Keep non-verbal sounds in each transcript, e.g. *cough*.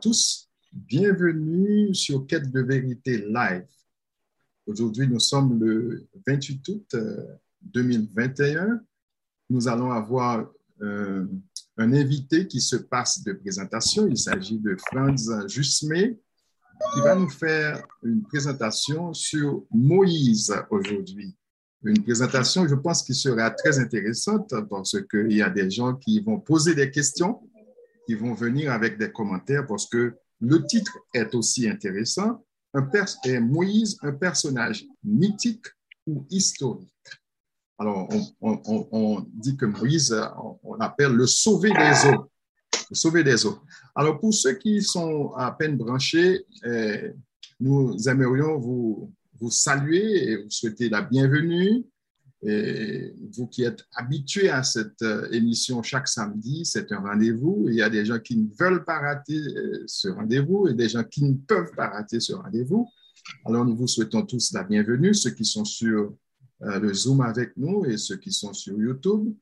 tous. Bienvenue sur Quête de vérité live. Aujourd'hui, nous sommes le 28 août 2021. Euh, nous allons avoir euh, un invité qui se passe de présentation. Il s'agit de Franz Jusmé qui va nous faire une présentation sur Moïse aujourd'hui. Une présentation, je pense, qui sera très intéressante parce qu'il y a des gens qui vont poser des questions, qui vont venir avec des commentaires parce que le titre est aussi intéressant. Un Moïse, un personnage mythique ou historique. Alors, on, dit que Moïse, on, appelle le sauver des eaux. Le sauver des eaux. Alors, pour ceux qui sont à peine branchés, eh, nous aimerions vous saluer et vous souhaiter la bienvenue. Et vous qui êtes habitués à cette euh, émission chaque samedi, c'est un rendez-vous. Il y a des gens qui ne veulent pas rater euh, ce rendez-vous et des gens qui ne peuvent pas rater ce rendez-vous. Alors, nous vous souhaitons tous la bienvenue, ceux qui sont sur euh, le Zoom avec nous et ceux qui sont sur YouTube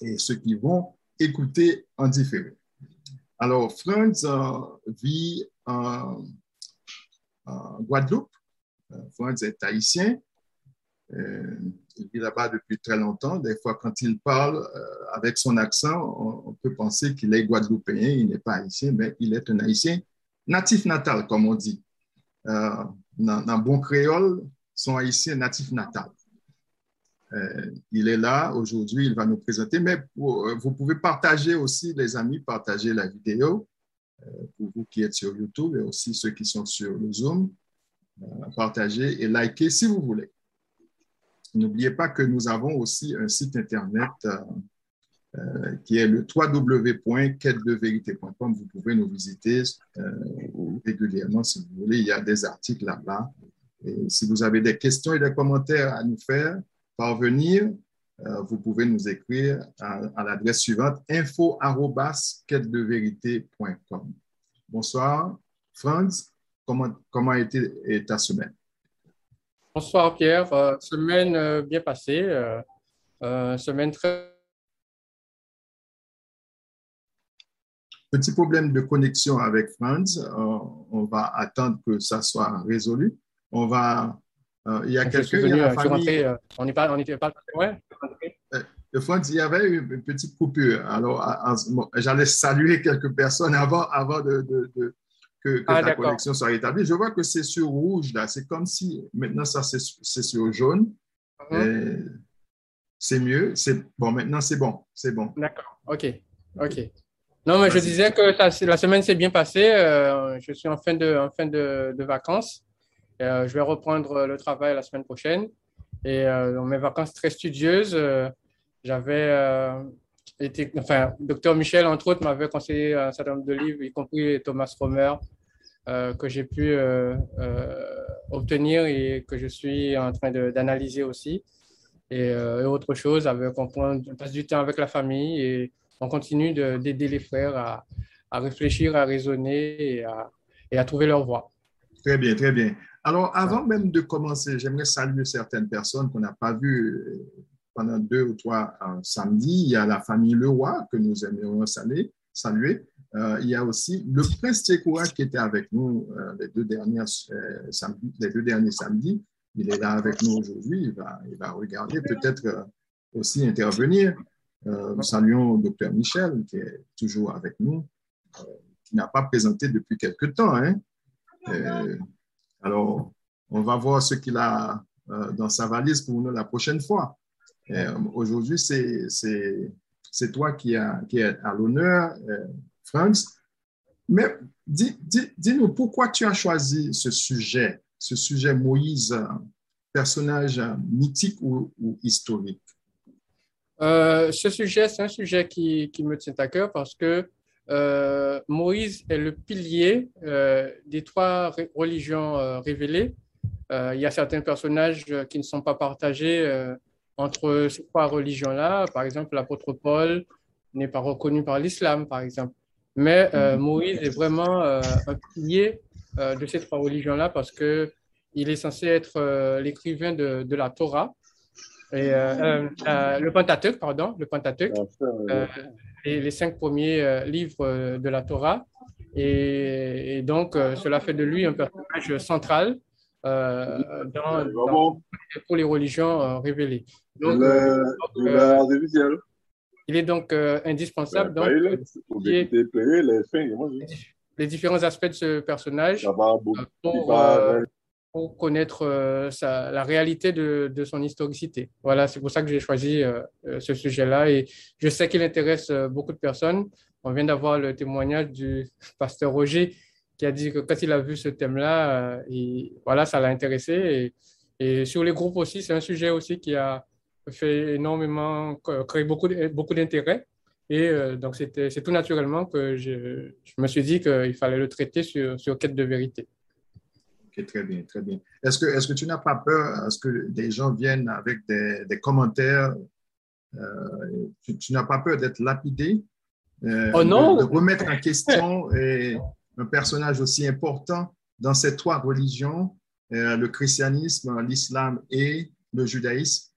et ceux qui vont écouter en différé. Alors, Franz vit en Guadeloupe. Franz est haïtien. Euh, il vit là-bas depuis très longtemps. Des fois, quand il parle euh, avec son accent, on, peut penser qu'il est guadeloupéen. Il n'est pas haïtien, mais il est un haïtien natif natal, comme on dit. Euh, dans, bon créole, son haïtien natif natal. il est là aujourd'hui, il va nous présenter, mais vous pouvez partager aussi, les amis, partager la vidéo pour vous qui êtes sur YouTube et aussi ceux qui sont sur le Zoom. partager et liker si vous voulez. N'oubliez pas que nous avons aussi un site Internet euh, euh, qui est le www.quête-de-vérité.com. Vous pouvez nous visiter euh, régulièrement si vous voulez. Il y a des articles là-bas. Et si vous avez des questions et des commentaires à nous faire parvenir, vous pouvez nous écrire à, l'adresse suivante info véritécom Bonsoir. Franz, comment, comment a été ta semaine? Bonsoir Pierre, euh, semaine euh, bien passée, euh, semaine très... Petit problème de connexion avec Franz, on va attendre que ça soit résolu. On va... il y a quelqu'un n'est pas... On n'était pas... Ouais. Franz, il y avait une petite coupure. Alors, j'allais saluer quelques personnes avant, avant de que, que ah, ta connexion soit rétablie. Je vois que c'est sur rouge, là. C'est comme si maintenant, ça, c'est sur jaune. Uh-huh. C'est mieux. Bon, maintenant, c'est bon. C'est bon. D'accord. OK. OK. Non, mais je disais que la semaine s'est bien passée. Euh, je suis en fin de, en fin de, de vacances. Euh, je vais reprendre le travail la semaine prochaine. Et euh, dans mes vacances très studieuses, j'avais été, enfin, docteur Michel, entre autres, m'avait conseillé un certain nombre de livres, y compris Thomas Romer, euh, que j'ai pu euh, euh, obtenir et que je suis en train d'analyser aussi. Et, autre chose, avec, on, passe du temps avec la famille et on continue d'aider les frères à, à, réfléchir, à raisonner et à, et à trouver leur voie. Très bien, très bien. Alors, avant même de commencer, j'aimerais saluer certaines personnes qu'on n'a pas vues pendant deux ou trois samedis. Il y a la famille Leroy que nous aimerions saluer. Euh, il y a aussi le prince Tchekoura qui était avec nous euh, les, deux euh, derniers samedis. Il est là avec nous aujourd'hui. Il va, il va regarder, peut-être aussi intervenir. nous saluons le docteur Michel qui est toujours avec nous, qui n'a pas présenté depuis quelque temps. Hein. alors, on va voir ce qu'il a dans sa valise pour nous la prochaine fois. Aujourd'hui, c'est toi qui, a, est à l'honneur. Franz. Mais dis-nous, pourquoi tu as choisi ce sujet, ce sujet Moïse, personnage mythique ou, historique? Euh, ce sujet, c'est un sujet qui, me tient à cœur parce que euh, Moïse est le pilier euh, des trois religions révélées. il y a certains personnages qui ne sont pas partagés entre ces trois religions-là. Par exemple, l'apôtre Paul n'est pas reconnu par l'islam, par exemple. Mais euh, Moïse est vraiment euh, un pilier euh, de ces trois religions-là parce qu'il est censé être l'écrivain de, de, la Torah, et, le Pentateuch, pardon, le Pentateuch, et les cinq premiers livres de la Torah. Et, donc, cela fait de lui un personnage central dans, pour les religions révélées. Donc, il est donc indispensable donc, les différents aspects de ce personnage pour, pour connaître euh, la réalité de, de, son historicité. Voilà, c'est pour ça que j'ai choisi euh, euh, ce sujet-là et je sais qu'il intéresse beaucoup de personnes. On vient d'avoir le témoignage du *laughs* pasteur Roger qui a dit que quand il a vu ce thème-là, voilà, ça l'a intéressé. Et, et, sur les groupes aussi, c'est un sujet aussi qui a fait énormément, créé beaucoup, beaucoup d'intérêt. Et donc, c'est tout naturellement que je, je me suis dit qu'il fallait le traiter sur, sur quête de vérité très bien, très bien. Est-ce que, est que tu n'as pas peur à ce que des gens viennent avec des, des commentaires? Euh, tu, n'as pas peur d'être lapidé? Euh, oh non! De, remettre en question un personnage aussi important dans ces trois religions, euh, le christianisme, l'islam et le judaïsme?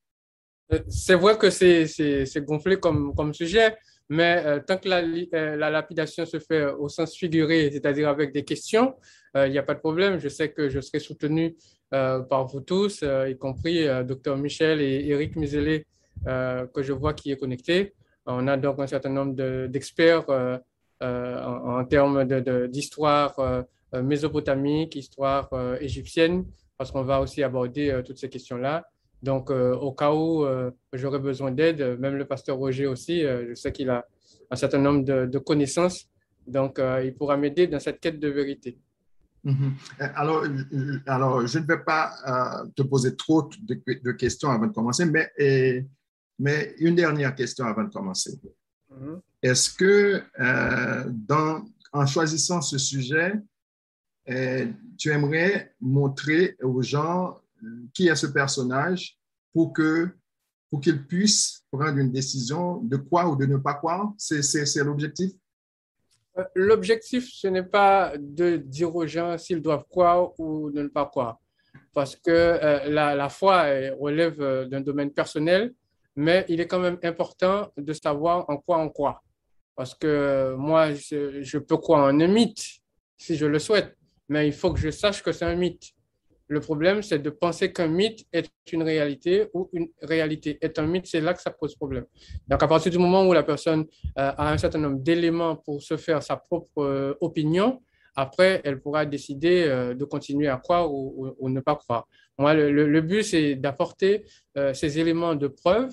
C'est vrai que c'est gonflé comme, sujet, mais euh, tant que la, euh, la, lapidation se fait au sens figuré, c'est-à-dire avec des questions, euh, il n'y a pas de problème. Je sais que je serai soutenu par vous tous, y compris Dr Michel et Eric Mizelé, que je vois qui est connecté. On a donc un certain nombre d'experts en, en, termes d'histoire mésopotamique, histoire égyptienne, parce qu'on va aussi aborder toutes ces questions-là. Donc, euh, au cas où euh, j'aurais besoin d'aide, même le pasteur Roger aussi, euh, je sais qu'il a un certain nombre de, connaissances, donc il pourra m'aider dans cette quête de vérité. Mhm. Alors, alors, je ne vais pas te poser trop de, questions avant de commencer, mais, mais une dernière question avant de commencer. Mhm. Est-ce que dans, en choisissant ce sujet, tu aimerais montrer aux gens qui est ce personnage pour que pour qu'il puisse prendre une décision de quoi ou de ne pas croire? C'est l'objectif? Euh, l'objectif, ce n'est pas de dire aux gens s'ils doivent croire ou ne pas croire, parce que euh, la, la, foi relève euh, d'un domaine personnel, mais il est quand même important de savoir en quoi on croit. Parce que moi, je, peux croire en un mythe si je le souhaite, mais il faut que je sache que c'est un mythe. Le problème, c'est de penser qu'un mythe est une réalité ou une réalité est un mythe. C'est là que ça pose problème. Donc, à partir du moment où la personne euh, a un certain nombre d'éléments pour se faire sa propre euh, opinion, après, elle pourra décider euh, de continuer à croire ou, ne pas croire. Moi, le, but, c'est d'apporter ces éléments de preuve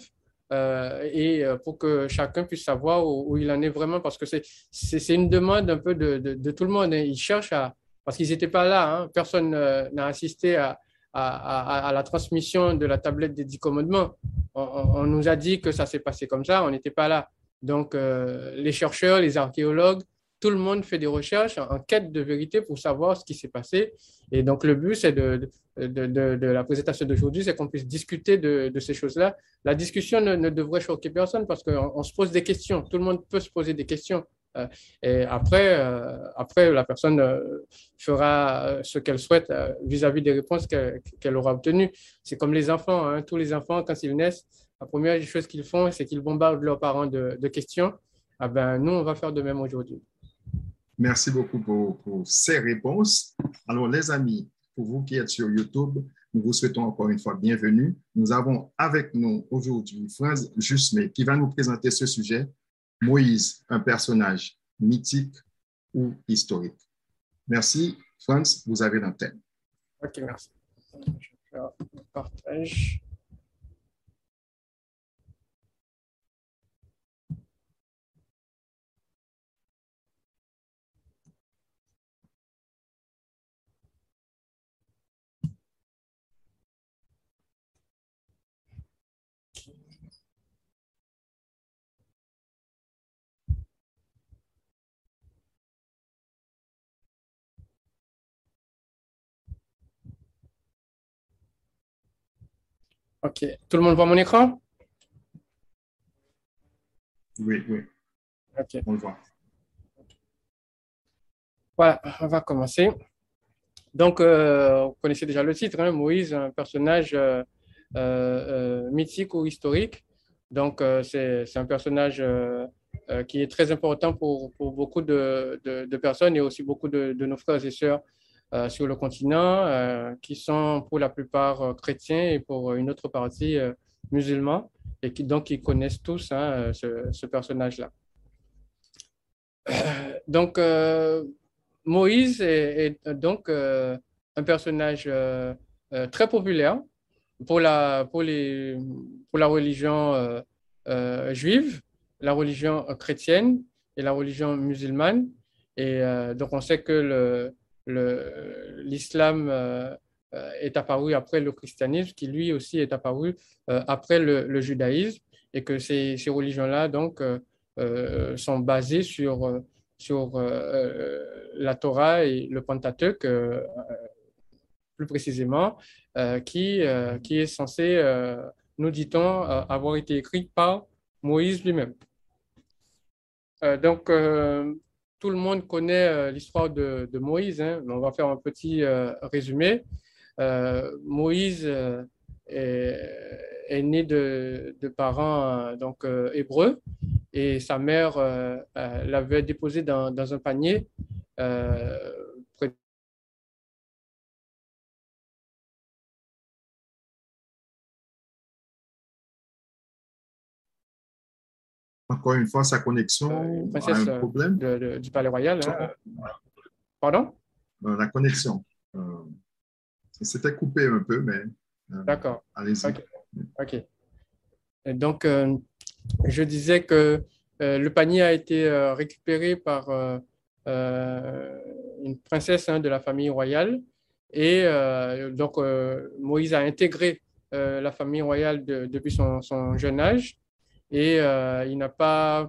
et pour que chacun puisse savoir où, il en est vraiment, parce que c'est une demande un peu de, de, tout le monde. Hein. Il cherche à, parce qu'ils n'étaient pas là. Hein. Personne euh, n'a assisté à, à, la transmission de la tablette des dix commandements. On, nous a dit que ça s'est passé comme ça, on n'était pas là. Donc, euh, les chercheurs, les archéologues, tout le monde fait des recherches en, quête de vérité pour savoir ce qui s'est passé. Et donc, le but, c'est de, de, de, de, la présentation d'aujourd'hui, c'est qu'on puisse discuter de, de ces choses-là. La discussion ne, ne, devrait choquer personne parce qu'on on se pose des questions. Tout le monde peut se poser des questions. Euh, et après, euh, après la personne euh, fera ce qu'elle souhaite vis-à-vis des réponses qu'elle aura obtenues. C'est comme les enfants. Hein. Tous les enfants, quand ils naissent, la première chose qu'ils font, c'est qu'ils bombardent leurs parents de, questions. Ah ben, nous, on va faire de même aujourd'hui. Merci beaucoup pour, ces réponses. Alors, les amis, pour vous qui êtes sur YouTube, nous vous souhaitons encore une fois bienvenue. Nous avons avec nous aujourd'hui Franz Jusme qui va nous présenter ce sujet Moïse, un personnage mythique ou historique. Merci. Franz, vous avez l'antenne. Ok, merci. Je vais faire partage. OK. Tout le monde voit mon écran? Oui, oui. OK. On le voit. Voilà, on va commencer. Donc, euh, vous connaissez déjà le titre, hein, Moïse, un personnage euh, euh, mythique ou historique. Donc, c'est un personnage qui est très important pour, pour beaucoup de, de, personnes et aussi beaucoup de, de nos frères et sœurs sur le continent, qui sont pour la plupart chrétiens et pour une autre partie musulmans, et qui donc ils connaissent tous hein, ce, ce personnage-là. Donc, Moïse est, donc un personnage très populaire pour la, pour les, pour la religion euh, euh, juive, la religion chrétienne et la religion musulmane. Et euh, donc, on sait que l'islam le, est apparu après le christianisme, qui lui aussi est apparu après le, judaïsme, et que ces, religions-là donc sont basées sur, sur la Torah et le Pentateuque plus précisément, euh, qui, euh, qui est censé, euh, nous dit-on, avoir été écrit par Moïse lui-même. donc, tout le monde connaît l'histoire de, Moïse. Hein, on va faire un petit résumé. Moïse est, né de, parents donc hébreux et sa mère l'avait déposé dans, un panier encore une fois, sa connexion euh, a un problème. du Palais Royal. Hein. Pardon? Euh, la connexion. Euh, C'était coupé un peu, mais. Euh, D'accord. Allez-y. OK. donc, je disais que le panier a été récupéré par une princesse hein, de la famille royale. Et donc, Moïse a intégré la famille royale depuis son, son, jeune âge et euh, il n'a pas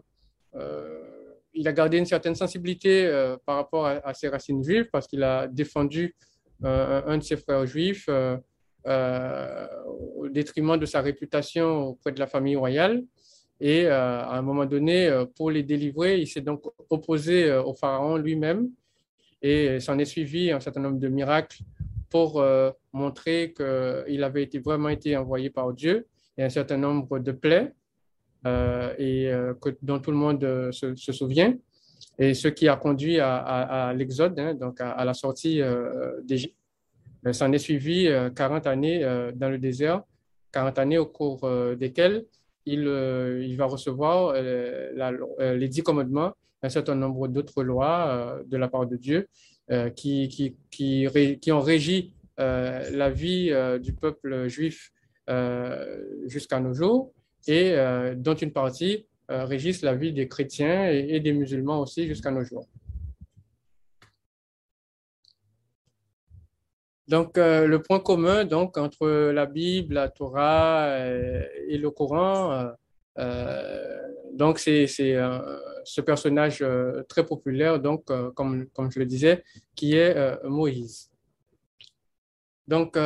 euh, il a gardé une certaine sensibilité euh, par rapport à, ses racines juives parce qu'il a défendu un de ses frères juifs au détriment de sa réputation auprès de la famille royale. Et à un moment donné, pour les délivrer, il s'est donc opposé au pharaon lui-même et s'en est suivi un certain nombre de miracles pour montrer qu'il avait vraiment été envoyé par Dieu et un certain nombre de plaies et euh, que, dont tout le monde euh, se, souvient, et ce qui a conduit à, l'exode, hein, donc à, la sortie d'Égypte. Ça en est suivi 40 années dans le désert, 40 années au cours desquelles il, il, va recevoir les dix commandements, un certain nombre d'autres lois de la part de Dieu qui, qui, qui, qui, ont régi la vie du peuple juif jusqu'à nos jours et euh, dont une partie euh, régisse la vie des chrétiens et, des musulmans aussi jusqu'à nos jours. Donc, euh, le point commun donc, entre la Bible, la Torah et, le Coran, donc c'est ce personnage très populaire, donc, comme, comme je le disais, qui est Moïse. Donc,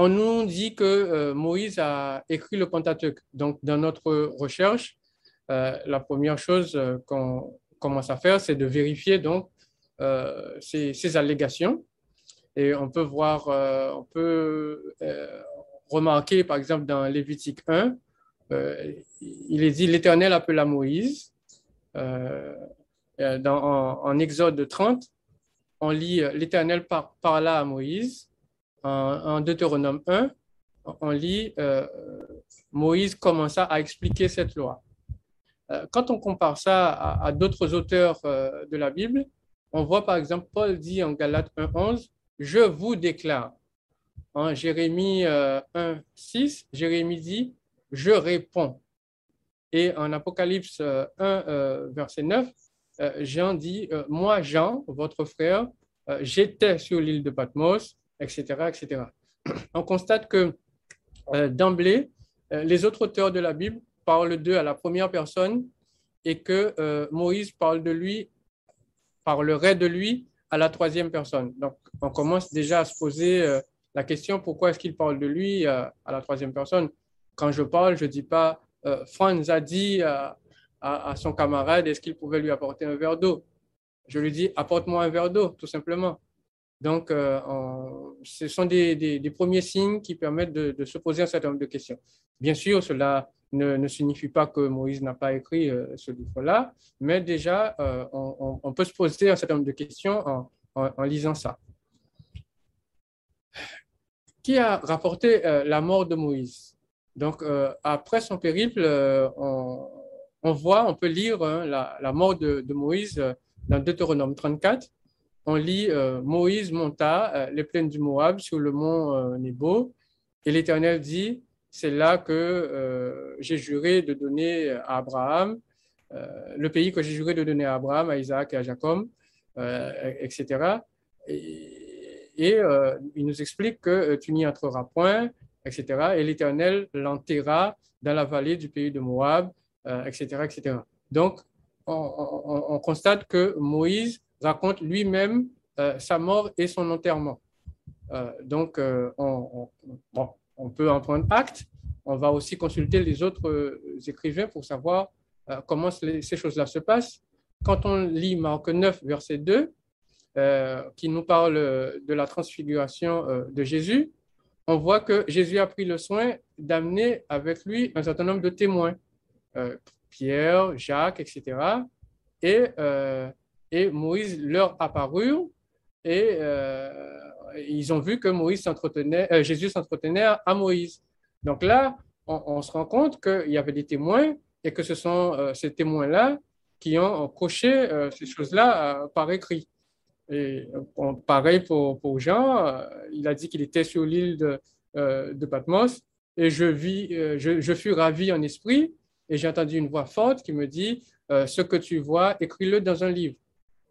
on nous dit que euh, Moïse a écrit le Pentateuque. Donc, dans notre recherche, euh, la première chose euh, qu'on commence à faire, c'est de vérifier donc ces, allégations. Et on peut voir, on peut remarquer, par exemple, dans Lévitique 1, il est dit l'Éternel appela Moïse. Dans, en, Exode 30, on lit l'Éternel parla à Moïse en, Deutéronome 1, on lit euh, Moïse commença à expliquer cette loi. Euh, quand on compare ça à, d'autres auteurs euh, de la Bible, on voit par exemple Paul dit en Galates 1.11, je vous déclare. En Jérémie 1.6, Jérémie dit, je réponds. Et en Apocalypse 1, verset 9, Jean dit, moi Jean, votre frère, j'étais sur l'île de Patmos, etc. etc. On constate que euh, d'emblée, euh, les autres auteurs de la Bible parlent d'eux à la première personne et que euh, Moïse parle de lui, parlerait de lui à la troisième personne. Donc, on commence déjà à se poser la question pourquoi est-ce qu'il parle de lui à la troisième personne? Quand je parle, je ne dis pas Franz a dit à, à son camarade est-ce qu'il pouvait lui apporter un verre d'eau? Je lui dis apporte-moi un verre d'eau, tout simplement. Donc, euh, ce sont des, premiers signes qui permettent de, se poser un certain nombre de questions. Bien sûr, cela ne, signifie pas que Moïse n'a pas écrit ce livre-là, mais déjà, on, peut se poser un certain nombre de questions en lisant ça. Qui a rapporté la mort de Moïse? Donc, euh, après son périple, euh, on, voit, on peut lire hein, la, mort de, Moïse euh, dans Deutéronome 34. On lit Moïse monta les plaines du Moab sur le mont Nebo, et l'Éternel dit C'est là que j'ai juré de donner à Abraham, le pays que j'ai juré de donner à Abraham, à Isaac et à Jacob, etc. Et, il nous explique que tu n'y entreras point, etc. Et l'Éternel l'enterra dans la vallée du pays de Moab, etc., euh, etc. Donc, on, constate que Moïse raconte lui-même euh, sa mort et son enterrement. Euh, donc, on, on, peut en prendre acte. On va aussi consulter les autres écrivains pour savoir comment ces choses-là se passent. Quand on lit Marc 9, verset 2, qui nous parle de la transfiguration de Jésus, on voit que Jésus a pris le soin d'amener avec lui un certain nombre de témoins, euh, Pierre, Jacques, etc. Et, euh, et Moïse leur apparut et euh, ils ont vu que Moïse s'entretenait, Jésus s'entretenait à, Moïse. Donc là, on, se rend compte qu'il y avait des témoins et que ce sont ces témoins-là qui ont coché ces choses-là par écrit. Et pareil pour, Jean, euh, il a dit qu'il était sur l'île de, euh, de, Patmos et je, vis, euh, je, fus ravi en esprit et j'ai entendu une voix forte qui me dit Ce que tu vois, écris-le dans un livre.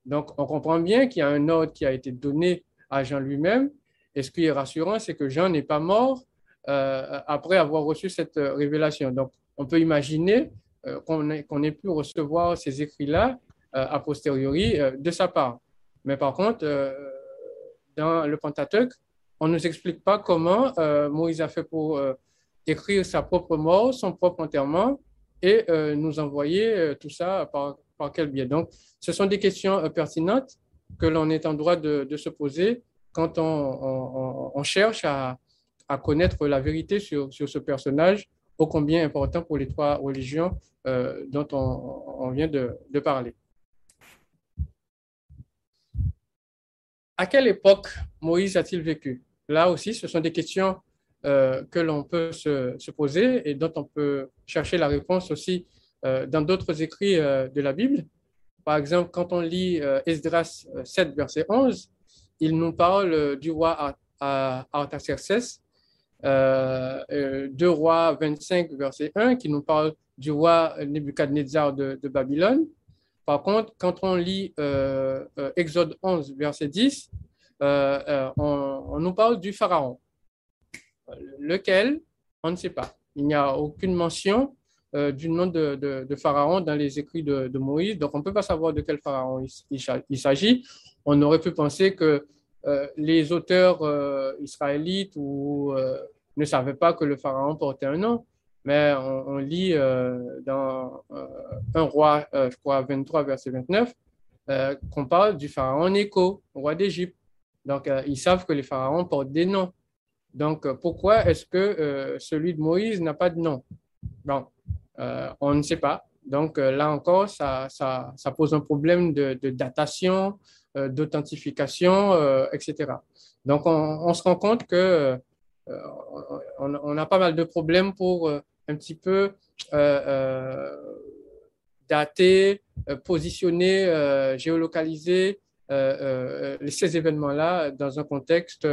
Donc, on comprend bien qu'il y a un ordre qui a été donné à Jean lui-même. Et ce qui est rassurant, c'est que Jean n'est pas mort après avoir reçu cette révélation. Donc, on peut imaginer qu'on ait, ait, pu recevoir ces écrits-là a posteriori de sa part. Mais par contre, euh, dans le Pentateuque, on ne nous explique pas comment euh, Moïse a fait pour euh, écrire sa propre mort, son propre enterrement et nous envoyer tout ça par, par, quel biais. Donc, ce sont des questions pertinentes que l'on est en droit de, se poser quand on, cherche à, connaître la vérité sur, ce personnage ô combien important pour les trois religions dont on, vient de parler. à quelle époque Moïse a-t-il vécu? Là aussi, ce sont des questions euh, que l'on peut se, poser et dont on peut chercher la réponse aussi euh, dans d'autres écrits euh, de la Bible. Par exemple, quand on lit Esdras 7, verset 11, il nous parle du roi Artaxerxès, 2 rois 25, verset 1, qui nous parle du roi Nebuchadnezzar de, de Babylone. Par contre, quand on lit euh, euh, Exode 11, verset 10, euh, on, nous parle du Pharaon, lequel? On ne sait pas. Il n'y a aucune mention du nom de, Pharaon dans les écrits de, Moïse, donc on ne peut pas savoir de quel Pharaon il, s'agit. On aurait pu penser que les auteurs israélites ou, ne savaient pas que le Pharaon portait un nom mais on, lit euh, dans euh, un roi, euh, je crois, 23, verset 29, qu'on parle du pharaon Néco, roi d'Égypte. Donc, ils savent que les pharaons portent des noms. Donc, pourquoi est-ce que celui de Moïse n'a pas de nom? Bon, on ne sait pas. Donc, là encore, ça, pose un problème de, datation, d'authentification, etc. Donc, on, se rend compte que on, on, a pas mal de problèmes pour un petit peu euh, euh, dater, euh, positionner, géolocaliser ces événements-là dans un contexte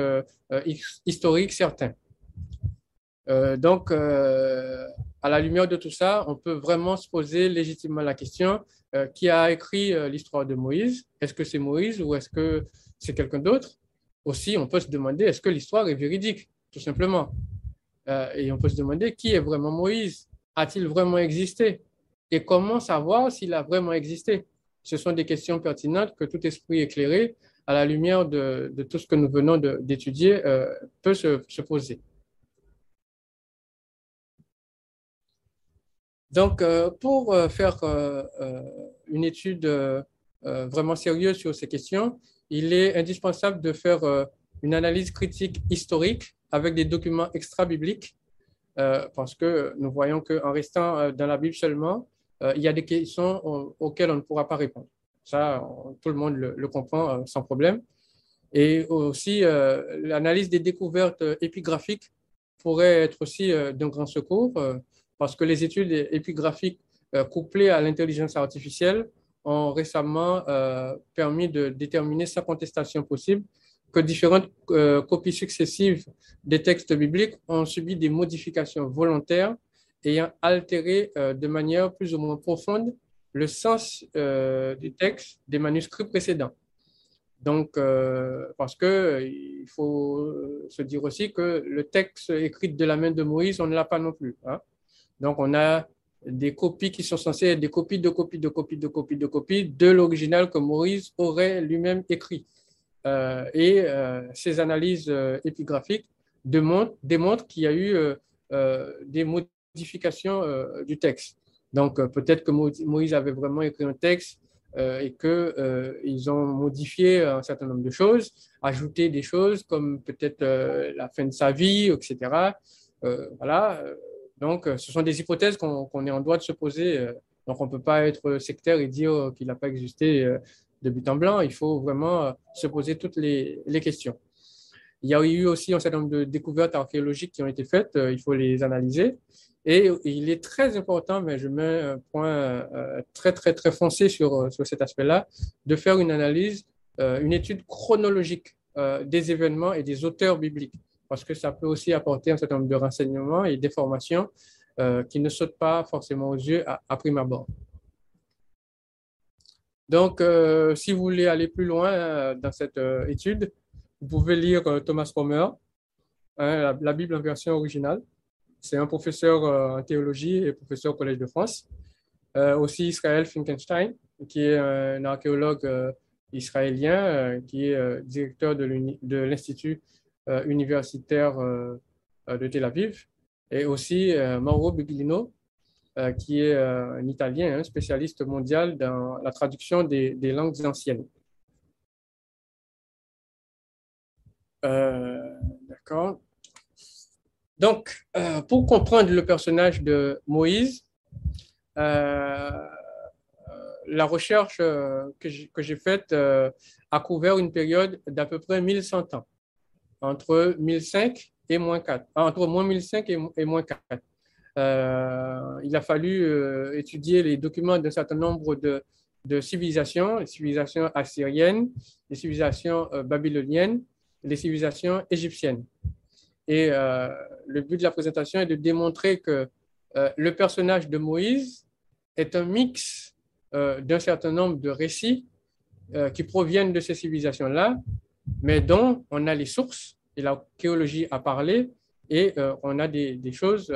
historique certain. Donc, à la lumière de tout ça, on peut vraiment se poser légitimement la question qui a écrit l'histoire de Moïse? Est-ce que c'est Moïse ou est-ce que c'est quelqu'un d'autre? Aussi, on peut se demander est-ce que l'histoire est véridique, tout simplement? Euh, et on peut se demander qui est vraiment Moïse? A-t-il vraiment existé? Et comment savoir s'il a vraiment existé? Ce sont des questions pertinentes que tout esprit éclairé, à la lumière de, tout ce que nous venons d'étudier, euh, peut se, poser. Donc, euh, pour faire une étude vraiment sérieuse sur ces questions, il est indispensable de faire une analyse critique historique avec des documents extra-bibliques parce que nous voyons qu'en restant dans la Bible seulement, il y a des questions auxquelles on ne pourra pas répondre. Ça, tout le monde le, comprend sans problème. Et aussi, l'analyse des découvertes épigraphiques pourrait être aussi d'un grand secours, parce que les études épigraphiques couplées à l'intelligence artificielle ont récemment permis de déterminer sans contestation possible que différentes euh, copies successives des textes bibliques ont subi des modifications volontaires ayant altéré euh, de manière plus ou moins profonde le sens euh, du texte des manuscrits précédents. Donc, parce que il faut se dire aussi que le texte écrit de la main de Moïse, on ne l'a pas non plus. Hein. Donc, on a des copies qui sont censées être des copies de copies de copies de copies de copies de l'original que Moïse aurait lui-même écrit. Euh, et euh, ces analyses euh, épigraphiques démontrent, démontrent qu'il y a eu des modifications du texte. Donc, peut-être que Moïse avait vraiment écrit un texte et qu'ils ont modifié un certain nombre de choses, ajouté des choses comme peut-être la fin de sa vie, etc. voilà. Donc, ce sont des hypothèses qu'on est en droit de se poser. donc, on ne peut pas être sectaire et dire qu'il n'a pas existé de but en blanc, il faut vraiment euh, se poser toutes les, questions. Il y a eu aussi un certain nombre de découvertes archéologiques qui ont été faites, euh, il faut les analyser. Et il est très important, mais je mets un point euh, très, très, très foncé sur, sur cet aspect-là, de faire une analyse, une étude chronologique des événements et des auteurs bibliques, parce que ça peut aussi apporter un certain nombre de renseignements et d'informations qui ne sautent pas forcément aux yeux à, à prime abord. Donc, euh, si vous voulez aller plus loin euh, dans cette euh, étude, vous pouvez lire Thomas Romer, hein, la, Bible en version originale. C'est un professeur en théologie et professeur au Collège de France. aussi Israël Finkenstein, qui est un archéologue israélien, qui est directeur de l'Institut universitaire de Tel Aviv. Et aussi Mauro Buglino, euh, qui est euh, un Italien, un spécialiste mondial dans la traduction des, langues anciennes. Euh, d'accord. Donc, pour comprendre le personnage de Moïse, la recherche que j'ai faite a couvert une période d'à peu près 1100 ans, entre 1005 et moins 4, entre moins 1005 et moins 4. Euh, il a fallu euh, étudier les documents d'un certain nombre de, civilisations, les civilisations assyriennes, les civilisations euh, babyloniennes, les civilisations égyptiennes. Et le but de la présentation est de démontrer que le personnage de Moïse est un mix d'un certain nombre de récits qui proviennent de ces civilisations-là, mais dont on a les sources, et l'archéologie a parlé, et on a des, choses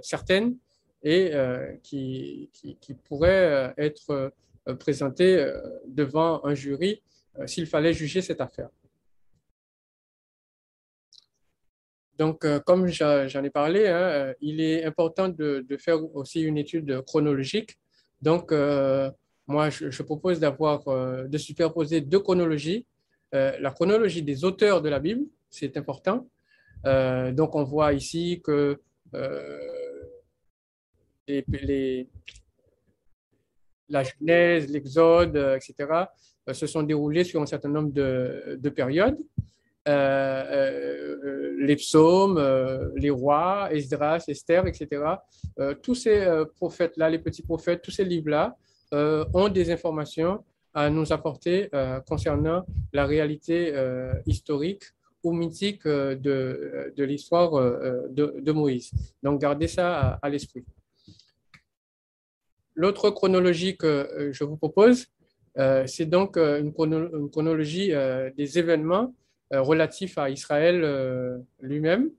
certaines et euh, qui, qui, pourraient euh, être euh, présentées devant un jury s'il fallait juger cette affaire. Donc, comme j'en ai parlé, hein, il est important de, faire aussi une étude chronologique. Donc, moi, je, propose d'avoir, de superposer deux chronologies. La chronologie des auteurs de la Bible, c'est important. donc, on voit ici que les, la Genèse, l'Exode, euh, etc., euh, se sont déroulés sur un certain nombre de, de périodes. Euh, les psaumes, les rois, Esdras, Esther, etc. tous ces prophètes-là, les petits prophètes, tous ces livres-là ont des informations à nous apporter concernant la réalité historique ou mythique de, de l'histoire de, de, Moïse. Donc, gardez ça à l'esprit. L'autre chronologie que euh, je vous propose, euh, c'est donc euh, une, chronologie des événements relatifs à Israël lui-même.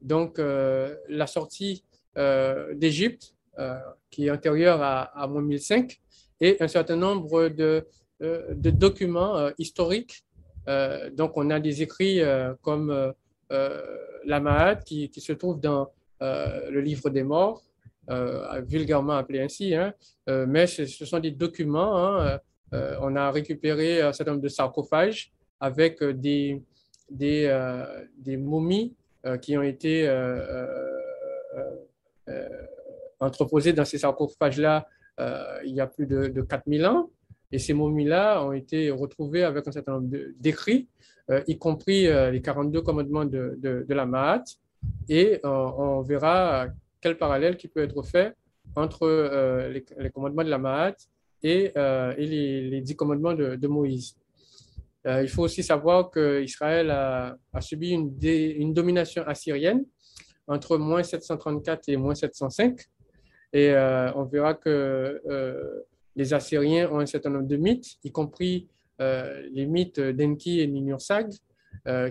Donc, la sortie d'Égypte, qui est antérieure à, à 1005, et un certain nombre de, de documents historiques. donc, on a des écrits comme la Mahat, qui, qui, se trouve dans le livre des morts, euh, vulgairement appelé ainsi, hein, euh, mais ce, sont des documents. Hein, euh, on a récupéré un certain nombre de sarcophages avec des, des, des momies qui ont été entreposés dans ces sarcophages-là il y a plus de, de 4000 ans. Et ces momies-là ont été retrouvées avec un certain nombre d'écrits, y compris les 42 commandements de, de, la Mahat. Et on verra quel parallèle qui peut être fait entre les, commandements de la Mahat et, les, les, dix commandements de, Moïse. il faut aussi savoir qu'Israël a, a, subi une, domination assyrienne entre moins 734 et moins 705. Et euh, on verra que euh, les Assyriens ont un certain nombre de mythes, y compris euh, les mythes d'Enki et Ninursag,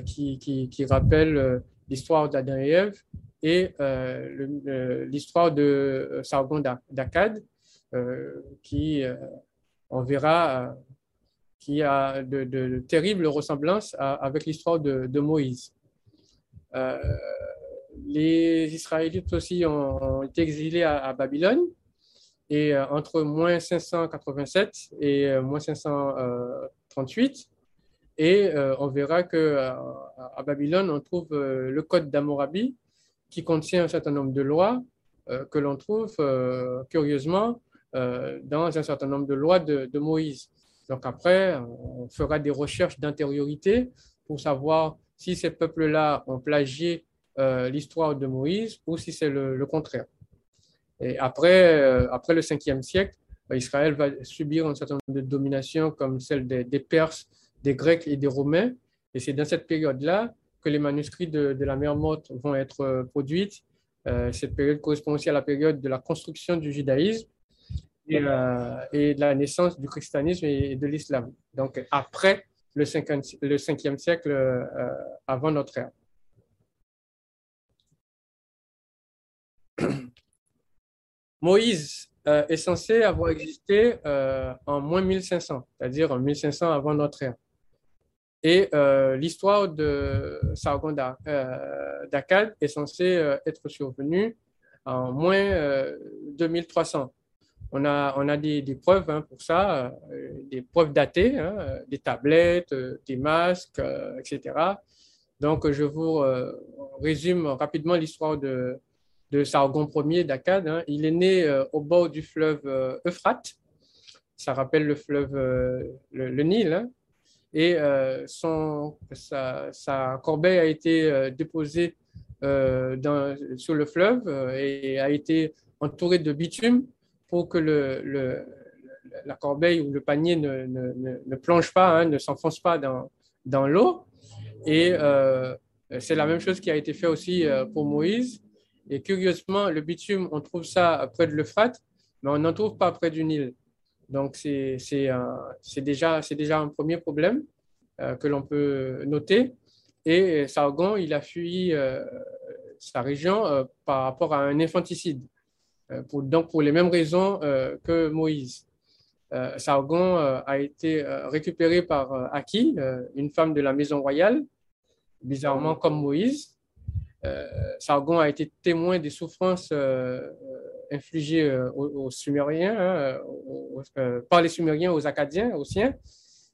qui, qui, qui, rappellent l'histoire d'Adam et Ève et l'histoire de Sargon d'Akkad, qui, on verra, qui a de, terribles ressemblances avec l'histoire de, Moïse les Israélites aussi ont, été exilés à, Babylone. Et euh, entre moins 587 et euh, moins 538, et euh, on verra que à Babylone, on trouve le code d'Amorabi qui contient un certain nombre de lois que l'on trouve curieusement dans un certain nombre de lois de, de, Moïse. Donc après, on fera des recherches d'intériorité pour savoir si ces peuples-là ont plagié euh, l'histoire de Moïse ou si c'est le, contraire. Et après, euh, après le 5e siècle, euh, Israël va subir un certain nombre de dominations comme celle des, Perses, des Grecs et des Romains. Et c'est dans cette période-là que les manuscrits de, la mer Morte vont être produits. cette période correspond aussi à la période de la construction du judaïsme et, de la naissance du christianisme et, de l'islam. Donc après le 5e, le 5e siècle avant notre ère. Moïse euh, est censé avoir existé euh, en moins 1500, c'est-à-dire en 1500 avant notre ère. Et euh, l'histoire de Sargon d'Akkad est censée être survenue en moins 2300. On a, on a des, preuves hein, pour ça, des preuves datées, hein, des tablettes, des masques, etc. Donc, je vous résume rapidement l'histoire de, de Sargon Ier d'Akkad. Hein. Il est né euh, au bord du fleuve euh, Euphrate. Ça rappelle le fleuve, euh, le, Nil. Hein. Et son, sa, corbeille a été déposée sur le fleuve et a été entourée de bitume pour que le, la corbeille ou le panier ne, ne, plonge pas, hein, ne s'enfonce pas dans, dans l'eau. Et c'est la même chose qui a été fait aussi pour Moïse. Et curieusement, le bitume, on trouve ça près de l'Euphrate, mais on n'en trouve pas près du Nil. Donc, c'est déjà, déjà un premier problème euh, que l'on peut noter. Et Sargon, il a fui euh, sa région euh, par rapport à un infanticide, donc pour les mêmes raisons que Moïse. Sargon a été récupéré par Aki, une femme de la maison royale, bizarrement comme Moïse, Sargon a été témoin des souffrances euh, euh, infligées aux, Sumériens, hein, par les Sumériens aux Acadiens, aux siens.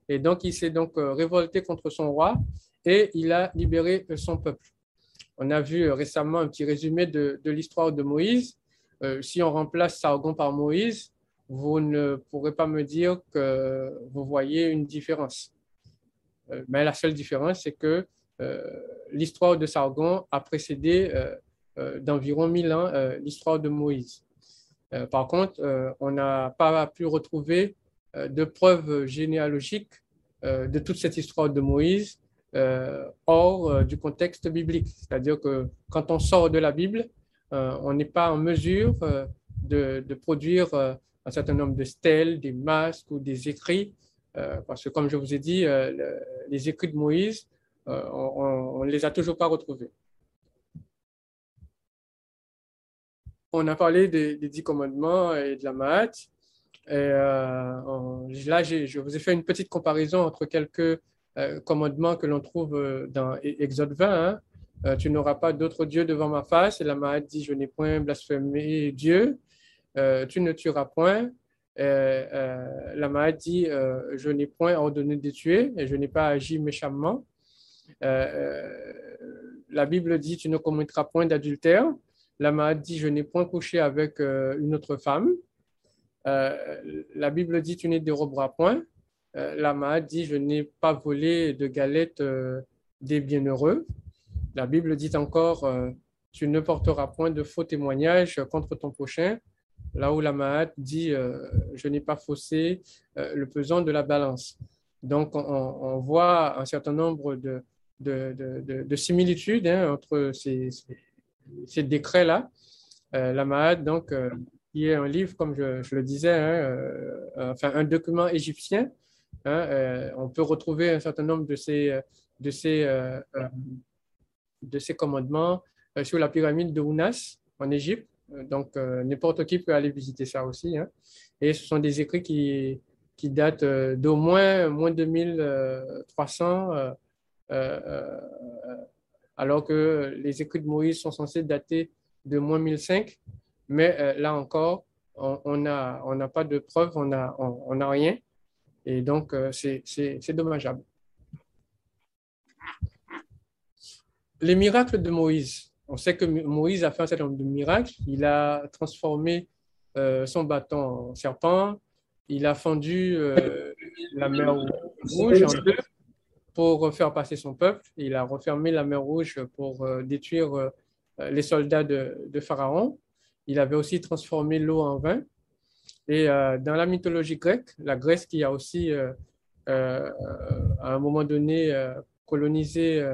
Et donc, il s'est donc révolté contre son roi et il a libéré son peuple. On a vu récemment un petit résumé de, l'histoire de Moïse. si on remplace Sargon par Moïse, vous ne pourrez pas me dire que vous voyez une différence. mais la seule différence, c'est que euh, l'histoire de Sargon a précédé euh, euh, d'environ 1000 ans l'histoire de Moïse. par contre, on n'a pas pu retrouver de preuves généalogiques de toute cette histoire de Moïse hors du contexte biblique. C'est-à-dire que quand on sort de la Bible, on n'est pas en mesure de, de, produire un certain nombre de stèles, des masques ou des écrits, parce que comme je vous ai dit, les écrits de Moïse euh, on ne les a toujours pas retrouvés. On a parlé des, dix commandements et de la maths. Et, euh, là, je vous ai fait une petite comparaison entre quelques euh, commandements que l'on trouve dans e-, Exode 20. Hein. tu n'auras pas d'autre Dieu devant ma face. Et la Mahat dit, je n'ai point blasphémé Dieu. tu ne tueras point. la Mahat dit, je n'ai point ordonné de tuer et je n'ai pas agi méchamment. Euh, euh, la Bible dit tu ne commettras point d'adultère. la Mahat dit Je n'ai point couché avec une autre femme. la Bible dit Tu ne déroberas point. la Mahat dit Je n'ai pas volé de galettes des bienheureux. La Bible dit encore Tu ne porteras point de faux témoignages contre ton prochain. Là où la Mahat dit Je n'ai pas faussé le pesant de la balance. Donc, on, voit un certain nombre de, de, similitudes hein, entre ces, ces, décrets-là. Euh, la Mahat, donc, euh, qui est un livre, comme je, le disais, hein, euh, enfin, un document égyptien. Hein, on peut retrouver un certain nombre de ces, de ces, de ces commandements sur la pyramide de Ounas en Égypte. Donc, n'importe qui peut aller visiter ça aussi. Et ce sont des écrits qui, qui datent d'au moins, moins 2300 euh, euh, alors que les écrits de Moïse sont censés dater de moins 1005. Mais euh, là encore, on n'a on pas de preuves, on n'a on rien. Et donc, c'est dommageable. Les miracles de Moïse. On sait que Moïse a fait un certain nombre de miracles. Il a transformé son bâton en serpent. Il a fendu la mer rouge en deux pour faire passer son peuple. Il a refermé la mer Rouge pour euh, détruire euh, les soldats de, Pharaon. Il avait aussi transformé l'eau en vin. Et euh, dans la mythologie grecque, la Grèce qui a aussi, à un moment donné, colonisé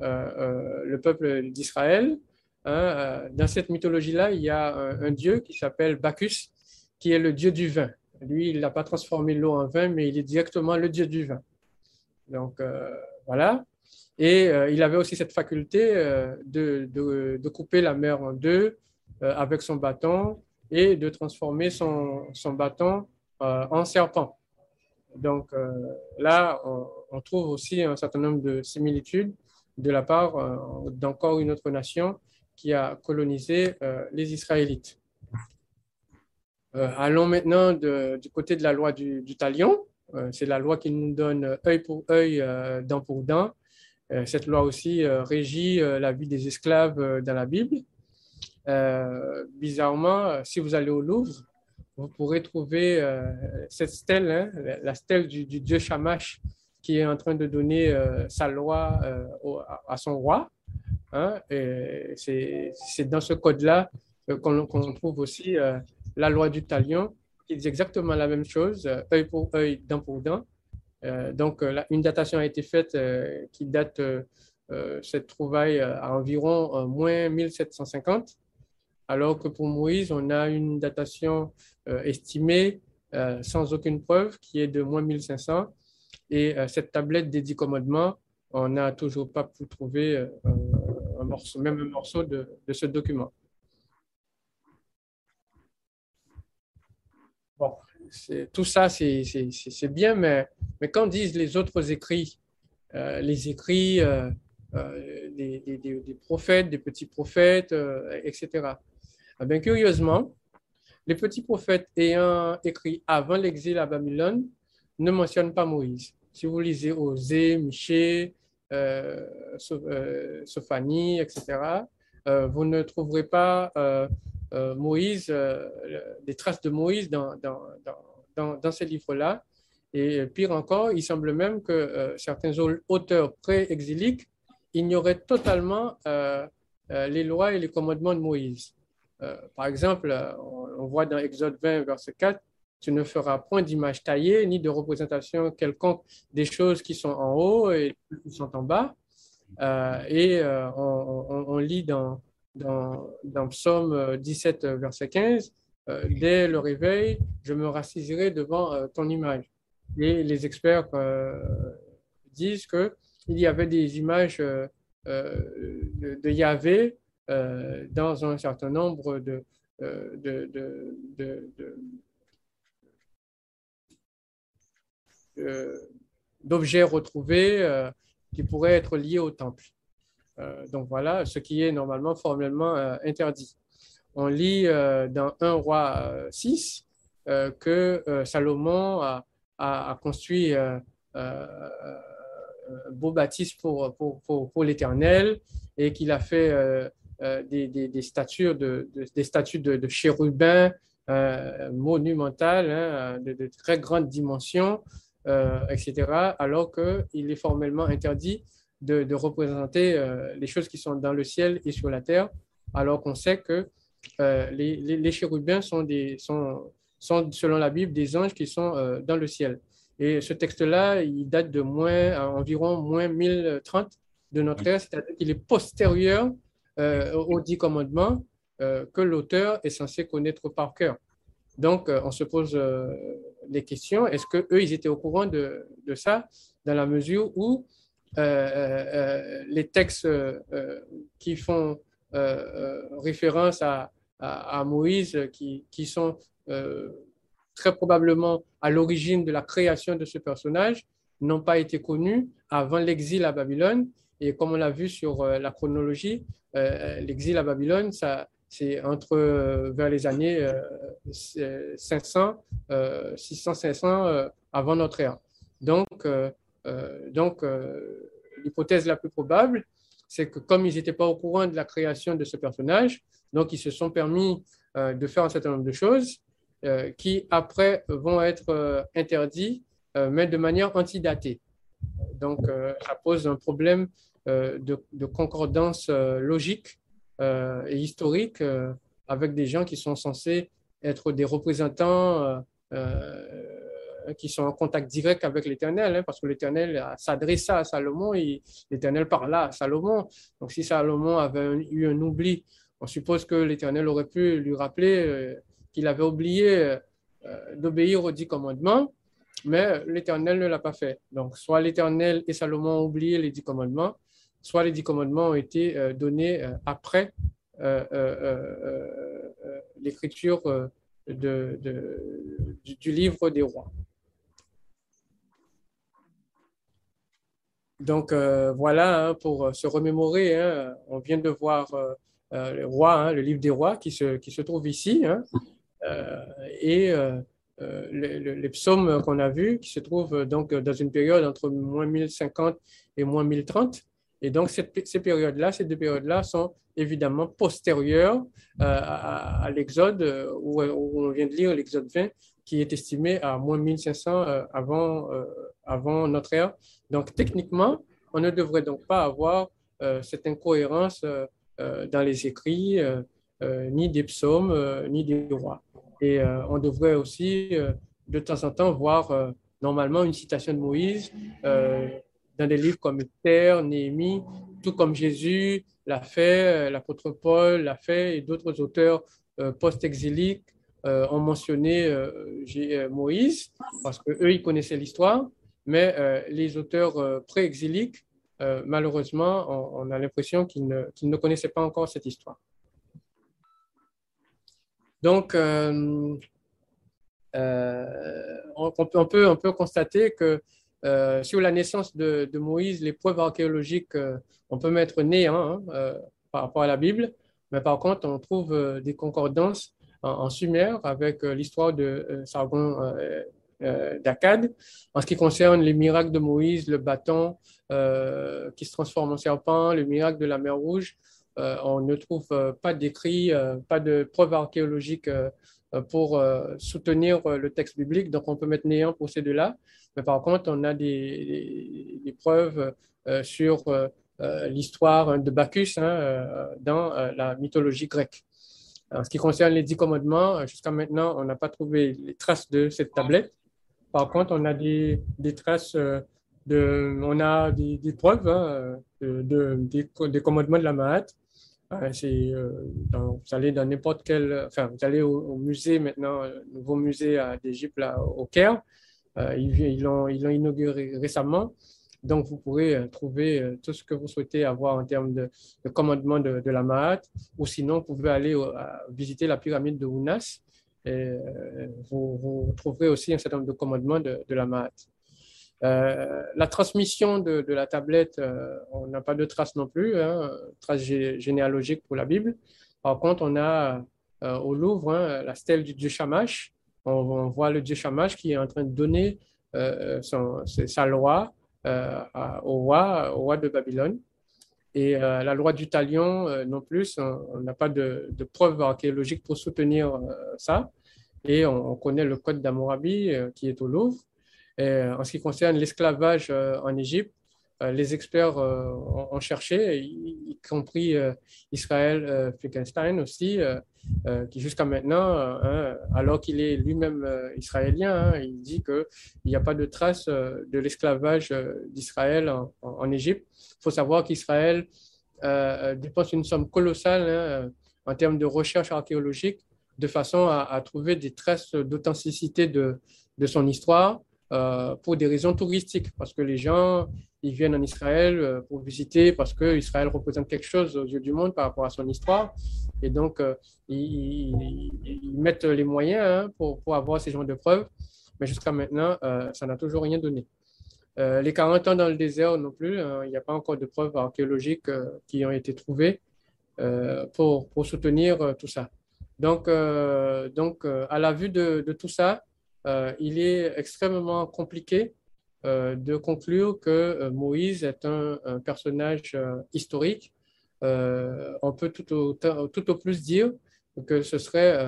le peuple d'Israël, hein, dans cette mythologie-là, il y a un, dieu qui s'appelle Bacchus, qui est le dieu du vin. Lui, il n'a pas transformé l'eau en vin, mais il est directement le dieu du vin. Donc, euh, voilà. Et euh, il avait aussi cette faculté euh, de, de, couper la mer en deux avec son bâton et de transformer son, son bâton en serpent. Donc là, on, trouve aussi un certain nombre de similitudes de la part d'encore une autre nation qui a colonisé les Israélites. allons maintenant du côté de la loi du, du talion. Euh, c'est la loi qui nous donne œil pour œil, euh, dent pour dent. Euh, cette loi aussi régit la vie des esclaves dans la Bible. bizarrement, si vous allez au Louvre, vous pourrez trouver cette stèle, hein, la stèle du, dieu Shamash, qui est en train de donner sa loi à, son roi. Hein, c'est dans ce code-là qu'on trouve aussi la loi du talion, qui dit exactement la même chose, euh, œil pour œil, dent pour dent. Euh, donc, euh, une datation a été faite qui date cette trouvaille à environ moins 1750, alors que pour Moïse, on a une datation estimée sans aucune preuve qui est de moins 1500. Et cette tablette des dix commandements, on n'a toujours pas pu trouver un morceau, même un morceau de ce document. Tout ça, c'est bien, mais, mais quand disent les autres écrits, euh, les écrits euh, euh, des, prophètes, des petits prophètes, etc. Eh bien, curieusement, les petits prophètes ayant écrit avant l'exil à Babylone ne mentionnent pas Moïse. Si vous lisez Osée, Michée, Sophanie, etc., vous ne trouverez pas euh, Moïse, euh, des traces de Moïse dans, dans, dans, dans ces livres-là. Et pire encore, il semble même que euh, certains auteurs pré-exiliques ignoraient totalement les lois et les commandements de Moïse. par exemple, on, voit dans Exode 20, verset 4, tu ne feras point d'image taillée ni de représentation quelconque des choses qui sont en haut et qui sont en bas. et on, on, lit dans, dans, Psaume 17, euh, verset 15, euh, dès le réveil, je me rassiserai devant euh, ton image. Et les experts disent qu'il y avait des images de, Yahvé dans un certain nombre d'objets retrouvés qui pourraient être liés au temple. Euh, donc voilà, ce qui est normalement formellement euh, interdit. On lit euh, dans 1 roi 6 que Salomon a, construit un beau bâtisse pour, l'Éternel et qu'il a fait des, statues de, de, de chérubins monumentales, hein, de, très grandes dimensions, etc., alors qu'il est formellement interdit de, représenter les choses qui sont dans le ciel et sur la terre, alors qu'on sait que les, les, chérubins sont, des, sont, sont, selon la Bible, des anges qui sont dans le ciel. Et ce texte-là, il date de moins, environ moins 1030 de notre ère, c'est-à-dire qu'il est postérieur euh, aux dix commandements euh, que l'auteur est censé connaître par cœur. Donc, euh, on se pose les questions. Est-ce qu'eux, ils étaient au courant de, de, ça dans la mesure où les textes qui font référence à, Moïse, qui, sont très probablement à l'origine de la création de ce personnage, n'ont pas été connus avant l'exil à Babylone. Et comme on l'a vu sur euh, la chronologie, euh, l'exil à Babylone, ça, c'est entre euh, vers les années 500, 600, 500 avant notre ère. Donc, donc l'hypothèse la plus probable, c'est que comme ils n'étaient pas au courant de la création de ce personnage, donc ils se sont permis de faire un certain nombre de choses euh, qui après vont être euh, interdits, euh, mais de manière antidatée. Donc, ça pose un problème de, concordance logique et historique avec des gens qui sont censés être des représentants qui sont en contact direct avec l'Éternel, hein, parce que l'Éternel s'adressa à Salomon et l'Éternel parla à Salomon. Donc si Salomon avait eu un oubli, on suppose que l'Éternel aurait pu lui rappeler qu'il avait oublié euh, d'obéir aux dix commandements, mais l'Éternel ne l'a pas fait. Donc, soit l'Éternel et Salomon ont oublié les dix commandements, soit les dix commandements ont été euh, donnés euh, après l'écriture du, livre des rois. Donc voilà, hein, pour se remémorer, hein, on vient de voir le roi, hein, le livre des rois qui se, qui se trouve ici. Euh, et euh, euh, les, psaumes qu'on a vus, qui se trouvent donc dans une période entre moins 1050 et moins 1030. Et donc, ces périodes-là, ces deux périodes-là sont évidemment postérieures à, l'Exode, où, on vient de lire l'Exode 20, qui est estimé à moins 1500 avant, avant notre ère. Donc, techniquement, on ne devrait donc pas avoir cette incohérence dans les écrits, ni des psaumes, ni des rois. Et euh, on devrait aussi, euh, de temps en temps, voir euh, normalement une citation de Moïse dans des livres comme Esther, Néhémie, tout comme Jésus l'a fait, l'apôtre Paul l'a fait, et d'autres auteurs post-exiliques ont mentionné Moïse, parce qu'eux, ils connaissaient l'histoire, mais les auteurs pré-exiliques, malheureusement, on, a l'impression qu'ils ne, connaissaient pas encore cette histoire. Donc, euh, euh, on, peut, on, peut, constater que euh, sur la naissance de, Moïse, les preuves archéologiques, on peut mettre néant hein, par rapport à la Bible, mais par contre, on trouve des concordances en, Sumer avec l'histoire de Sargon d'Akkad. En ce qui concerne les miracles de Moïse, le bâton qui se transforme en serpent, le miracle de la mer Rouge, euh, on ne trouve euh, pas d'écrit, euh, pas de preuves archéologiques pour soutenir le texte biblique, donc on peut mettre néant pour ces deux-là. Mais par contre, on a des, preuves sur l'histoire de Bacchus hein, dans la mythologie grecque. En ce qui concerne les dix commandements, jusqu'à maintenant, on n'a pas trouvé les traces de cette tablette. Par contre, on a des, traces de, on a des, preuves hein, de, des, commandements de la Mahat c'est, euh, vous allez dans n'importe quel, enfin, vous allez au, musée maintenant, nouveau musée d'Égypte au Caire. Euh, ils, l'ont, ils l'ont inauguré récemment. Donc, vous pourrez euh, trouver tout ce que vous souhaitez avoir en termes de, commandement de, la Mahat, ou sinon, vous pouvez aller visiter la pyramide de Ounas et vous, trouverez aussi un certain nombre de commandements de, la Mahat. Euh, la transmission de, la tablette, euh, on n'a pas de trace non plus, hein, trace généalogique pour la Bible. Par contre, on a euh, au Louvre hein, la stèle du dieu Shamash. On, voit le dieu Shamash qui est en train de donner sa loi au, roi, au roi de Babylone. Et la loi du talion non plus, on n'a pas de, preuves archéologiques pour soutenir ça. Et on, connaît le code d'Amorabi qui est au Louvre. Et en ce qui concerne l'esclavage en Égypte, euh, les experts euh, ont, cherché, y, compris euh, Israël Finkelstein aussi, qui jusqu'à maintenant, hein, alors qu'il est lui-même israélien, hein, il dit qu'il n'y a pas de trace de l'esclavage d'Israël en, Égypte. Il faut savoir qu'Israël dépense une somme colossale hein, en termes de recherche archéologique de façon à, trouver des traces d'authenticité de, de, son histoire pour des raisons touristiques, parce que les gens ils viennent en Israël euh, pour visiter parce que Israël représente quelque chose aux yeux du monde par rapport à son histoire. Et donc, euh, ils, mettent les moyens hein, pour, pour, avoir ces genres de preuves. Mais jusqu'à maintenant, euh, ça n'a toujours rien donné. les 40 ans dans le désert non plus, hein, il n'y a pas encore de preuves archéologiques qui ont été trouvées pour, pour, soutenir tout ça. Donc, donc à la vue de, tout ça, il est extrêmement compliqué euh, de conclure que euh, Moïse est un, personnage euh, historique. on peut tout au, plus dire que ce serait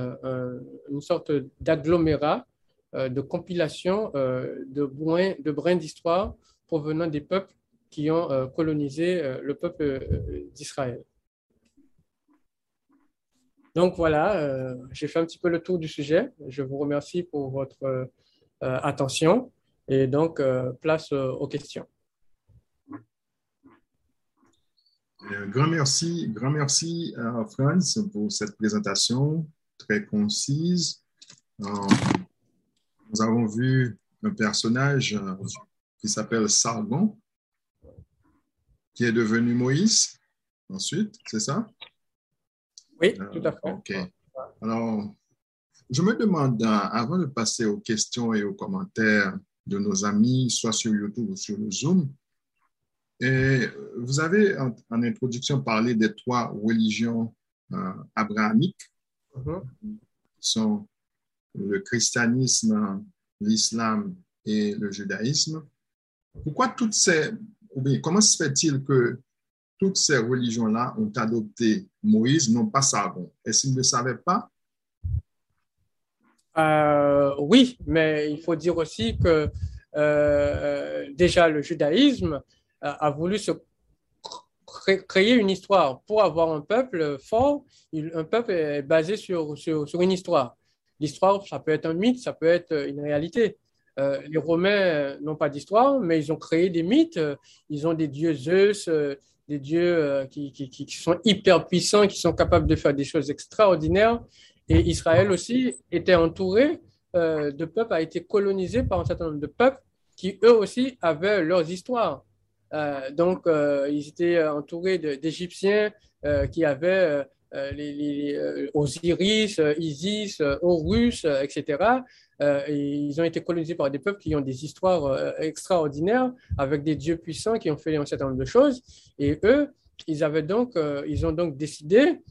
une sorte d'agglomérat, de compilation de brins d'histoire provenant des peuples qui ont colonisé le peuple d'Israël. Donc voilà, j'ai fait un petit peu le tour du sujet. Je vous remercie pour votre attention. Et donc, euh, place euh, aux questions. Euh, grand merci, grand merci à Franz pour cette présentation très concise. nous avons vu un personnage qui s'appelle Sargon, qui est devenu Moïse ensuite, c'est ça? Oui, tout à fait. OK. Alors, je me demande, avant de passer aux questions et aux commentaires, de nos amis, soit sur YouTube ou sur le Zoom. Et vous avez en, introduction parlé des trois religions euh, abrahamiques, uh-huh. qui sont le christianisme, l'islam et le judaïsme. Pourquoi toutes ces, comment se fait-il que toutes ces religions-là ont adopté Moïse, non pas Sargon Est-ce qu'ils ne le savaient pas? Euh, oui, mais il faut dire aussi que euh, déjà le judaïsme a, voulu se créer une histoire. Pour avoir un peuple fort, un peuple est basé sur, sur, une histoire. L'histoire, ça peut être un mythe, ça peut être une réalité. Euh, les Romains n'ont pas d'histoire, mais ils ont créé des mythes. Ils ont des dieux Zeus, des dieux qui, qui, qui, sont hyper puissants, qui sont capables de faire des choses extraordinaires. Et Israël aussi était entouré euh, de peuples, a été colonisé par un certain nombre de peuples qui eux aussi avaient leurs histoires. Euh, donc, euh, ils étaient entourés d'Égyptiens qui avaient les, Osiris, Isis, Horus, etc. Et ils ont été colonisés par des peuples qui ont des histoires extraordinaires avec des dieux puissants qui ont fait un certain nombre de choses. Et eux, ils, avaient donc, ils ont donc décidé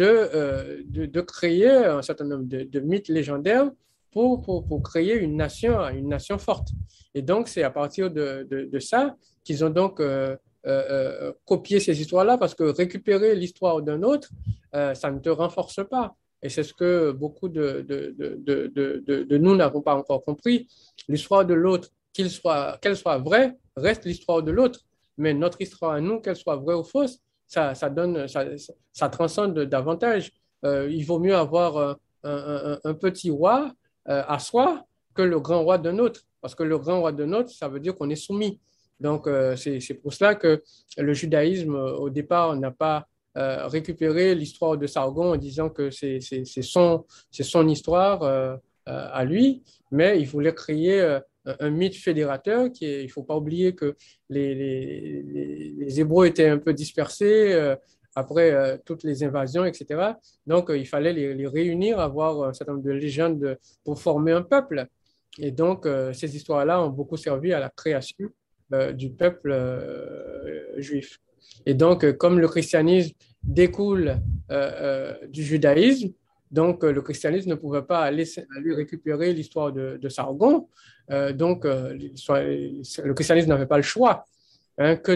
euh, de, de, créer un certain nombre de, mythes légendaires pour, pour, pour, créer une nation, une nation forte. Et donc, c'est à partir de, de ça qu'ils ont donc euh, euh, copié ces histoires-là, parce que récupérer l'histoire d'un autre, ça ne te renforce pas. Et c'est ce que beaucoup de, de nous n'avons pas encore compris. L'histoire de l'autre, qu'elle soit, qu'elle soit vraie, reste l'histoire de l'autre. Mais notre histoire à nous, qu'elle soit vraie ou fausse, ça, ça donne, ça, ça, transcende davantage. Euh, il vaut mieux avoir euh, un, petit roi euh, à soi que le grand roi d'un autre, parce que le grand roi d'un autre, ça veut dire qu'on est soumis. Donc, c'est pour cela que le judaïsme, au départ, n'a pas récupéré l'histoire de Sargon en disant que c'est son, son histoire à lui, mais il voulait créer un mythe fédérateur qui il ne faut pas oublier que les, les, les, Hébreux étaient un peu dispersés euh, après euh, toutes les invasions, etc. Donc, euh, il fallait les, réunir, avoir un certain nombre de légendes pour former un peuple. Et donc, ces histoires-là ont beaucoup servi à la création du peuple juif. Et donc, comme le christianisme découle du judaïsme, donc, le christianisme ne pouvait pas aller, lui récupérer l'histoire de, de, Sargon. Euh, donc, euh, le christianisme n'avait pas le choix. hein, que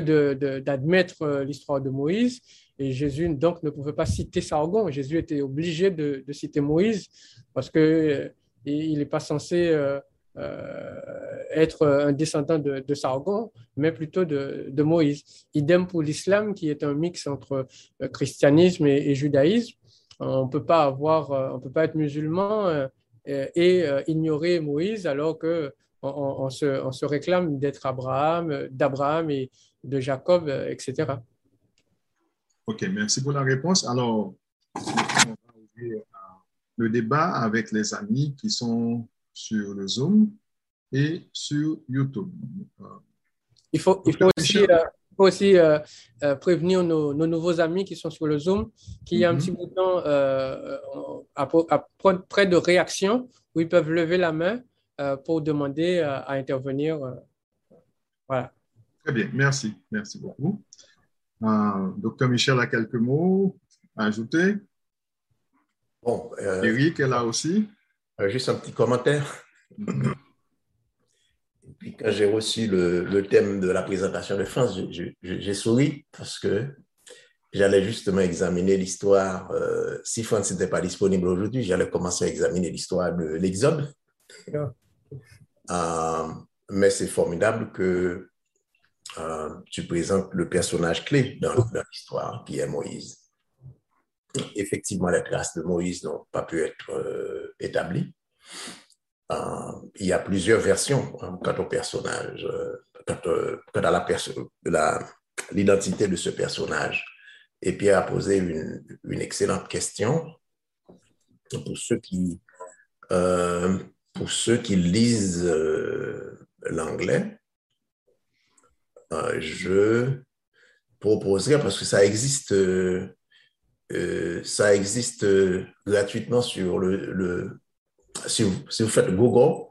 d'admettre de, l'histoire de Moïse. Et Jésus, donc, ne pouvait pas citer Sargon. Jésus était obligé de, citer Moïse parce qu'il n'est pas censé être un descendant de, Sargon, mais plutôt de, Moïse. Idem pour l'islam, qui est un mix entre christianisme et judaïsme on ne peut pas avoir, euh, on peut pas être musulman euh, et euh, ignorer Moïse alors que on, se, réclame d'être Abraham, d'Abraham et de Jacob, etc. OK, merci pour la réponse. Alors, le débat avec les amis qui sont sur le Zoom et sur YouTube. Il faut, il faut aussi, aussi euh, euh, prévenir nos, nouveaux amis qui sont sur le Zoom qu'il y a un mhm. petit bouton euh, à, près de réaction où ils peuvent lever la main pour demander à intervenir. voilà. Très bien, merci. Merci beaucoup. docteur Michel a quelques mots à ajouter. Bon, Eric est là aussi. Juste un petit commentaire. Mhm. Puis quand j'ai reçu le, thème de la présentation de France, j'ai souri parce que j'allais justement examiner l'histoire. Euh, si France n'était pas disponible aujourd'hui, j'allais commencer à examiner l'histoire de l'Exode. Euh, mais c'est formidable que euh, tu présentes le personnage clé dans, dans l'histoire, qui est Moïse. Effectivement, les traces de Moïse n'ont pas pu être établies. Euh, il y a plusieurs versions hein, quant au personnage, euh, quant, à l'identité de ce personnage. Et Pierre a posé une, excellente question pour ceux qui, euh, pour ceux qui lisent l'anglais. je proposerais, parce que ça existe, ça existe gratuitement sur le si vous, faites Google,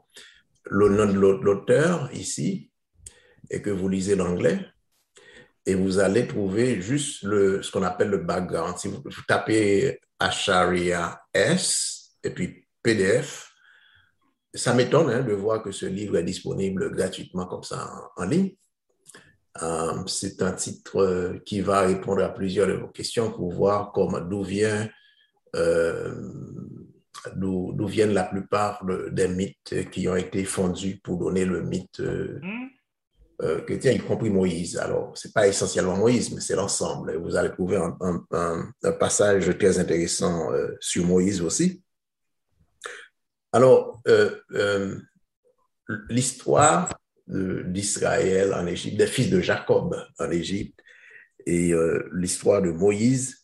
le nom de l'auteur ici, et que vous lisez l'anglais, et vous allez trouver juste le, ce qu'on appelle le background. Si vous, tapez Acharia S et puis PDF, ça m'étonne hein, de voir que ce livre est disponible gratuitement comme ça en, ligne. Euh, c'est un titre qui va répondre à plusieurs de vos questions pour voir d'où vient euh, d'où viennent la plupart des mythes qui ont été fondus pour donner le mythe euh, euh, chrétien, y compris Moïse. Alors, ce n'est pas essentiellement Moïse, mais c'est l'ensemble. Vous allez trouver un, passage très intéressant euh, sur Moïse aussi. Alors, l'histoire d'Israël en Égypte, des fils de Jacob en Égypte, et l'histoire de Moïse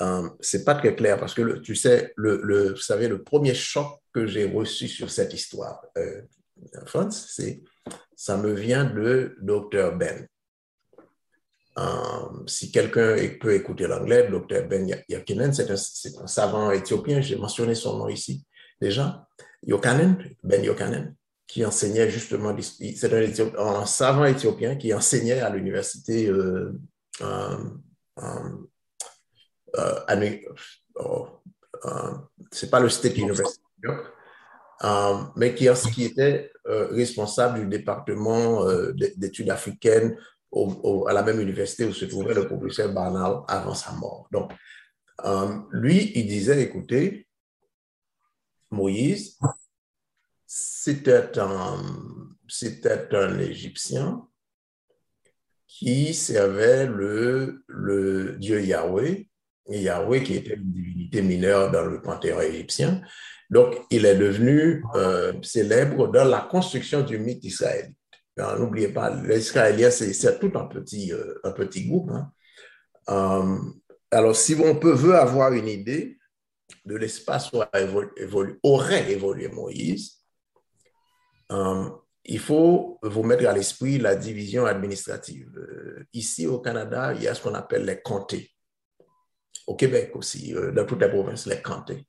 euh, c'est pas très clair parce que tu sais, le, vous savez, le premier choc que j'ai reçu sur cette histoire, euh, France, c'est ça me vient de Dr. Ben. Euh, si quelqu'un peut écouter l'anglais, Dr. Ben Yakinen, c'est un, savant éthiopien, j'ai mentionné son nom ici déjà, Yokanen, Ben Yokanen, qui enseignait justement, c'est un, savant éthiopien qui enseignait à l'université euh, euh, oh, euh, c'est pas le State University, euh, mais qui, qui était responsable du département d'études africaines à la même université où se trouvait le professeur Barnal avant sa mort. Donc, lui, il disait, écoutez, Moïse, c'était un, c'était un Égyptien qui servait le, le Dieu Yahweh Yahweh, qui était une divinité mineure dans le panthéon égyptien. Donc, il est devenu euh, célèbre dans la construction du mythe israélite. N'oubliez pas, les Israéliens, c'est tout un petit, euh, un petit groupe. Hein. Euh, alors, si on veut avoir une idée de l'espace où aurait évolué Moïse, il faut vous mettre à l'esprit la division administrative. ici, au Canada, il y a ce qu'on appelle les comtés au Québec aussi, euh, dans toutes les provinces, les comtés.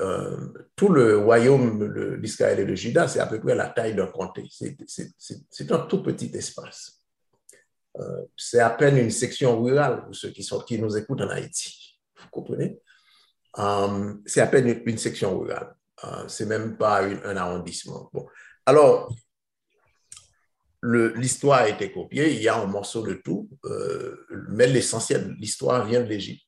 Euh, tout le royaume d'Israël et de Juda, c'est à peu près la taille d'un comté. C'est un tout petit espace. Euh, c'est à peine une section rurale pour ceux qui nous écoutent en Haïti. Vous comprenez? c'est à peine une, section rurale. C'est même pas un arrondissement. Bon. Alors, l'histoire a été copiée, il y a un morceau de tout, euh, mais l'essentiel, l'histoire vient de l'Égypte.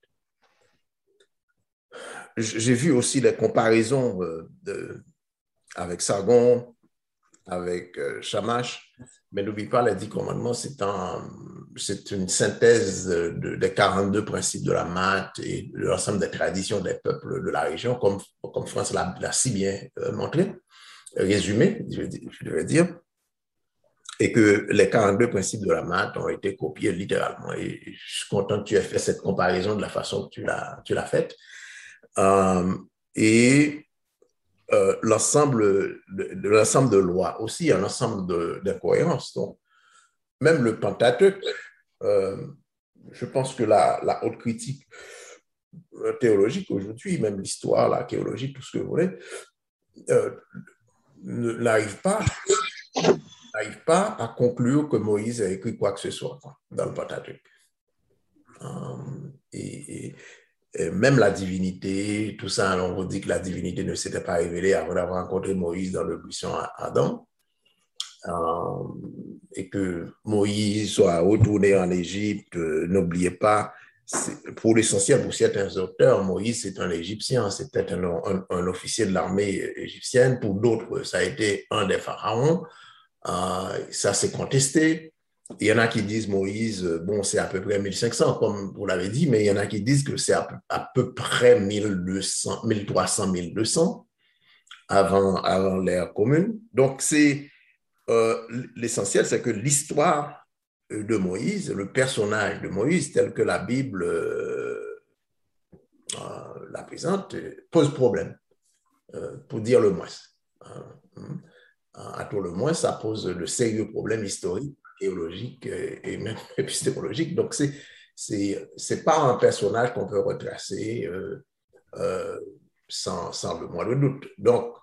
J'ai vu aussi les comparaisons euh, de, avec Sargon, avec euh, Shamash, mais n'oublie pas les dix commandements, c'est un, une synthèse des 42 principes de la maths et de l'ensemble des traditions des peuples de la région, comme, comme France l'a si bien montré, résumé, je, je devrais dire et que les 42 principes de la maths ont été copiés littéralement. Et je suis content que tu aies fait cette comparaison de la façon que tu l'as, faite. Euh, et euh, l'ensemble de, de lois aussi, un ensemble d'incohérences. Donc, même le Pentateuque, euh, je pense que la, haute critique théologique aujourd'hui, même l'histoire, l'archéologie, tout ce que vous voulez, n'arrive pas pas à conclure que Moïse a écrit quoi que ce soit dans le Pentateuque. Et, même la divinité, tout ça, on vous dit que la divinité ne s'était pas révélée avant d'avoir rencontré Moïse dans le buisson Adam. Um, et que Moïse soit retourné en Égypte, euh, n'oubliez pas, pour l'essentiel, pour certains auteurs, Moïse, c'est un Égyptien, c'était un, un, officier de l'armée égyptienne. Pour d'autres, ça a été un des pharaons. Euh, ça s'est contesté. Il y en a qui disent Moïse, euh, bon, c'est à peu près 1500, comme vous l'avez dit, mais il y en a qui disent que c'est à, peu près 1200, 1300, 1200 avant, avant l'ère commune. Donc, c'est euh, l'essentiel, c'est que l'histoire de Moïse, le personnage de Moïse, tel que la Bible la présente, pose problème, pour dire le moins. Hein à tout le moins, ça pose de sérieux problèmes historiques, théologiques et même *laughs* épistémologiques. Donc, c'est c'est pas un personnage qu'on peut retracer euh, euh, sans, sans, le moindre doute. Donc,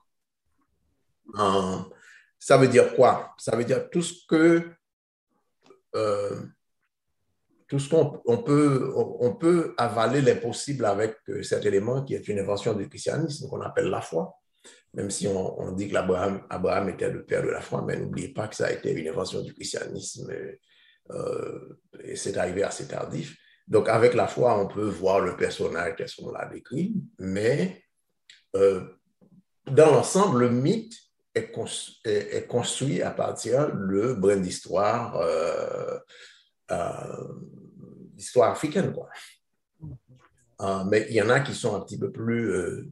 ça veut dire quoi? Ça veut dire tout ce que euh, tout ce qu'on on peut, on peut avaler l'impossible avec cet élément qui est une invention du christianisme qu'on appelle la foi même si on, dit que Abraham, Abraham, était le père de la foi, mais n'oubliez pas que ça a été une invention du christianisme euh, et c'est arrivé assez tardif. Donc, avec la foi, on peut voir le personnage tel qu'on l'a décrit, mais euh, dans l'ensemble, le mythe est, construit à partir de brin d'histoire, euh, d'histoire africaine. Quoi. mais il y en a qui sont un petit peu plus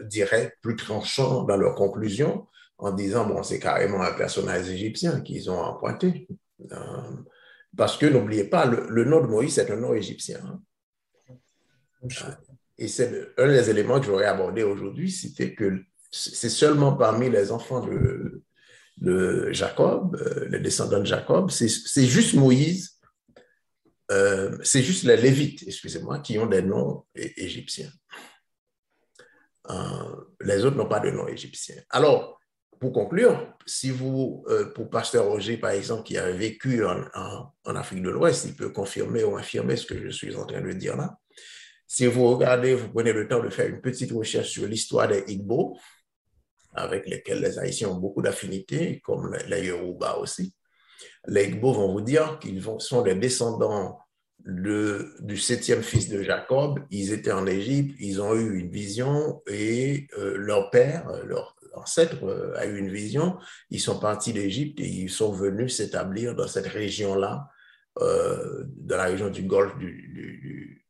direct, plus tranchant dans leur conclusion, en disant, bon, c'est carrément un personnage égyptien qu'ils ont emprunté. Euh, parce que n'oubliez pas, le, nom de Moïse, c'est un nom égyptien. Hein. Et c'est un des éléments que j'aurais abordé aujourd'hui, c'était que c'est seulement parmi les enfants de, Jacob, euh, les descendants de Jacob, c'est juste Moïse, euh, c'est juste les Lévites, excusez-moi, qui ont des noms égyptiens. Euh, les autres n'ont pas de nom égyptien. Alors, pour conclure, si vous, pour Pasteur Roger, par exemple, qui a vécu en, en, Afrique de l'Ouest, il peut confirmer ou infirmer ce que je suis en train de dire là. Si vous regardez, vous prenez le temps de faire une petite recherche sur l'histoire des Igbo, avec lesquels les Haïtiens ont beaucoup d'affinités, comme les Yoruba aussi. Les Igbo vont vous dire qu'ils sont des descendants du septième fils de Jacob, ils étaient en Égypte, ils ont eu une vision et euh, leur père, leur ancêtre euh, a eu une vision. Ils sont partis d'Égypte et ils sont venus s'établir dans cette région-là, euh, dans la région du Golfe du,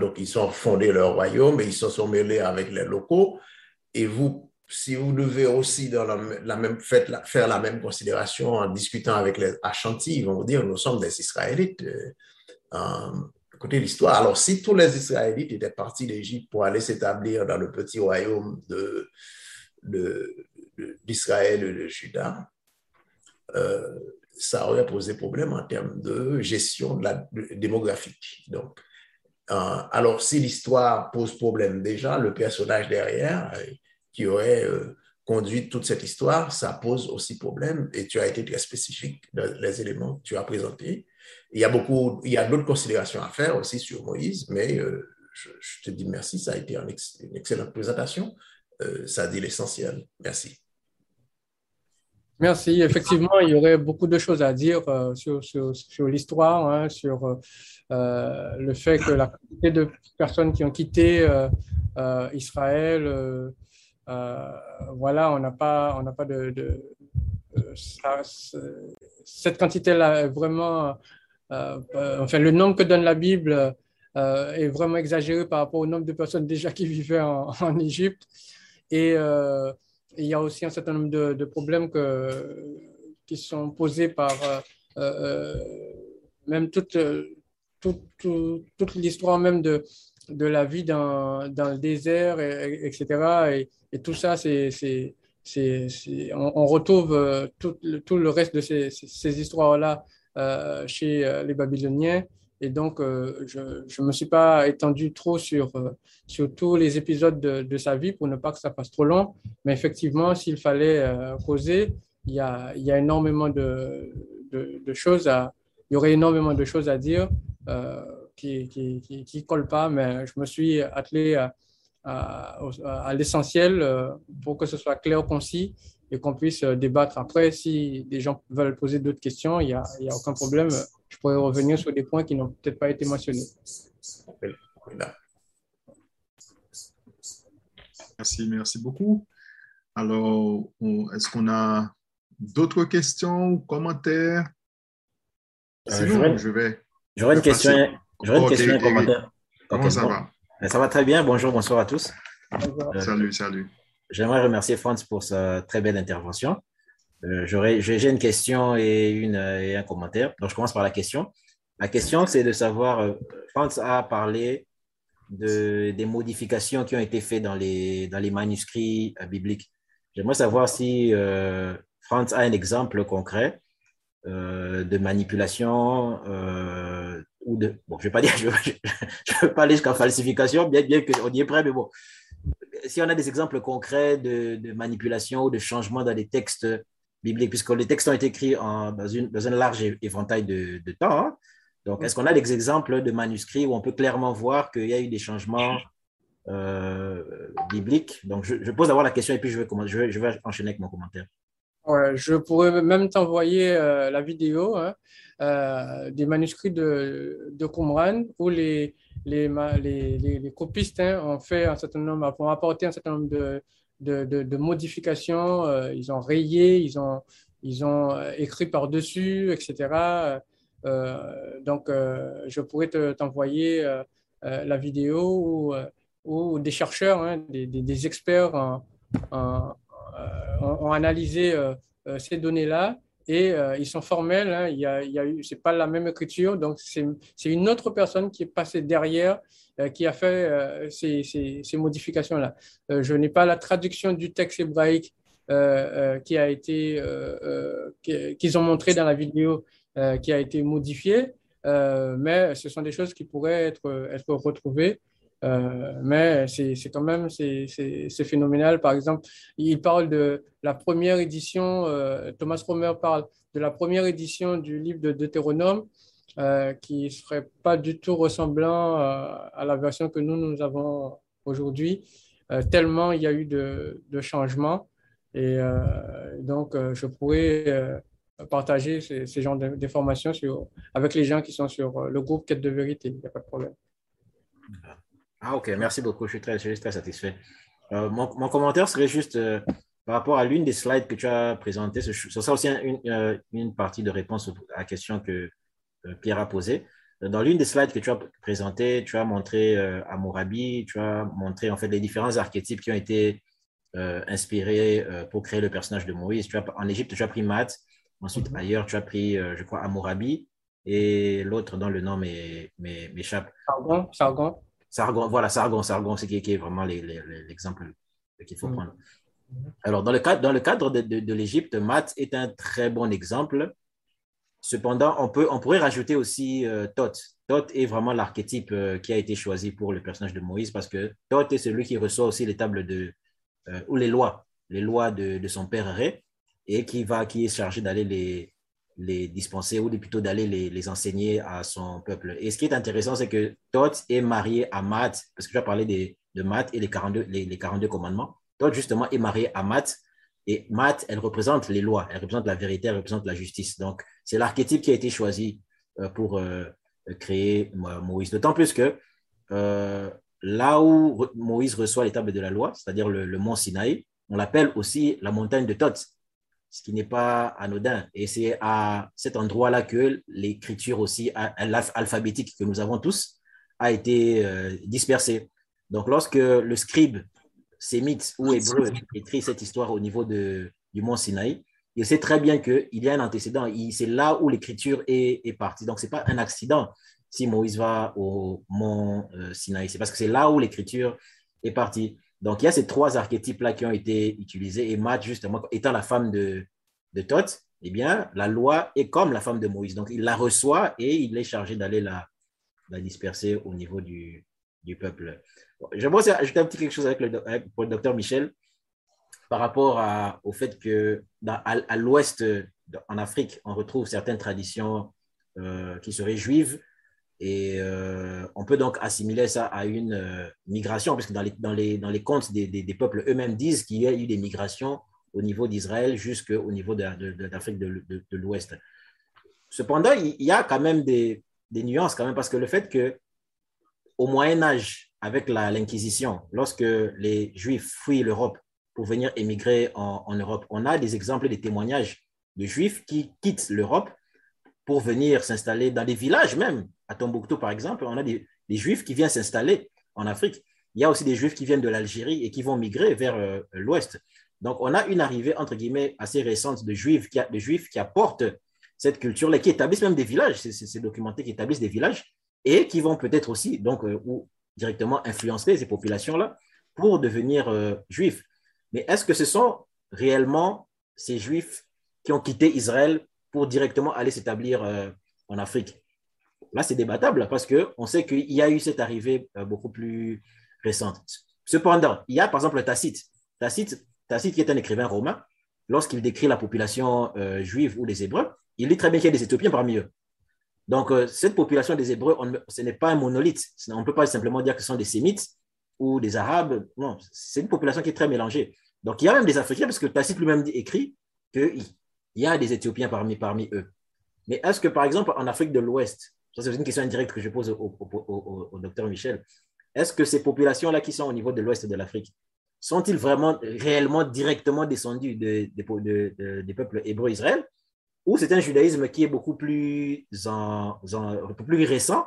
Donc, ils ont fondé leur royaume et ils se sont mêlés avec les locaux. Et vous si vous devez aussi dans la, même, faire la même considération en discutant avec les Ashanti, ils vont vous dire nous sommes des Israélites. Euh, euh, écoutez l'histoire. Alors, si tous les Israélites étaient partis d'Égypte pour aller s'établir dans le petit royaume d'Israël et de Juda, euh, ça aurait posé problème en termes de gestion démographique. Donc, alors, si l'histoire pose problème déjà, le personnage derrière, qui aurait euh, conduit toute cette histoire, ça pose aussi problème et tu as été très spécifique dans les éléments que tu as présentés. Il y a beaucoup, il y a d'autres considérations à faire aussi sur Moïse, mais euh, je, te dis merci, ça a été une excellente présentation. Euh, ça dit l'essentiel. Merci. Merci. Effectivement, il y aurait beaucoup de choses à dire euh, sur, l'histoire, hein, sur euh, euh, le fait que la quantité de personnes qui ont quitté Israël, voilà, on n'a pas, pas de, cette quantité-là est vraiment, enfin, le nombre que donne la Bible est vraiment exagéré par rapport au nombre de personnes déjà qui vivaient en, en Égypte. Et il y a aussi un certain nombre de, problèmes qui sont posés par euh, euh, même toute, toute, toute, l'histoire même de, de la vie dans, dans le désert, et, etc. Et, tout ça, c'est, c'est, on, retrouve euh, tout, tout, le reste de ces histoires-là chez les Babyloniens. Et donc, euh, je ne me suis pas étendu trop sur, euh, sur tous les épisodes de, de, sa vie pour ne pas que ça passe trop long. Mais effectivement, s'il fallait euh, causer, il y a, y a énormément de, de, choses à, y aurait énormément de choses à dire euh, qui ne qui, qui, collent pas, mais je me suis attelé à, à, l'essentiel pour que ce soit clair, concis et qu'on puisse débattre. Après, si des gens veulent poser d'autres questions, il n'y a, y a aucun problème je pourrais revenir sur des points qui n'ont peut-être pas été mentionnés. Merci, merci beaucoup. Alors, est-ce qu'on a d'autres questions ou commentaires? Euh, je vais. J'aurais une question, j'aurais une question et un commentaire. Comment ça va? Ça va très bien. Bonjour, bonsoir à tous. Euh, salut, salut. J'aimerais remercier Franz pour sa très belle intervention. Euh, j'ai une question et, une, et un commentaire. Donc, je commence par la question. La question, c'est de savoir, euh, Franz a parlé de, des modifications qui ont été faites dans les, dans les manuscrits euh, bibliques. J'aimerais savoir si euh, Franz a un exemple concret de manipulation ou de... Bon, je ne vais pas dire, *laughs* je ne vais pas aller jusqu'à falsification, bien, bien qu'on y est prêt, mais bon. Si on a des exemples concrets de, de manipulation ou de changement dans les textes puisque les textes ont été écrits dans, une, dans un large éventail de, temps. Hein. Donc, est-ce qu'on a des exemples de manuscrits où on peut clairement voir qu'il y a eu des changements euh, bibliques? Donc, je, pose d'abord la question et puis je vais, je vais, enchaîner avec mon commentaire. Ouais, je pourrais même t'envoyer euh, la vidéo hein, euh, des manuscrits de, de Qumran où les, les, les, les, copistes hein, ont fait un certain nombre, ont apporté un certain nombre de, de, modifications, euh, ils ont rayé, ils ont, ils ont euh, écrit par-dessus, etc. Euh, donc, je pourrais t'envoyer la vidéo où, des chercheurs, hein, des, des, experts ont analysé ces données-là et ils sont formels. Hein, il y a, c'est pas la même écriture, donc c'est une autre personne qui est passée derrière euh, qui a fait euh, ces, modifications-là. Euh, je n'ai pas la traduction du texte hébraïque qui a été, qu'ils ont montré dans la vidéo, qui a été modifié, mais ce sont des choses qui pourraient être retrouvées. Euh, mais c'est quand même c'est phénoménal. Par exemple, il parle de la première édition, euh, Thomas Romer parle de la première édition du livre de Deutéronome euh, qui ne serait pas du tout ressemblant à la version que nous, nous avons aujourd'hui, tellement il y a eu de, de changements. Et donc, je pourrais partager ces, ces genres d'informations avec les gens qui sont sur le groupe Quête de vérité. Il n'y a pas de problème. Ah, ok, merci beaucoup. Je suis très, je suis très satisfait. mon, mon, commentaire serait juste par rapport à l'une des slides que tu as présentées. Ce, ce sera aussi une, une, partie de réponse à la question que euh, Pierre a posé. Dans l'une des slides que tu as présentées, tu as montré euh, Amourabi, tu as montré en fait les différents archétypes qui ont été euh, inspirés pour créer le personnage de Moïse. Tu as, en Égypte, tu as pris Math. Ensuite, mhm. ailleurs, tu as pris, je crois, Amourabi. Et l'autre dont le nom m'échappe. Sargon, Sargon. Sargon, voilà, Sargon, Sargon, c'est qui, est vraiment l'exemple qu'il faut mhm. prendre. Alors, dans le cadre, dans le cadre de, de, de l'Égypte, Math est un très bon exemple Cependant, on, peut, on pourrait rajouter aussi euh, Thoth. Thoth est vraiment l'archétype euh, qui a été choisi pour le personnage de Moïse parce que Thoth est celui qui reçoit aussi les tables de, euh, ou les lois, les lois de, de, son père Ré, et qui, va, qui est chargé d'aller les, les dispenser ou plutôt d'aller les, les, enseigner à son peuple. Et ce qui est intéressant, c'est que Thoth est marié à Math, parce que tu as parlé de Math et les 42, les, les 42 commandements. Thoth, justement, est marié à Math, Et Math, elle représente les lois, elle représente la vérité, elle représente la justice. Donc, c'est l'archétype qui a été choisi euh, pour euh, créer Moïse. D'autant plus que euh, là où Moïse reçoit les tables de la loi, c'est-à-dire le, mont Sinaï, on l'appelle aussi la montagne de Thoth, ce qui n'est pas anodin. Et c'est à cet endroit-là que l'écriture aussi alphabétique que nous avons tous a été dispersée. Donc, lorsque le scribe sémite ou hébreu écrit cette histoire au niveau du mont Sinaï, il sait très bien qu'il y a un antécédent. C'est là où l'écriture est, partie. Donc, ce n'est pas un accident si Moïse va au mont euh, Sinaï. C'est parce que c'est là où l'écriture est partie. Donc, il y a ces trois archétypes-là qui ont été utilisés. Et Matt, justement, étant la femme de, de Thoth, eh bien, la loi est comme la femme de Moïse. Donc, il la reçoit et il est chargé d'aller la, disperser au niveau du, du peuple. J'aimerais ajouter un petit quelque chose avec le, pour le docteur Michel par rapport au fait que à, l'ouest, en Afrique, on retrouve certaines traditions euh, qui seraient juives et euh, on peut donc assimiler ça à une euh, migration, parce que dans les, dans les, dans les contes des, des, peuples eux-mêmes disent qu'il y a eu des migrations au niveau d'Israël jusqu'au niveau de, de, de l'Ouest. Cependant, il y a quand même des, des nuances, quand même, parce que le fait que au Moyen Âge, avec l'Inquisition, lorsque les Juifs fuient l'Europe pour venir émigrer en, Europe, on a des exemples, des témoignages de Juifs qui quittent l'Europe pour venir s'installer dans des villages même. À Tombouctou, par exemple, on a des, Juifs qui viennent s'installer en Afrique. Il y a aussi des Juifs qui viennent de l'Algérie et qui vont migrer vers euh, l'Ouest. Donc, on a une arrivée, entre guillemets, assez récente de Juifs qui, apportent cette culture-là, qui établissent même des villages, c'est documenté, qui établissent des villages et qui vont peut-être aussi, donc, euh, ou directement influencer ces populations-là pour devenir euh, juifs. Mais est-ce que ce sont réellement ces juifs qui ont quitté Israël pour directement aller s'établir en Afrique? Là, c'est débattable parce qu'on sait qu'il y a eu cette arrivée beaucoup plus récente. Cependant, il y a par exemple Tacite. Tacite, qui est un écrivain romain, lorsqu'il décrit la population juive ou les Hébreux, il dit très bien qu'il y a des Éthiopiens parmi eux. Donc, euh, cette population des Hébreux, ce n'est pas un monolithe. On ne peut pas simplement dire que ce sont des Sémites ou des Arabes. Non, c'est une population qui est très mélangée. Donc, il y a même des Africains, parce que Tacite lui-même écrit qu'il y a des Éthiopiens parmi, eux. Mais est-ce que, par exemple, en Afrique de l'Ouest, c'est une question indirecte que je pose au, docteur Michel, est-ce que ces populations-là qui sont au niveau de l'Ouest de l'Afrique, sont-ils vraiment réellement directement descendus des peuples hébreux Israël ou c'est un judaïsme qui est beaucoup plus, en, plus récent,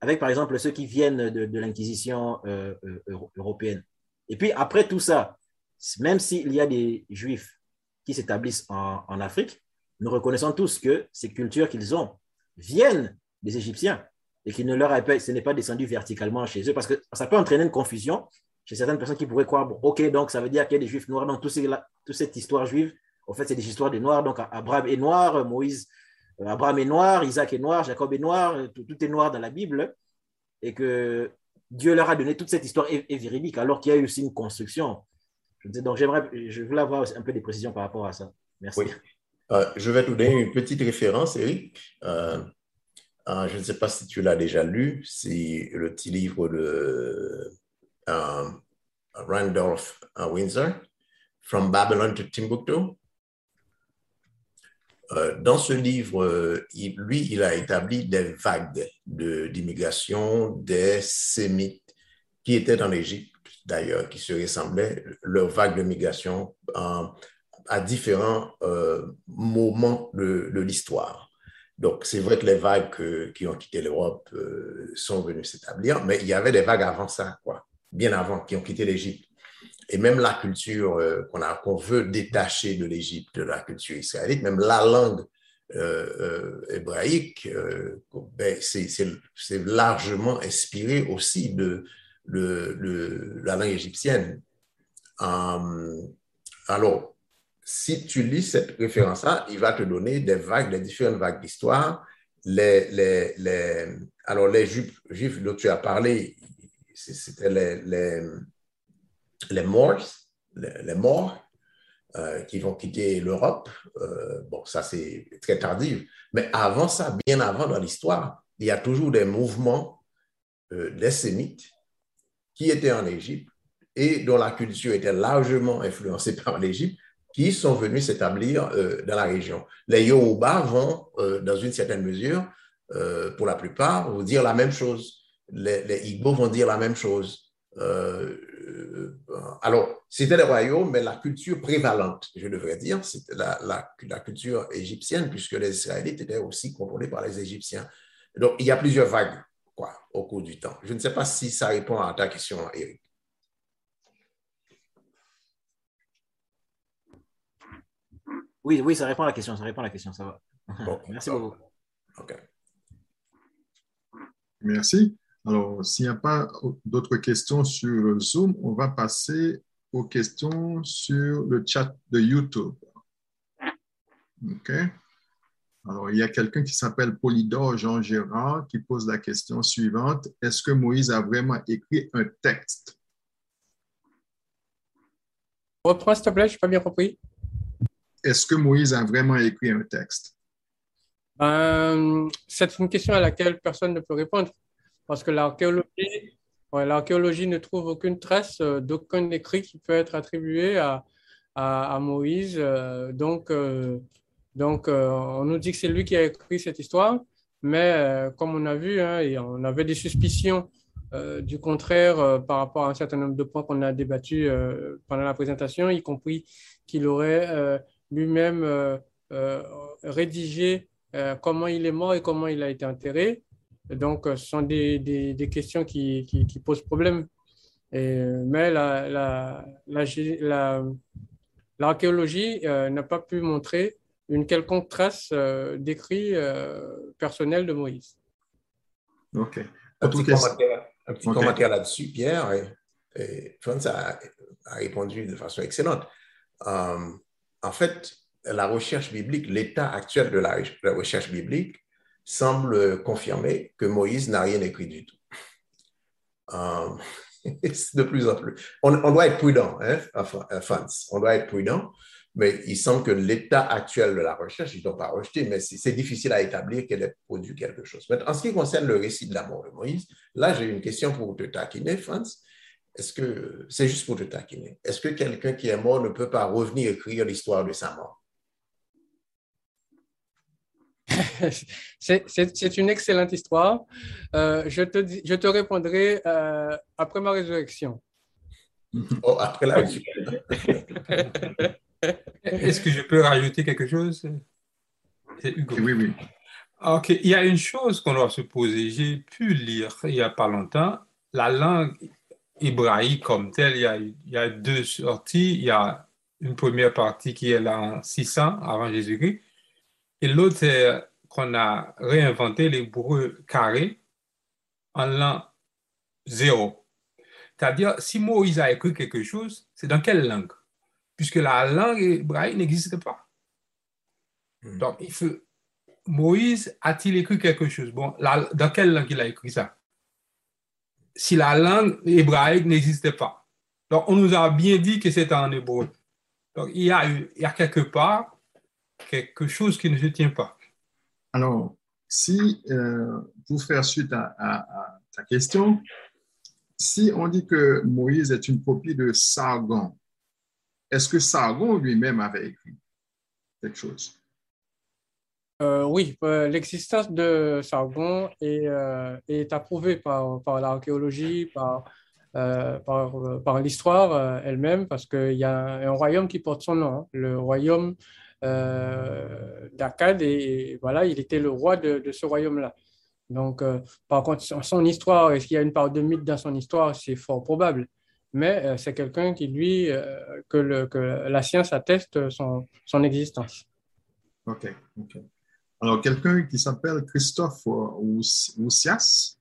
avec par exemple ceux qui viennent de, l'Inquisition euh, euh, européenne? Et puis après tout ça, même s'il y a des juifs qui s'établissent en, Afrique, nous reconnaissons tous que ces cultures qu'ils ont viennent des Égyptiens et qu'ils ne leur ce n'est pas descendu verticalement chez eux, parce que ça peut entraîner une confusion chez certaines personnes qui pourraient croire, ok, donc ça veut dire qu'il y a des juifs noirs dans toute cette histoire juive en fait, c'est des histoires des Noirs. Donc, Abraham est noir, Moïse, euh, Abraham est noir, Isaac est noir, Jacob est noir, euh, tout, est noir dans la Bible. Et que Dieu leur a donné toute cette histoire est, véridique, alors qu'il y a eu aussi une construction. Donc, j'aimerais, je voulais avoir un peu des précisions par rapport à ça. Merci. Euh, je vais te donner une petite référence, Eric. Je ne sais pas si tu l'as déjà lu, c'est le petit livre de Randolph Windsor, From Babylon to Timbuktu. Euh, dans ce livre, euh, lui, il a établi des vagues d'immigration des Sémites qui étaient en Égypte, d'ailleurs, qui se ressemblaient, leurs vagues de migration à différents euh, moments de, l'histoire. Donc, c'est vrai que les vagues qui ont quitté l'Europe sont venues s'établir, mais il y avait des vagues avant ça, quoi, bien avant, qui ont quitté l'Égypte et même la culture euh, qu'on veut détacher de l'Égypte, de la culture israélite, même la langue euh, euh, hébraïque, ben, c'est largement inspiré aussi de, la langue égyptienne. alors, si tu lis cette référence-là, il va te donner des vagues, des différentes vagues d'histoire. Alors, les juifs, dont tu as parlé, c'était les les morts, les, euh, qui vont quitter l'Europe. Euh, bon, ça c'est très tardif. Mais avant ça, bien avant dans l'histoire, il y a toujours des mouvements euh, des Sémites qui étaient en Égypte et dont la culture était largement influencée *laughs* par l'Égypte, qui sont venus s'établir dans la région. Les Yoruba vont, dans une certaine mesure, pour la plupart, vous dire la même chose. Les, les Igbo vont dire la même chose. alors, c'était les royaumes, mais la culture prévalente, je devrais dire, c'était la, la, la, culture égyptienne, puisque les Israélites étaient aussi contrôlés par les Égyptiens. Donc, il y a plusieurs vagues quoi, au cours du temps. Je ne sais pas si ça répond à ta question, Eric. Oui, oui, ça répond à la question, ça répond à la question, ça va. *laughs* Merci beaucoup. OK. Merci. Alors, s'il n'y a pas d'autres questions sur Zoom, on va passer aux questions sur le chat de YouTube. OK. Alors, il y a quelqu'un qui s'appelle Polydore Jean Gérard qui pose la question suivante. Est-ce que Moïse a vraiment écrit un texte? Reprends, s'il te plaît, je n'ai pas bien compris. Est-ce que Moïse a vraiment écrit un texte? Ben, c'est une question à laquelle personne ne peut répondre parce que l'archéologie ne trouve aucune trace euh, d'aucun écrit qui peut être attribué à, Moïse. Euh, donc, euh, euh, on nous dit que c'est lui qui a écrit cette histoire, mais euh, comme on a vu, hein, on avait des suspicions euh, du contraire par rapport à un certain nombre de points qu'on a débattus pendant la présentation, y compris qu'il aurait lui-même rédigé comment il est mort et comment il a été enterré. Donc, ce sont des, des, des questions qui, qui, qui, posent problème. Et, mais l'archéologie la, la, n'a pas pu montrer une quelconque trace euh, d'écrit euh, personnel de Moïse. OK. Un petit commentaire, là-dessus, Pierre. Et, Franz a, répondu de façon excellente. Euh, en fait, la recherche biblique, l'état actuel de la, recherche biblique semble confirmer que Moïse n'a rien écrit du tout. *laughs* de plus en plus. On, doit être prudent, hein, Franz. On doit être prudent mais il semble que l'état actuel de la recherche, ils n'ont pas rejeté, mais c'est difficile à établir qu'elle ait produit quelque chose. Mais en ce qui concerne le récit de la mort de Moïse, là, j'ai une question pour te taquiner, Franz. Est-ce que, c'est juste pour te taquiner, est-ce que quelqu'un qui est mort ne peut pas revenir écrire l'histoire de sa mort? *laughs* c'est une excellente histoire. Euh, je, te, je te répondrai euh, après ma résurrection. Oh, après la résurrection. *laughs* Est-ce que je peux rajouter quelque chose? Hugo. Oui, oui. Ok, il y a une chose qu'on doit se poser. J'ai pu lire il n'y a pas longtemps la langue hébraïque comme telle. Il y, a, il y a deux sorties. Il y a une première partie qui est là en 600 avant Jésus-Christ et l'autre c'est qu'on a réinventé l'hébreu carré en l'an zéro. C'est-à-dire, si Moïse a écrit quelque chose, c'est dans quelle langue? Puisque la langue hébraïque n'existe pas. Hmm. Donc, il faut, Moïse a-t-il écrit quelque chose? Bon, dans quelle langue il a écrit ça? Si la langue hébraïque n'existait pas. Donc, on nous a bien dit que c'était en hébreu. Donc, il y, a, il y a quelque part quelque chose qui ne se tient pas. Alors, si, euh, pour faire suite à, à, ta question, si on dit que Moïse est une copie de Sargon, est-ce que Sargon lui-même avait écrit quelque chose? Euh, oui, euh, l'existence de Sargon est, euh, est approuvée par, par l'archéologie, par, par, l'histoire elle-même, parce qu'il y a un, royaume qui porte son nom, hein, le royaume d'Akkad, et, voilà, il était le roi de, ce royaume-là. Donc, par contre, son histoire, est-ce qu'il y a une part de mythe dans son histoire? C'est fort probable mais c'est quelqu'un qui, lui, que, la science atteste son, son existence. OK. Alors, quelqu'un qui s'appelle Christophe Oussias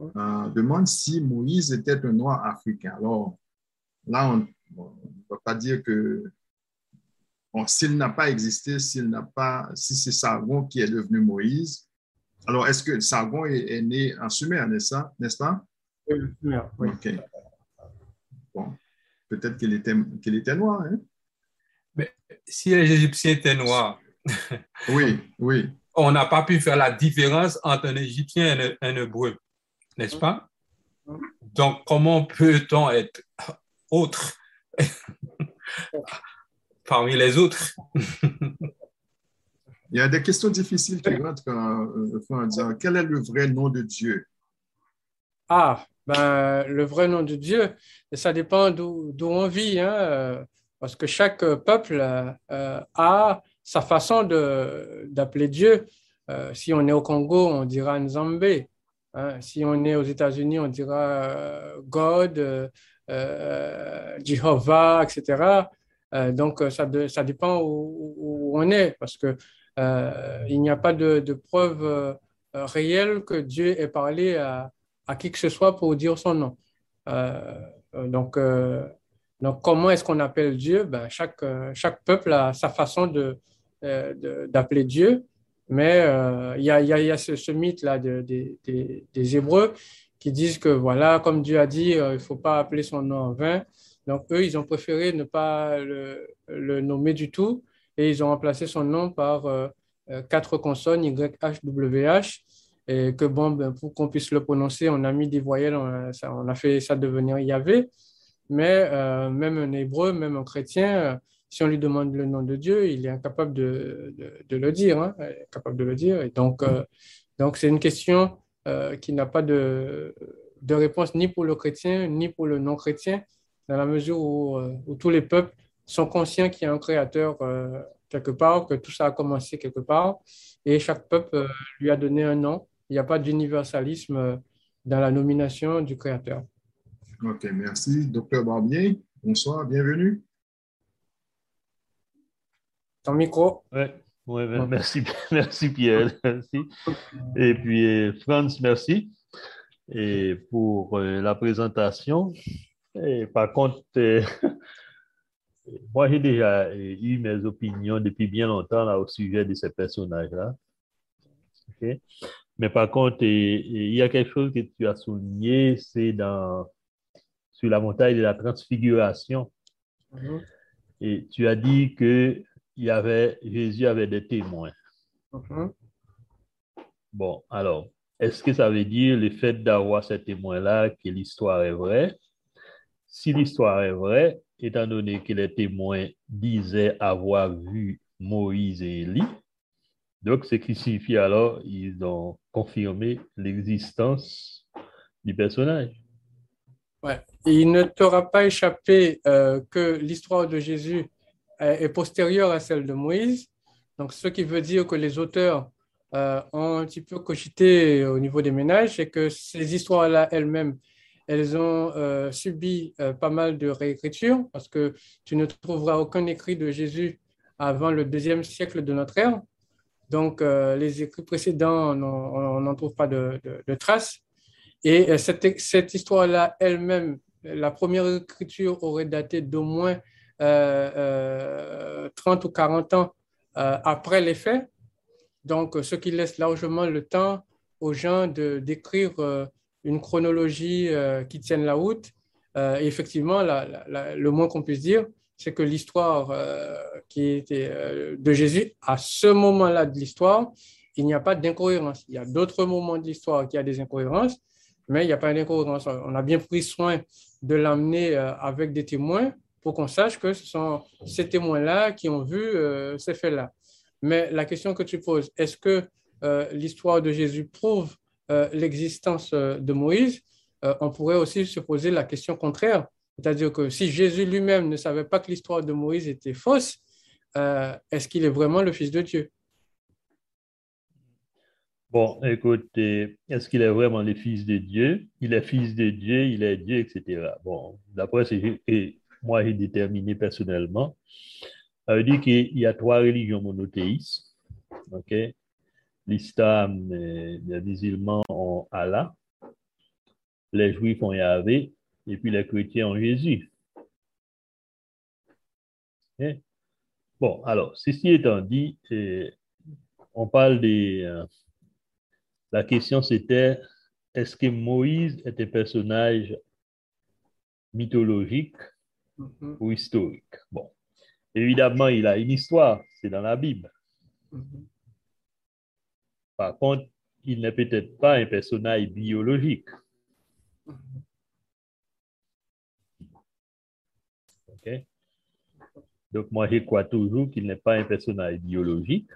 euh, demande si Moïse était un noir africain. Alors, là, on ne va pas dire que s'il n'a pas existé, s'il n'a pas, si c'est Sargon qui est devenu Moïse, alors est-ce que Sargon est, né en Sumer, n'est-ce pas? Oui, Sumer, oui. OK. Bon, peut-être qu'il était, qu'il était noir. Hein? Mais si les Égyptiens étaient noirs, oui, oui. on n'a pas pu faire la différence entre un Égyptien et un, Hébreu, n'est-ce pas? Donc, comment peut-on être autre *laughs* parmi les autres? Il y a des questions difficiles qui rentrent euh, en disant quel est le vrai nom de Dieu? Ah, ben, le vrai nom de Dieu, ça dépend d'où on vit, hein, euh, parce que chaque peuple euh, a sa façon d'appeler Dieu. si on est au Congo, on dira Nzambé. Hein. Si on est aux États-Unis, on dira God, Jehovah, etc. donc, ça, ça dépend où, on est, parce que euh, il n'y a pas de, de preuve euh, réelle que Dieu ait parlé à, à, qui que ce soit pour dire son nom. Euh, donc, donc, comment est-ce qu'on appelle Dieu? Ben, chaque, chaque peuple a sa façon de, d'appeler Dieu. Mais il y, a, ce, mythe-là de, des Hébreux qui disent que, voilà, comme Dieu a dit, il ne faut pas appeler son nom en vain. Donc, eux, ils ont préféré ne pas le, nommer du tout et ils ont remplacé son nom par euh, euh, quatre consonnes YHWH et que bon, ben, pour qu'on puisse le prononcer, on a mis des voyelles, on a, fait ça devenir Yahvé. Mais euh, même un hébreu, même un chrétien, si on lui demande le nom de Dieu, il est incapable de, de, le dire, hein, capable de le dire. Et donc, donc c'est une question qui n'a pas de, de réponse ni pour le chrétien ni pour le non chrétien, dans la mesure où, où tous les peuples sont conscients qu'il y a un créateur euh, quelque part, que tout ça a commencé quelque part, et chaque peuple euh, lui a donné un nom. Il n'y a pas d'universalisme euh, dans la nomination du créateur. OK, merci. Docteur Barbier, bonsoir, bienvenue. Ton micro? Oui, ouais, merci, *laughs* merci Pierre. Merci. Et puis, Franz, merci et pour la présentation. Et par contre, *laughs* moi, j'ai déjà eu mes opinions depuis bien longtemps là, au sujet de ces personnages-là. Mais par contre, il y a quelque chose que tu as souligné, c'est dans sur la montagne de la transfiguration. Mm-hmm. Et tu as dit que il y avait, Jésus avait des témoins. Mm-hmm. Bon, alors, est-ce que ça veut dire le fait d'avoir ces témoins-là que l'histoire est vraie? Si l'histoire est vraie, étant donné que les témoins disaient avoir vu Moïse et Élie. Donc, ce qui signifie alors ils ont confirmé l'existence du personnage. Ouais. il ne t'aura pas échappé euh, que l'histoire de Jésus est, postérieure à celle de Moïse. Donc, ce qui veut dire que les auteurs euh, ont un petit peu cogité au niveau des ménages et que ces histoires-là elles-mêmes elles ont euh, subi euh, pas mal de réécritures parce que tu ne trouveras aucun écrit de Jésus avant le deuxième siècle de notre ère. Donc, euh, les écrits précédents, on n'en trouve pas de, traces. Et cette, cette histoire-là elle-même, la première écriture aurait daté d'au moins 30 ou 40 ans après les faits. Donc, ce qui laisse largement le temps aux gens d'écrire une chronologie euh, qui tienne la route. Euh, effectivement, le moins qu'on puisse dire, c'est que l'histoire euh, qui était de Jésus, à ce moment-là de l'histoire, il n'y a pas d'incohérence. Il y a d'autres moments de l'histoire qui a des incohérences, mais il n'y a pas d'incohérence. On a bien pris soin de l'amener avec des témoins pour qu'on sache que ce sont ces témoins-là qui ont vu ces faits-là. Mais la question que tu poses, est-ce que l'histoire de Jésus prouve euh, l'existence euh, de Moïse, euh, on pourrait aussi se poser la question contraire. C'est-à-dire que si Jésus lui-même ne savait pas que l'histoire de Moïse était fausse, est-ce qu'il est vraiment le Fils de Dieu? Bon, écoute, est-ce qu'il est vraiment le Fils de Dieu? Il est Fils de Dieu, il est Dieu, etc. Bon, d'après ce que moi j'ai déterminé personnellement, ça veut dire qu'il y a trois religions monothéistes. OK? L'islam, les musulmans ont Allah, les juifs ont Yahvé, et puis les chrétiens ont Jésus. Bon, alors, ceci étant dit, on parle de... Euh, la question c'était, est-ce que Moïse est un personnage mythologique? Mm-hmm. ou historique? Bon, évidemment, il a une histoire, c'est dans la Bible. Mm-hmm. Par contre, il n'est peut-être pas un personnage biologique. Donc, moi, je crois toujours qu'il n'est pas un personnage idéologique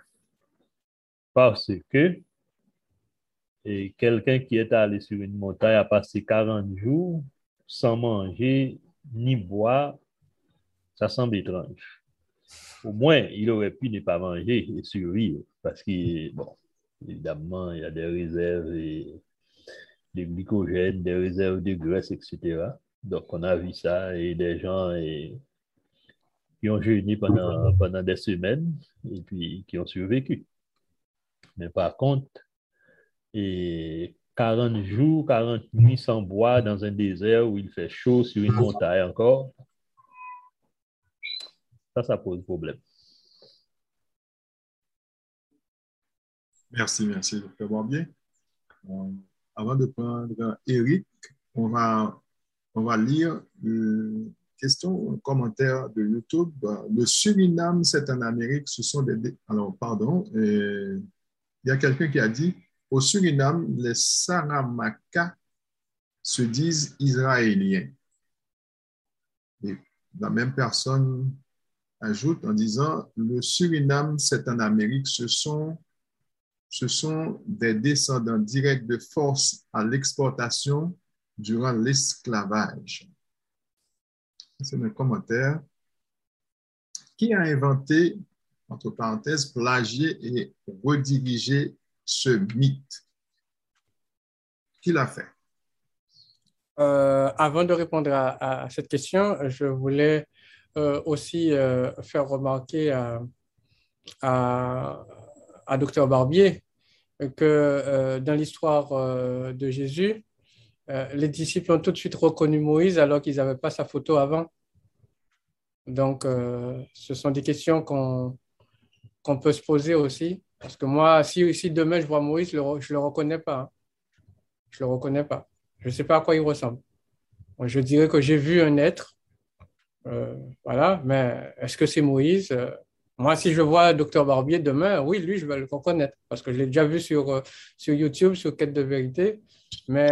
parce que quelqu'un qui est allé sur une montagne a passé 40 jours sans manger ni boire, ça semble étrange. Au moins, il aurait pu ne pas manger et survivre parce que, bon, il y a des réserves et des glycogènes, des réserves de graisse, etc. Donc, on a vu ça et des gens qui ont jeûné pendant, des semaines et puis qui ont survécu. Mais par contre, 40 jours, 40 nuits sans boire dans un désert où il fait chaud sur une montagne encore, ça, ça pose problème. Merci, merci, docteur Barbier. Euh, avant de prendre Eric, on va, on va lire une question, un commentaire de YouTube. Le Suriname, c'est en Amérique, ce sont des... Alors, pardon, il y a quelqu'un qui a dit, au Suriname, les Saramaka se disent israéliens. Et la même personne ajoute en disant, le Suriname, c'est en Amérique, ce sont, des descendants directs de force à l'exportation durant l'esclavage. C'est un commentaire. Qui a inventé, entre parenthèses, plagié et redirigé ce mythe? Qui l'a fait? Euh, avant de répondre à, cette question, je voulais euh, aussi euh, faire remarquer à, à, Dr Barbier que dans l'histoire de Jésus, les disciples ont tout de suite reconnu Moïse alors qu'ils n'avaient pas sa photo avant. Donc, ce sont des questions qu'on peut se poser aussi. Parce que moi, si, si demain je vois Moïse, je ne le reconnais pas. Hein. Je ne le reconnais pas. Je ne sais pas à quoi il ressemble. Je dirais que j'ai vu un être euh, voilà, mais est-ce que c'est Moïse euh, Moi, si je vois Docteur Barbier demain, oui, lui, je vais le reconnaître parce que je l'ai déjà vu sur, euh, sur YouTube, sur Quête de vérité. Mais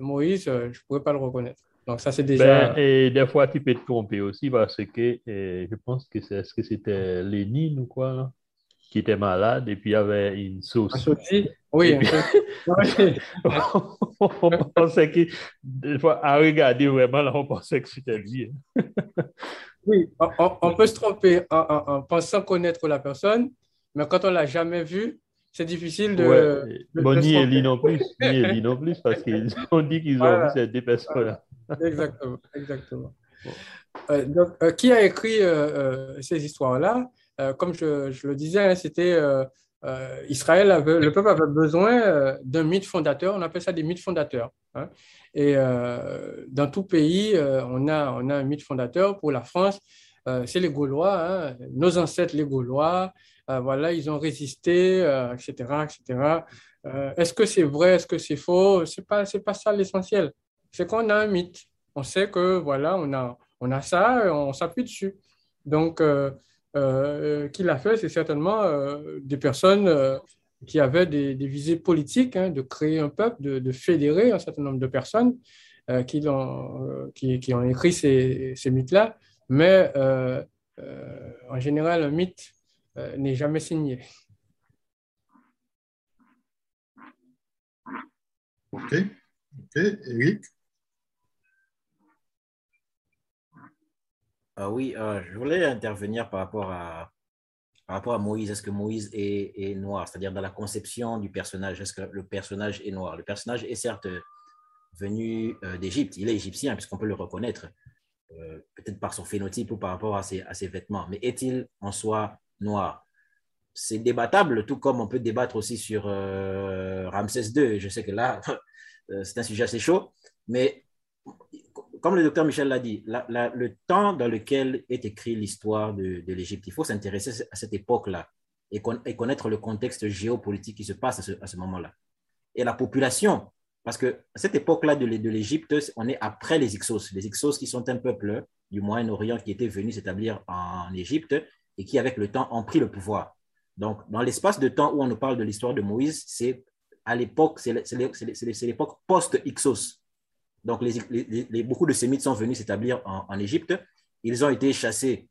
Moïse, je ne pourrais pas le reconnaître. Donc, ça, c'est déjà. Ben, et des fois, tu peux te tromper aussi parce que je pense que c'est ce que c'était Lénine ou quoi qui était malade et puis il y avait une sauce. Oui. *laughs* on pensait que, des fois, à regarder vraiment, là, on pensait que c'était lui. Hein. oui, on, peut se tromper en, pensant connaître la personne, mais quand on ne l'a jamais vu, c'est difficile de. Ouais. bon, ni Elie non plus, ni non plus, parce qu'ils *laughs* ont dit qu'ils ont vu ces deux personnes-là. exactement, exactement. Euh, donc, euh, qui a écrit euh, ces histoires-là? Comme je, le disais, hein, c'était euh, euh, Israël, le peuple avait besoin d'un mythe fondateur, on appelle ça des mythes fondateurs. Hein. Et dans tout pays, on, a, un mythe fondateur. Pour la France, c'est les Gaulois, hein. nos ancêtres les Gaulois, voilà, ils ont résisté, etc. etc. est-ce que c'est vrai, est-ce que c'est faux? Ce n'est pas, pas ça l'essentiel. C'est qu'on a un mythe. On sait que voilà, on a, on a ça, on s'appuie dessus. Donc, euh, qui l'a fait, c'est certainement euh, des personnes euh, qui avaient des, visées politiques, hein, de créer un peuple, de, fédérer un certain nombre de personnes qui, ont, qui, ont écrit ces, ces mythes-là. Mais en général, un mythe n'est jamais signé. OK. OK. Eric? Ah oui, euh, je voulais intervenir par rapport à, par rapport à Moïse. Est-ce que Moïse est, noir? C'est-à-dire dans la conception du personnage. Est-ce que le personnage est noir? Le personnage est certes venu euh, d'Égypte. Il est égyptien puisqu'on peut le reconnaître, euh, peut-être par son phénotype ou par rapport à ses, à ses vêtements. Mais est-il en soi noir? C'est débattable, tout comme on peut débattre aussi sur Ramsès II. Je sais que là, *laughs* c'est un sujet assez chaud. Mais comme le docteur Michel l'a dit, le temps dans lequel est écrit l'histoire de, l'Égypte, il faut s'intéresser à cette époque-là et, connaître le contexte géopolitique qui se passe à ce, moment-là. Et la population, parce que cette époque-là de, l'Égypte, on est après les Ixos. Les Ixos qui sont un peuple du Moyen-Orient qui était venu s'établir en Égypte et qui, avec le temps, ont pris le pouvoir. Donc, dans l'espace de temps où on nous parle de l'histoire de Moïse, c'est à l'époque, c'est l'époque post-Ixos. Donc, beaucoup de Sémites sont venus s'établir en, Égypte. Ils ont été chassés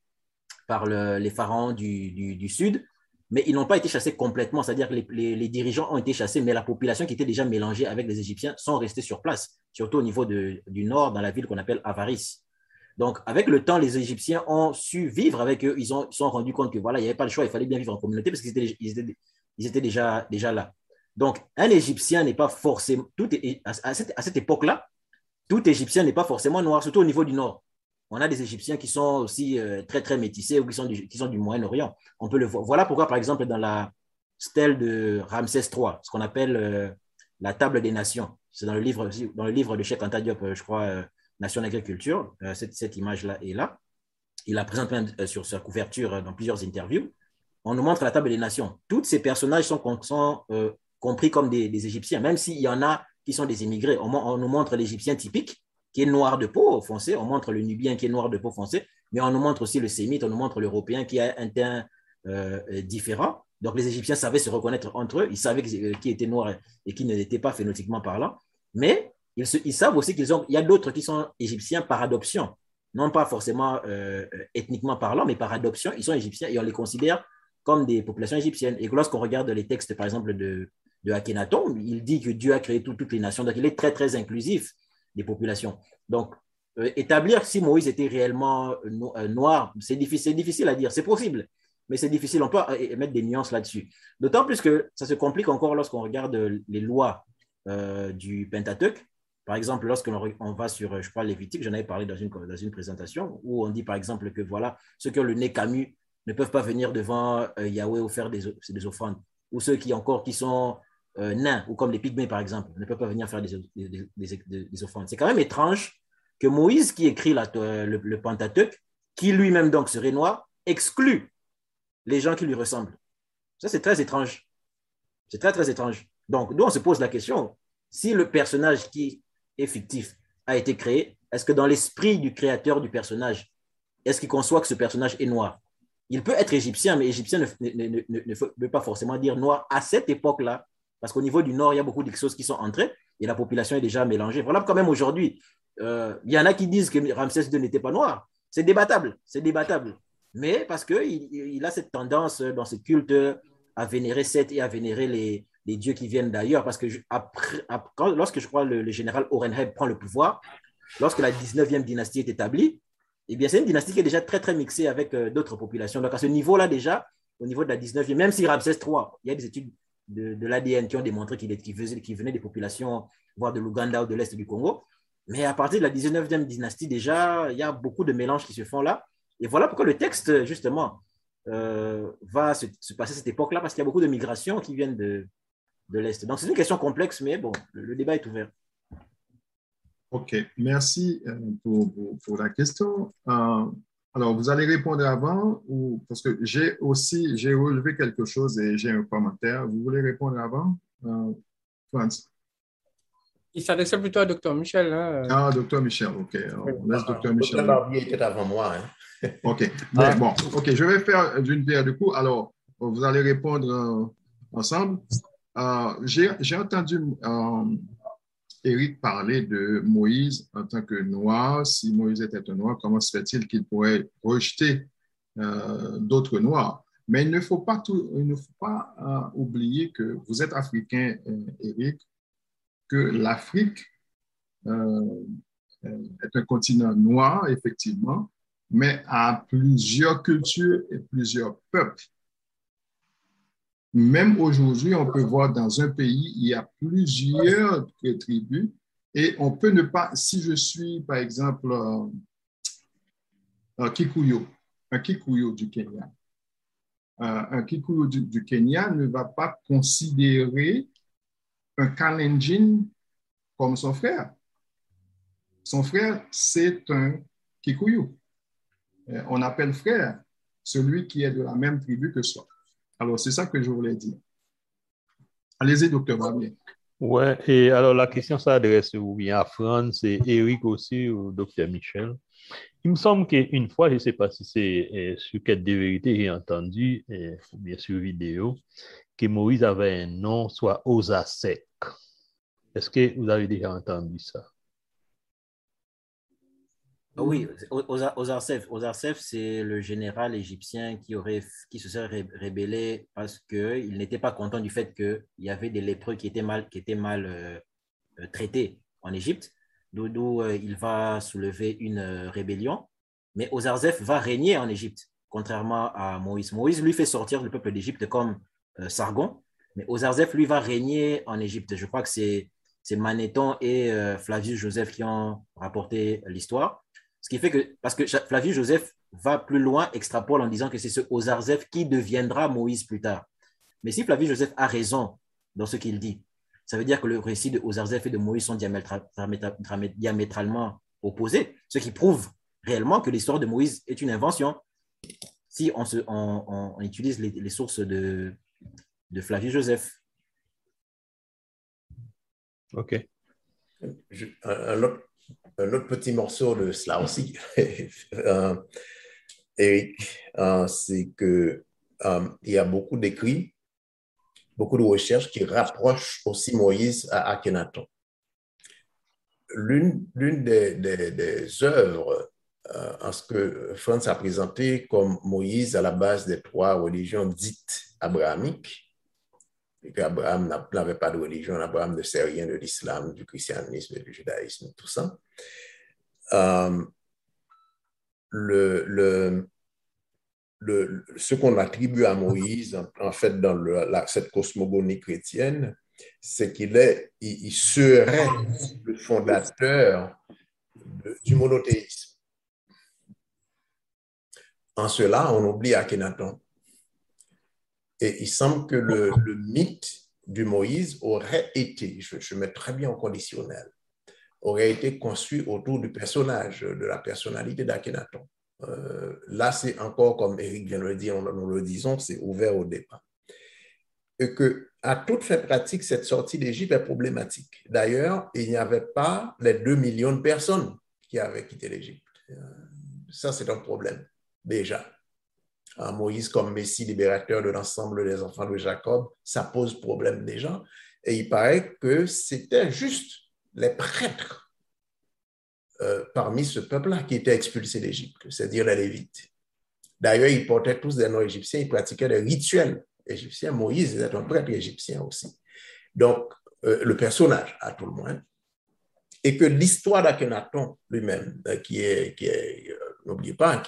par les pharaons du, Sud, mais ils n'ont pas été chassés complètement, c'est-à-dire que les, dirigeants ont été chassés, mais la population qui était déjà mélangée avec les Égyptiens sont restés sur place, surtout au niveau du nord, dans la ville qu'on appelle Avaris. Donc, avec le temps, les Égyptiens ont su vivre avec eux. Ils ont, sont rendus compte que voilà, il n'y avait pas le choix, il fallait bien vivre en communauté parce qu'ils étaient, déjà, là. Donc, un Égyptien n'est pas forcément, tout à cette époque-là, tout Égyptien n'est pas forcément noir, surtout au niveau du nord on a des Égyptiens qui sont aussi euh, très, très métissés ou qui sont du, Moyen-Orient. On peut le voir. Voilà pourquoi, par exemple, dans la stèle de Ramsès III, ce qu'on appelle euh, la table des nations, c'est dans le livre, dans de Cheikh Anta Diop, euh, je crois, Nation d'agriculture, cette, cette image-là est là. Il la présente sur sa couverture dans plusieurs interviews. On nous montre la table des nations. Tous ces personnages sont, sont compris comme des, Égyptiens, même s'il y en a qui sont des immigrés. On, nous montre l'Égyptien typique, qui est noir de peau foncé, on montre le Nubien qui est noir de peau foncé, mais on nous montre aussi le Sémite, on nous montre l'Européen qui a un teint euh, différent. Donc les Égyptiens savaient se reconnaître entre eux, ils savaient qui était noir et qui n'était pas phénotypiquement parlant, mais ils, savent aussi qu'il y a d'autres qui sont égyptiens par adoption, non pas forcément euh, ethniquement parlant, mais par adoption, ils sont égyptiens et on les considère comme des populations égyptiennes. Et lorsqu'on regarde les textes, par exemple, de, de Akhenaton, il dit que Dieu a créé toutes les nations, donc il est très, très inclusif des populations. Donc, euh, établir si Moïse était réellement euh, euh, noir, c'est difficile, à dire. C'est possible, mais c'est difficile. On peut mettre des nuances là-dessus. D'autant plus que ça se complique encore lorsqu'on regarde les lois du Pentateuch. Par exemple, lorsqu'on on va sur, je crois, Lévitique, j'en avais parlé dans une, dans une présentation, où on dit par exemple que voilà, ceux qui ont le nez camus ne peuvent pas venir devant Yahweh ou faire des, des offrandes. Ou ceux qui encore qui sont euh, nains, ou comme les pygmées par exemple, ne peuvent pas venir faire des, des, offrandes. C'est quand même étrange que Moïse, qui écrit la, le, le, Pentateuch, qui lui-même donc serait noir, exclut les gens qui lui ressemblent. Ça, c'est très étrange. C'est très, très étrange. Donc, nous, on se pose la question, si le personnage qui est fictif a été créé, est-ce que dans l'esprit du créateur du personnage, est-ce qu'il conçoit que ce personnage est noir? Il peut être égyptien, mais égyptien ne, ne, veut pas forcément dire noir à cette époque-là, parce qu'au niveau du Nord, il y a beaucoup choses qui sont entrées et la population est déjà mélangée. Voilà quand même aujourd'hui, euh, il y en a qui disent que Ramsès II n'était pas noir. C'est débattable, c'est débattable. Mais parce qu'il il a cette tendance dans ce culte à vénérer Seth et à vénérer les, dieux qui viennent d'ailleurs. Parce que lorsque je crois le, le général Orenheb prend le pouvoir, lorsque la 19e dynastie est établie, eh bien, c'est une dynastie qui est déjà très, très mixée avec euh, d'autres populations. Donc, à ce niveau-là, déjà, au niveau de la 19e, même si Ramsès III, il y a des études de, l'ADN qui ont démontré qu'il qu venait des populations, voire de l'Ouganda ou de l'Est du Congo. Mais à partir de la 19e dynastie, déjà, il y a beaucoup de mélanges qui se font là. Et voilà pourquoi le texte, justement, euh, va se, passer à cette époque-là, parce qu'il y a beaucoup de migrations qui viennent de, de l'Est. Donc, c'est une question complexe, mais bon, le, débat est ouvert. OK, merci euh, pour, pour, la question. Euh, alors, vous allez répondre avant ou parce que j'ai aussi, j'ai relevé quelque chose et j'ai un commentaire. Vous voulez répondre avant, euh, Franz? Il s'adressait plutôt à Dr. Michel. Hein? Ah, Dr. Michel, OK. on laisse Dr. Michel. Dr. Barbier était avant moi. Hein. *laughs* OK. Mais, bon, OK, je vais faire d'une pierre deux coups. Alors, vous allez répondre euh, ensemble. Euh, j'ai entendu Éric parlait de Moïse en tant que noir. Si Moïse était un noir, comment se fait-il qu'il pourrait rejeter euh, d'autres noirs? Mais il ne faut pas, tout, il ne faut pas euh, oublier que vous êtes africain, euh, Éric, que l'Afrique est un continent noir, effectivement, mais a plusieurs cultures et plusieurs peuples. Même aujourd'hui, on peut voir dans un pays, il y a plusieurs tribus et on peut ne pas, si je suis par exemple un Kikuyo, un Kikuyo du Kenya, un Kikuyo du, Kenya ne va pas considérer un Kalenjin comme son frère. Son frère, c'est un Kikuyu. Euh, on appelle frère celui qui est de la même tribu que soi. Alors, c'est ça que je voulais dire. Allez-y, docteur Barbier. Oui, et alors la question s'adresse bien à France et Eric aussi, ou docteur Michel. Il me semble qu'une fois, je ne sais pas si c'est eh, sur quelle de vérité j'ai entendu, eh, ou bien sur vidéo, que Moïse avait un nom, soit Osasek. Est-ce que vous avez déjà entendu ça? Ah oui, Ozarsef, c'est le général égyptien qui, aurait, qui se serait rébellé parce qu'il n'était pas content du fait qu'il y avait des lépreux qui étaient mal, qui étaient mal euh, euh, traités en Égypte, d'où euh, il va soulever une rébellion. Mais Ozarsef va régner en Égypte, contrairement à Moïse. Moïse lui fait sortir le peuple d'Égypte comme Sargon, mais Ozarsef lui va régner en Égypte. Je crois que c'est Manéthon et Flavius Joseph qui ont rapporté l'histoire. Ce qui fait que, parce que Flavius Joseph va plus loin, extrapole en disant que c'est ce Ozarzef qui deviendra Moïse plus tard. Mais si Flavius Joseph a raison dans ce qu'il dit, ça veut dire que le récit de Ozarzef et de Moïse sont diamétralement opposés, ce qui prouve réellement que l'histoire de Moïse est une invention. Si on, se, on, utilise les, sources de, de Flavius Joseph. OK. autre, un autre petit morceau de cela aussi, *laughs* euh, Eric, euh, c'est que euh, il y a beaucoup d'écrits, beaucoup de recherches qui rapprochent aussi Moïse à Akhenaton. L'une des, des, des, œuvres en ce que France a présenté comme Moïse à la base des trois religions dites abrahamiques, et qu'Abraham n'avait pas de religion, Abraham ne sait rien de l'islam, du christianisme, du judaïsme, tout ça. Euh, ce qu'on attribue à Moïse, en, fait, dans cette cosmogonie chrétienne, c'est qu'il est, il, serait le fondateur du monothéisme. En cela, on oublie Akhenaton. Et il semble que le, mythe du Moïse aurait été, je, mets très bien en conditionnel, aurait été construit autour du personnage, de la personnalité d'Akhenaton. Euh, là, c'est encore, comme Eric vient de le dire, nous le disons, c'est ouvert au départ. Et que, à toute fin pratique, cette sortie d'Égypte est problématique. D'ailleurs, il n'y avait pas les 2 millions de personnes qui avaient quitté l'Égypte. Euh, ça, c'est un problème, déjà. Moïse comme Messie libérateur de l'ensemble des enfants de Jacob, ça pose problème déjà. Et il paraît que c'était juste les prêtres euh, parmi ce peuple-là qui étaient expulsés d'Égypte, c'est-à-dire les Lévites. D'ailleurs, ils portaient tous des noms égyptiens, ils pratiquaient des rituels égyptiens. Moïse était un prêtre égyptien aussi. Donc, euh, le personnage, à tout le moins. Et que l'histoire d'Akhenaton lui-même, euh, qui est, qui est n'oubliez pas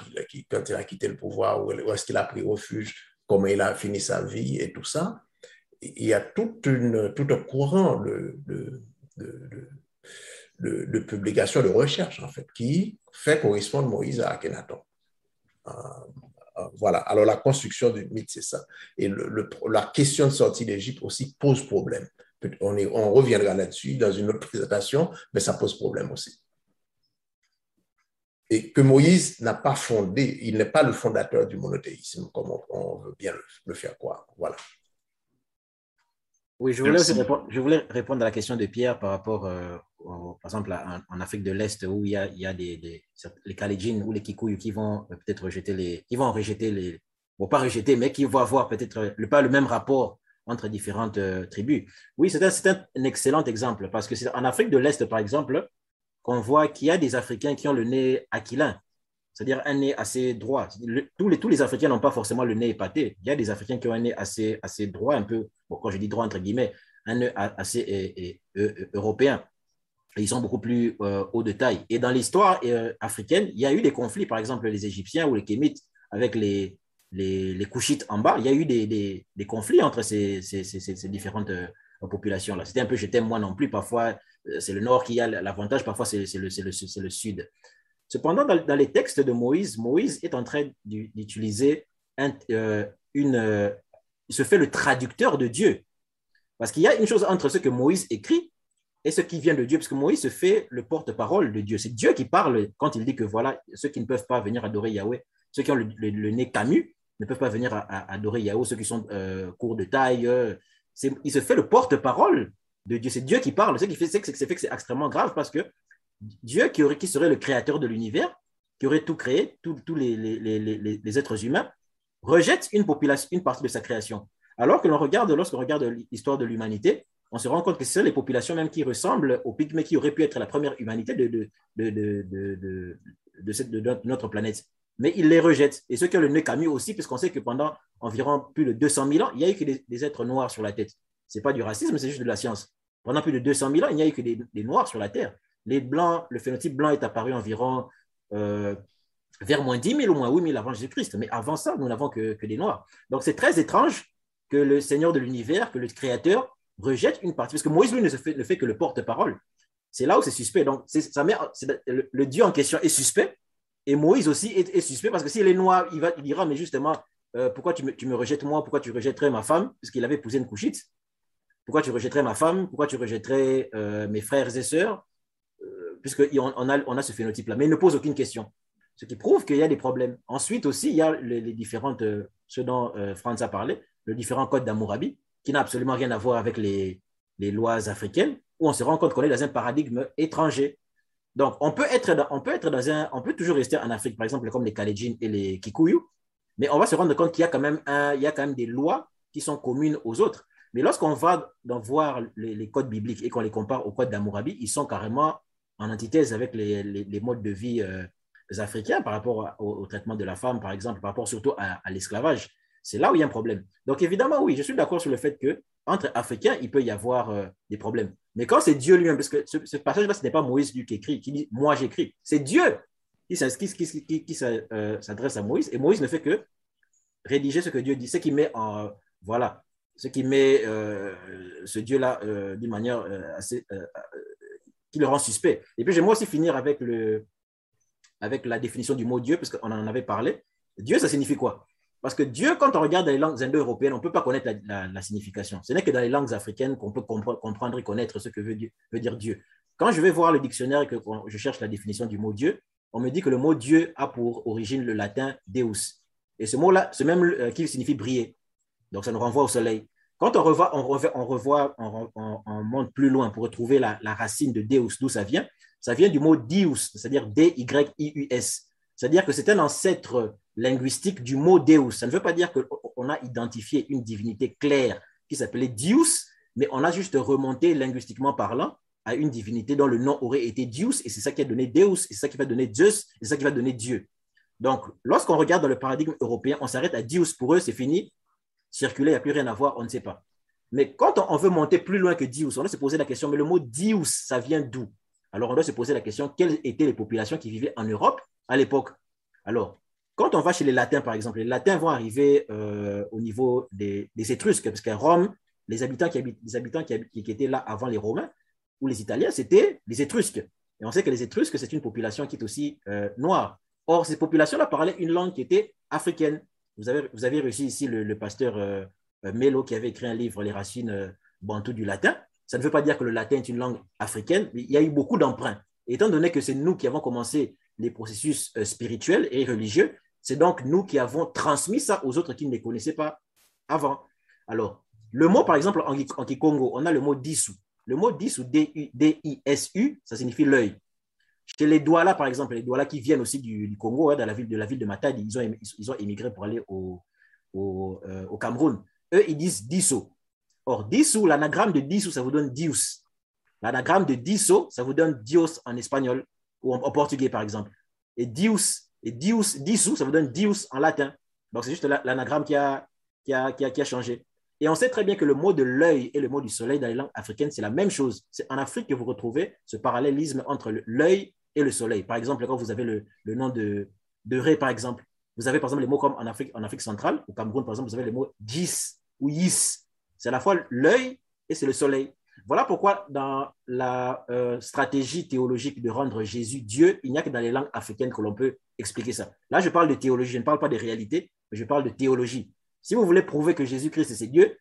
quand il a quitté le pouvoir, où, est-ce qu'il a pris refuge, comment il a fini sa vie et tout ça, il y a toute une, tout un courant de, de, de, de, publication, de recherche, en fait, qui fait correspondre Moïse à Akhenaton. Euh, euh, voilà. Alors, la construction du mythe, c'est ça. Et le, la question de sortie d'Égypte aussi pose problème. On, est, on reviendra là-dessus dans une autre présentation, mais ça pose problème aussi et que Moïse n'a pas fondé, il n'est pas le fondateur du monothéisme, comme on, veut bien le, faire croire. Voilà. Oui, je voulais, répondre, je voulais, répondre, à la question de Pierre par rapport, euh, par exemple, en, Afrique de l'Est, où il y a, il y a des, des, les Kaledjins ou les Kikuyu qui vont euh, peut-être rejeter les, qui vont rejeter les, bon, pas rejeter, mais qui vont avoir peut-être le, pas le même rapport entre différentes euh, tribus. Oui, c'est un, un, excellent exemple parce que c'est en Afrique de l'Est, par exemple, qu'on voit qu'il y a des Africains qui ont le nez aquilin, c'est-à-dire un nez assez droit. tous, les, Africains n'ont pas forcément le nez épaté. Il y a des Africains qui ont un nez assez, assez droit, un peu, bon, quand je dis droit entre guillemets, un nez assez européen. ils sont beaucoup plus euh, haut de taille. Et dans l'histoire euh, africaine, il y a eu des conflits, par exemple les Égyptiens ou les Kémites avec les, les, en bas. Il y a eu des, conflits entre ces, ces, différentes euh, populations-là. C'était un peu je t'aime moi non plus. Parfois, c'est le nord qui a l'avantage, parfois c'est le, le, sud. Cependant, dans, les textes de Moïse, Moïse est en train d'utiliser euh, une... Euh, il se fait le traducteur de Dieu. Parce qu'il y a une chose entre ce que Moïse écrit et ce qui vient de Dieu, parce que Moïse se fait le porte-parole de Dieu. C'est Dieu qui parle quand il dit que voilà, ceux qui ne peuvent pas venir adorer Yahweh, ceux qui ont le, nez camus, ne peuvent pas venir adorer Yahweh, ceux qui sont courts de taille. il se fait le porte-parole de Dieu. C'est Dieu qui parle. Ce qui fait, c'est que c'est extrêmement grave parce que Dieu, qui, aurait, qui serait le créateur de l'univers, qui aurait tout créé, tous les, les, êtres humains, rejette une, population, une partie de sa création. Alors que l'on regarde, lorsqu'on regarde l'histoire de l'humanité, on se rend compte que c'est les populations même qui ressemblent aux pygmées qui auraient pu être la première humanité de, de, de, de, notre planète. Mais ils les rejettent. Et ceux qui ont le nez camus aussi, puisqu'on sait que pendant environ plus de 200 000 ans, il n'y a eu que des, êtres noirs sur la tête. Ce n'est pas du racisme, c'est juste de la science. Pendant plus de 200 000 ans, il n'y a eu que des, noirs sur la Terre. Les blancs, le phénotype blanc est apparu environ euh, vers moins 10 000 ou moins 8 000 avant Jésus-Christ. Mais avant ça, nous n'avons que, des noirs. Donc c'est très étrange que le Seigneur de l'univers, que le Créateur, rejette une partie. Parce que Moïse, lui, ne, fait, que le porte-parole. C'est là où c'est suspect. Donc, ça met, le, Dieu en question est suspect. Et Moïse aussi est, suspect parce que s'il est noir, il, va, il dira, mais justement, euh, pourquoi tu me, tu rejettes moi? Pourquoi tu rejetterais ma femme? Puisqu'il avait épousé une couchite. Pourquoi tu rejetterais ma femme? Pourquoi tu rejetterais euh, mes frères et sœurs? Euh, Puisqu'on on a, ce phénotype-là. Mais il ne pose aucune question. Ce qui prouve qu'il y a des problèmes. Ensuite aussi, il y a les, différentes, ce dont Franz a parlé, le différent code d'Amourabi, qui n'a absolument rien à voir avec les, lois africaines, où on se rend compte qu'on est dans un paradigme étranger. Donc, on peut être dans, on peut un, on peut toujours rester en Afrique, par exemple, comme les Kalenjin et les Kikuyu, mais on va se rendre compte qu'il y a quand même des lois qui sont communes aux autres. Mais lorsqu'on va voir les, codes bibliques et qu'on les compare aux codes d'Amourabi, ils sont carrément en antithèse avec les, modes de vie euh, africains par rapport au, traitement de la femme, par exemple, par rapport surtout à, l'esclavage. C'est là où il y a un problème. Donc, évidemment, oui, je suis d'accord sur le fait que entre Africains, il peut y avoir euh, des problèmes. Mais quand c'est Dieu lui-même, parce que ce, passage-là, ce n'est pas Moïse qui écrit, qui dit Moi j'écris. C'est Dieu qui, euh, s'adresse à Moïse. Et Moïse ne fait que rédiger ce que Dieu dit, ce qui met en. Voilà, ce qui met euh, ce Dieu-là d'une manière assez. qui le rend suspect. Et puis j'aimerais aussi finir avec, le, avec la définition du mot Dieu, parce qu'on en avait parlé. Dieu, ça signifie quoi? Parce que Dieu, quand on regarde les langues indo-européennes, on ne peut pas connaître la, signification. Ce n'est que dans les langues africaines qu'on peut comprendre et connaître ce que veut, dire Dieu. Quand je vais voir le dictionnaire et que je cherche la définition du mot Dieu, on me dit que le mot Dieu a pour origine le latin Deus. Et ce mot-là, c'est même euh, qui signifie briller. Donc ça nous renvoie au soleil. Quand on revoit, on, revoit, on, monte plus loin pour retrouver la, la racine de Deus, d'où ça vient, ça vient du mot Dius, c'est-à-dire D-Y-I-U-S. C'est-à-dire que c'est un ancêtre linguistique du mot Deus. Ça ne veut pas dire qu'on a identifié une divinité claire qui s'appelait Dius, mais on a juste remonté linguistiquement parlant à une divinité dont le nom aurait été Dius, et c'est ça qui a donné Deus, et c'est ça qui va donner Zeus, et c'est ça qui va donner Dieu. Donc, lorsqu'on regarde dans le paradigme européen, on s'arrête à Dius. Pour eux, c'est fini. Circuler, il n'y a plus rien à voir, on ne sait pas. Mais quand on veut monter plus loin que Dius, on doit se poser la question, mais le mot Dius, ça vient d'où? Alors, on doit se poser la question, quelles étaient les populations qui vivaient en Europe à l'époque? Alors, quand on va chez les Latins, par exemple, les Latins vont arriver euh, au niveau des, Étrusques, parce qu'à Rome, les habitants, qui, habitants qui, étaient là avant les Romains ou les Italiens, c'était les Étrusques. Et on sait que les Étrusques, c'est une population qui est aussi euh, noire. Or, ces populations-là parlaient une langue qui était africaine. Vous avez, vous avez réussi ici le, pasteur euh, Melo qui avait écrit un livre, Les racines bantou du latin. Ça ne veut pas dire que le latin est une langue africaine, mais il y a eu beaucoup d'emprunts. Étant donné que c'est nous qui avons commencé les processus spirituels et religieux, c'est donc nous qui avons transmis ça aux autres qui ne les connaissaient pas avant. Alors, le mot, par exemple, en, en Kikongo, on a le mot disu. Le mot disu, D-I-S-U, ça signifie l'œil. Chez les Douala, par exemple, les Douala qui viennent aussi du, Congo, hein, dans la ville, de la ville de Matadi, ils ont, ils ont émigré pour aller au, au, euh, au, Cameroun. Eux, ils disent diso. Or, disu, l'anagramme de disu, ça vous donne dius. L'anagramme de diso, ça vous donne dios en espagnol ou en, portugais, par exemple. Et dius, et dius, disu, ça vous donne dius en latin. Donc, c'est juste l'anagramme qui a, qui, a, qui, a, qui a, changé. Et on sait très bien que le mot de l'œil et le mot du soleil dans les langues africaines, c'est la même chose. C'est en Afrique que vous retrouvez ce parallélisme entre l'œil le soleil. Par exemple, quand vous avez le, le nom de, de Ré, par exemple, vous avez par exemple les mots comme en Afrique, en Afrique centrale, au Cameroun, par exemple, vous avez les mots gis ou yis. C'est à la fois l'œil et c'est le soleil. Voilà pourquoi dans la euh, stratégie théologique de rendre Jésus Dieu, il n'y a que dans les langues africaines que l'on peut expliquer ça. Là, je parle de théologie, je ne parle pas de réalité, mais je parle de théologie. Si vous voulez prouver que Jésus-Christ, c'est Dieu,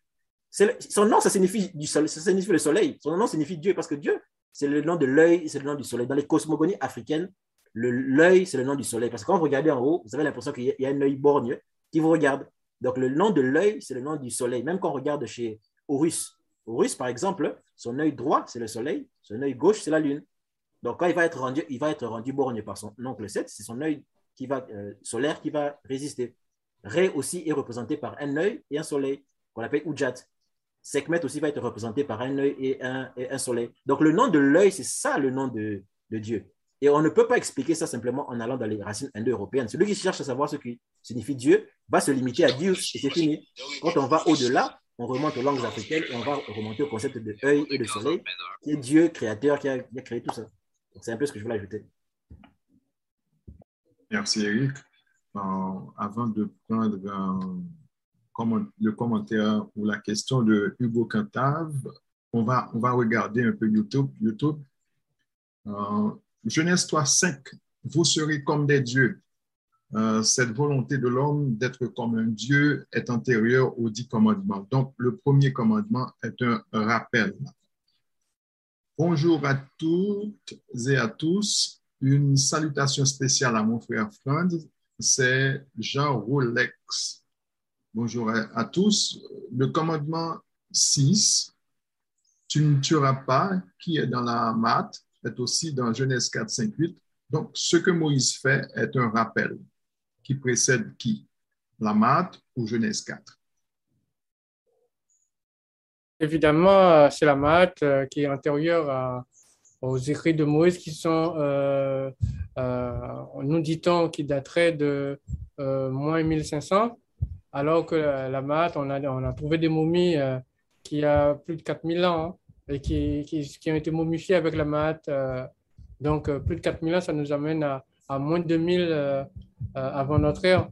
son nom, ça signifie, du soleil, ça signifie le soleil. Son nom signifie Dieu parce que Dieu, c'est le nom de l'œil, c'est le nom du soleil. Dans les cosmogonies africaines, l'œil, c'est le nom du soleil. Parce que quand vous regardez en haut, vous avez l'impression qu'il y a un œil borgne qui vous regarde. Donc, le nom de l'œil, c'est le nom du soleil. Même quand on regarde chez Horus, Horus, par exemple, son œil droit, c'est le soleil, son œil gauche, c'est la lune. Donc, quand il va être rendu, il va être rendu borgne par son oncle 7, c'est son œil qui va, euh, solaire qui va résister. Ré aussi est représenté par un œil et un soleil, qu'on appelle Ujat. Sekhmet aussi va être représenté par un œil et un, soleil. Donc, le nom de l'œil, c'est ça le nom de, Dieu. Et on ne peut pas expliquer ça simplement en allant dans les racines indo-européennes. Celui qui cherche à savoir ce qui signifie Dieu va se limiter à Dieu et c'est fini. Quand on va au-delà, on remonte aux langues africaines et on va remonter au concept de œil et de soleil, qui est Dieu créateur qui a, créé tout ça. C'est un peu ce que je voulais ajouter. Merci Eric. avant de prendre le commentaire ou la question de Hugo Cantave, on va, on va regarder un peu YouTube. YouTube. Genèse 3, 5. Vous serez comme des dieux. Euh, cette volonté de l'homme d'être comme un Dieu est antérieure aux dix commandements. Donc, le premier commandement est un rappel. Bonjour à toutes et à tous. Une salutation spéciale à mon frère Franz. C'est Jean Rolex. Bonjour à tous. Le commandement 6, tu ne tueras pas, qui est dans la maths, est aussi dans Genèse 4, 5, 8. Donc, ce que Moïse fait est un rappel qui précède qui? La maths ou Genèse 4 Évidemment, euh, c'est la maths euh, qui est antérieure aux écrits de Moïse qui sont, euh, nous dit-on, qui dateraient de moins 1500, alors que la, maths, on a, on a trouvé des momies qui a plus de 4000 ans. Hein et qui, qui, ont été momifiés avec la mat. Euh, donc, euh, plus de 4000 ans, ça nous amène à, à moins de 2000 euh, avant notre ère.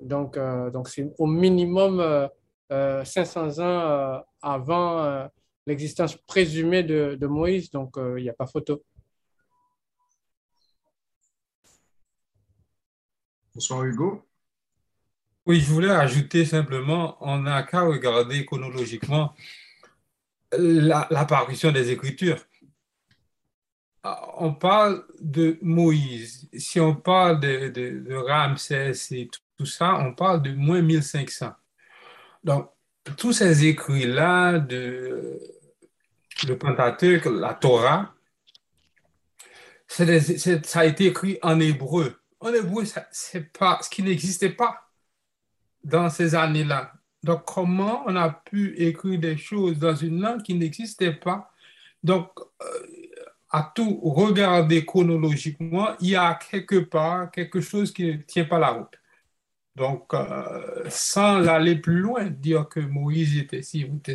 Donc, donc c'est au minimum 500 ans avant l'existence présumée de, de, Moïse. Donc, il n'y a pas photo. Bonsoir Hugo. Oui, je voulais ajouter simplement, on n'a qu'à regarder chronologiquement l'apparition des Écritures. Ah, on parle de Moïse. Si on parle de, de, Ramsès et tout, ça, on parle de moins 1500. Donc, tous ces écrits-là, de, le Pentateuque, la Torah, ça a été écrit en hébreu. En hébreu, c'est pas ce qui n'existait pas dans ces années-là. Donc, comment on a pu écrire des choses dans une langue qui n'existait pas? Donc, euh, à tout regarder chronologiquement, il y a quelque part quelque chose qui ne tient pas la route. Donc, euh, sans aller plus loin, dire que Moïse était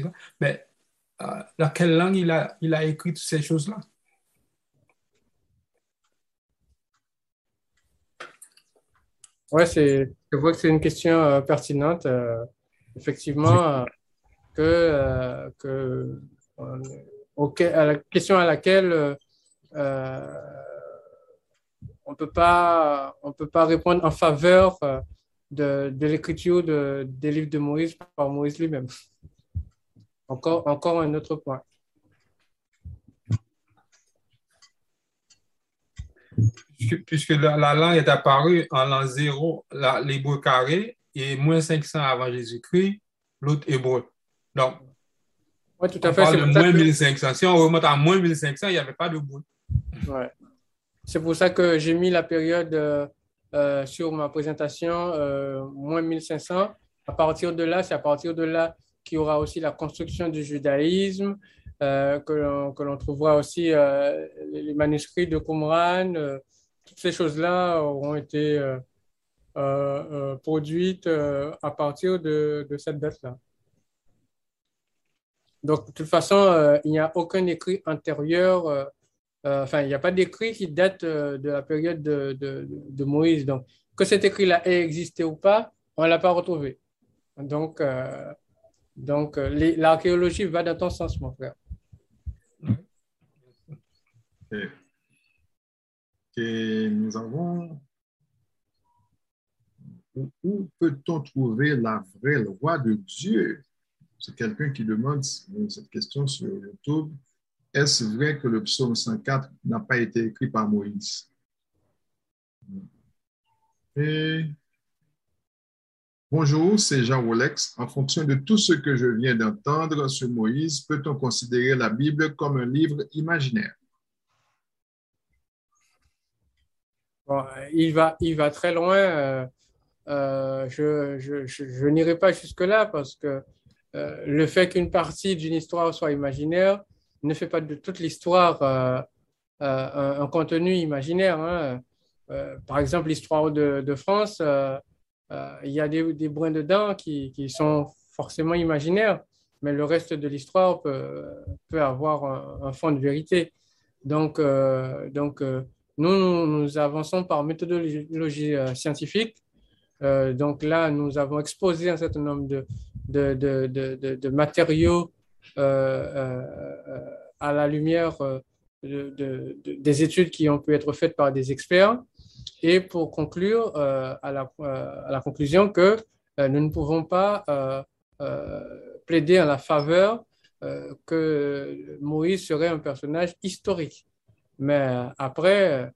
là, mais euh, dans quelle langue il a, il a écrit toutes ces choses-là? Oui, je vois que c'est une question pertinente effectivement, que, euh, que euh, à la question à laquelle euh, on ne peut pas répondre en faveur de, de l'écriture de, des livres de Moïse par Moïse lui-même. Encore, encore un autre point. Puisque, la, langue est apparue en l'an 0, l'hébreu carré, et moins 500 avant Jésus-Christ, l'autre hébreu. Donc, ouais, tout à on fait, parle de moins 1500. Si on remonte à moins 1500, il n'y avait pas de bruit. Ouais. C'est pour ça que j'ai mis la période euh, euh, sur ma présentation, euh, moins 1500. À partir de là, c'est à partir de là qu'il y aura aussi la construction du judaïsme, que l'on trouvera aussi les manuscrits de Qumran. Toutes ces choses-là auront été euh, euh, euh, à partir de, de cette date-là. Donc, de toute façon, il n'y a aucun écrit antérieur, enfin, il n'y a pas d'écrit qui date de la période de, de, de, Moïse. Donc, que cet écrit-là ait existé ou pas, on ne l'a pas retrouvé. Donc, donc l'archéologie va dans ton sens, mon frère. Et nous avons où peut-on trouver la vraie loi de Dieu? C'est quelqu'un qui demande cette question sur YouTube. Est-ce vrai que le psaume 104 n'a pas été écrit par Moïse? Bonjour, c'est Jean Rolex. En fonction de tout ce que je viens d'entendre sur Moïse, peut-on considérer la Bible comme un livre imaginaire? Il, va, il va très loin. Euh, euh, je, je, je, n'irai pas jusque-là parce que euh, le fait qu'une partie d'une histoire soit imaginaire ne fait pas de toute l'histoire un, contenu imaginaire. Hein. par exemple, l'histoire de, France, il y a des, des brins dedans qui, qui, sont forcément imaginaires, mais le reste de l'histoire peut, avoir un, fond de vérité. Donc, donc nous, nous avançons par méthodologie scientifique. donc là, nous avons exposé un certain nombre de, matériaux à la lumière de, des études qui ont pu être faites par des experts et pour conclure euh, à, la, euh, à, la, conclusion que euh, nous ne pouvons pas plaider en la faveur que Moïse serait un personnage historique. Mais après,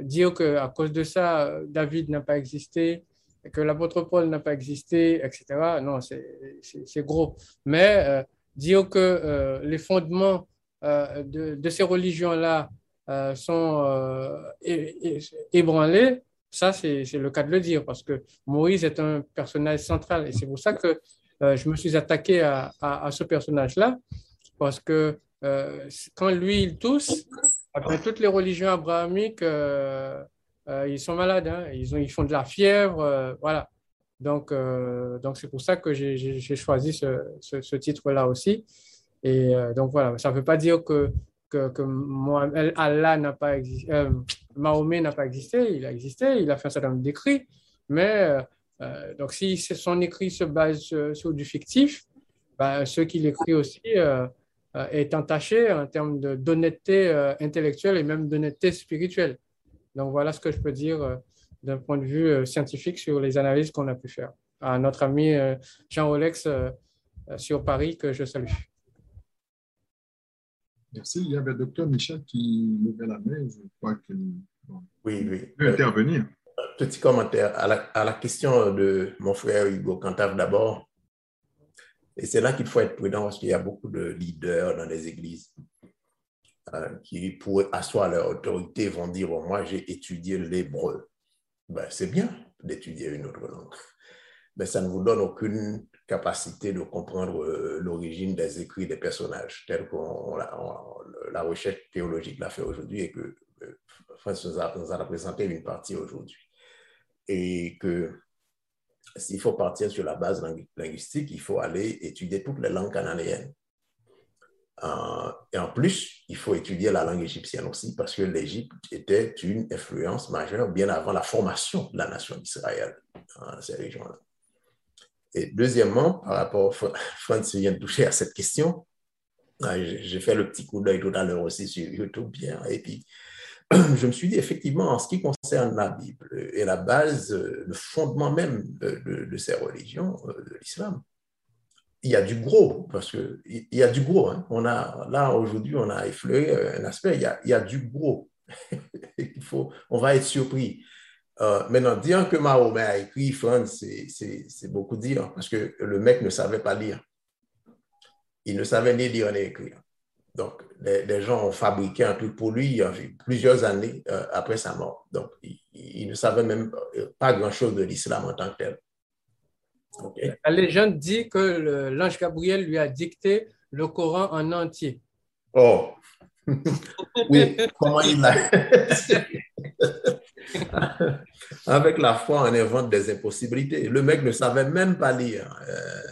dire qu'à cause de ça, David n'a pas existé, que l'apôtre Paul n'a pas existé, etc., non, c'est gros. Mais dire que les fondements euh, de, ces religions-là euh, sont euh, ébranlées, ça, c'est le cas de le dire, parce que Moïse est un personnage central. Et c'est pour ça que je me suis attaqué à, ce personnage-là, parce que quand lui, il tousse, après toutes les religions abrahamiques, ils sont malades, hein. ils, ont, ils font de la fièvre, voilà. Donc, donc c'est pour ça que j'ai choisi ce, titre-là aussi. Et euh, donc voilà, ça ne veut pas dire que, que, que Allah n'a pas existé, euh, Mahomet n'a pas existé, il a existé, il a fait un certain nombre d'écrits, mais euh, donc si son écrit se base sur, du fictif, ben, ce qu'il écrit aussi est entaché en termes d'honnêteté intellectuelle et même d'honnêteté spirituelle. Donc voilà ce que je peux dire d'un point de vue scientifique sur les analyses qu'on a pu faire. À notre ami Jean Rolex sur Paris, que je salue. Merci. Il y avait le docteur Michel qui levait la main. Je crois qu'il oui, oui. peut intervenir. Petit commentaire à la, à la, question de mon frère Hugo Cantave d'abord. Et c'est là qu'il faut être prudent parce qu'il y a beaucoup de leaders dans les églises euh, qui, pour asseoir leur autorité, vont dire Moi, j'ai étudié l'hébreu. Ben, c'est bien d'étudier une autre langue, mais ça ne vous donne aucune capacité de comprendre euh, l'origine des écrits des personnages, tel que la recherche théologique l'a fait aujourd'hui et que euh, François nous, a, présenté une partie aujourd'hui. Et que s'il faut partir sur la base linguistique, il faut aller étudier toutes les langues cananéennes. Euh, et en plus, il faut étudier la langue égyptienne aussi, parce que l'Égypte était une influence majeure bien avant la formation de la nation d'Israël dans ces régions-là. Et deuxièmement, par rapport, Franz vient de toucher à cette question, ah, j'ai fait le petit coup d'œil tout à l'heure aussi sur YouTube, bien, et puis *clears throat* je me suis dit effectivement, en ce qui concerne la Bible et la base, le fondement même de, ces religions, euh, de l'islam, il y a du gros, parce qu'il y a du gros. Hein. On a, là, aujourd'hui, on a effleuré un aspect, il y a, il du gros. *laughs* il on va être surpris. Euh, maintenant, dire que Mahomet a écrit France, c'est beaucoup dire, parce que le mec ne savait pas lire. Il ne savait ni lire ni écrire. Donc, les, gens ont fabriqué un truc pour lui plusieurs années euh, après sa mort. Donc, il, ne savait même pas grand-chose de l'islam en tant que tel. La légende dit que l'ange Gabriel lui a dicté le Coran en entier. Oh, *laughs* oui, comment il l'a *laughs* Avec la foi, on invente des impossibilités. Le mec ne savait même pas lire. Euh,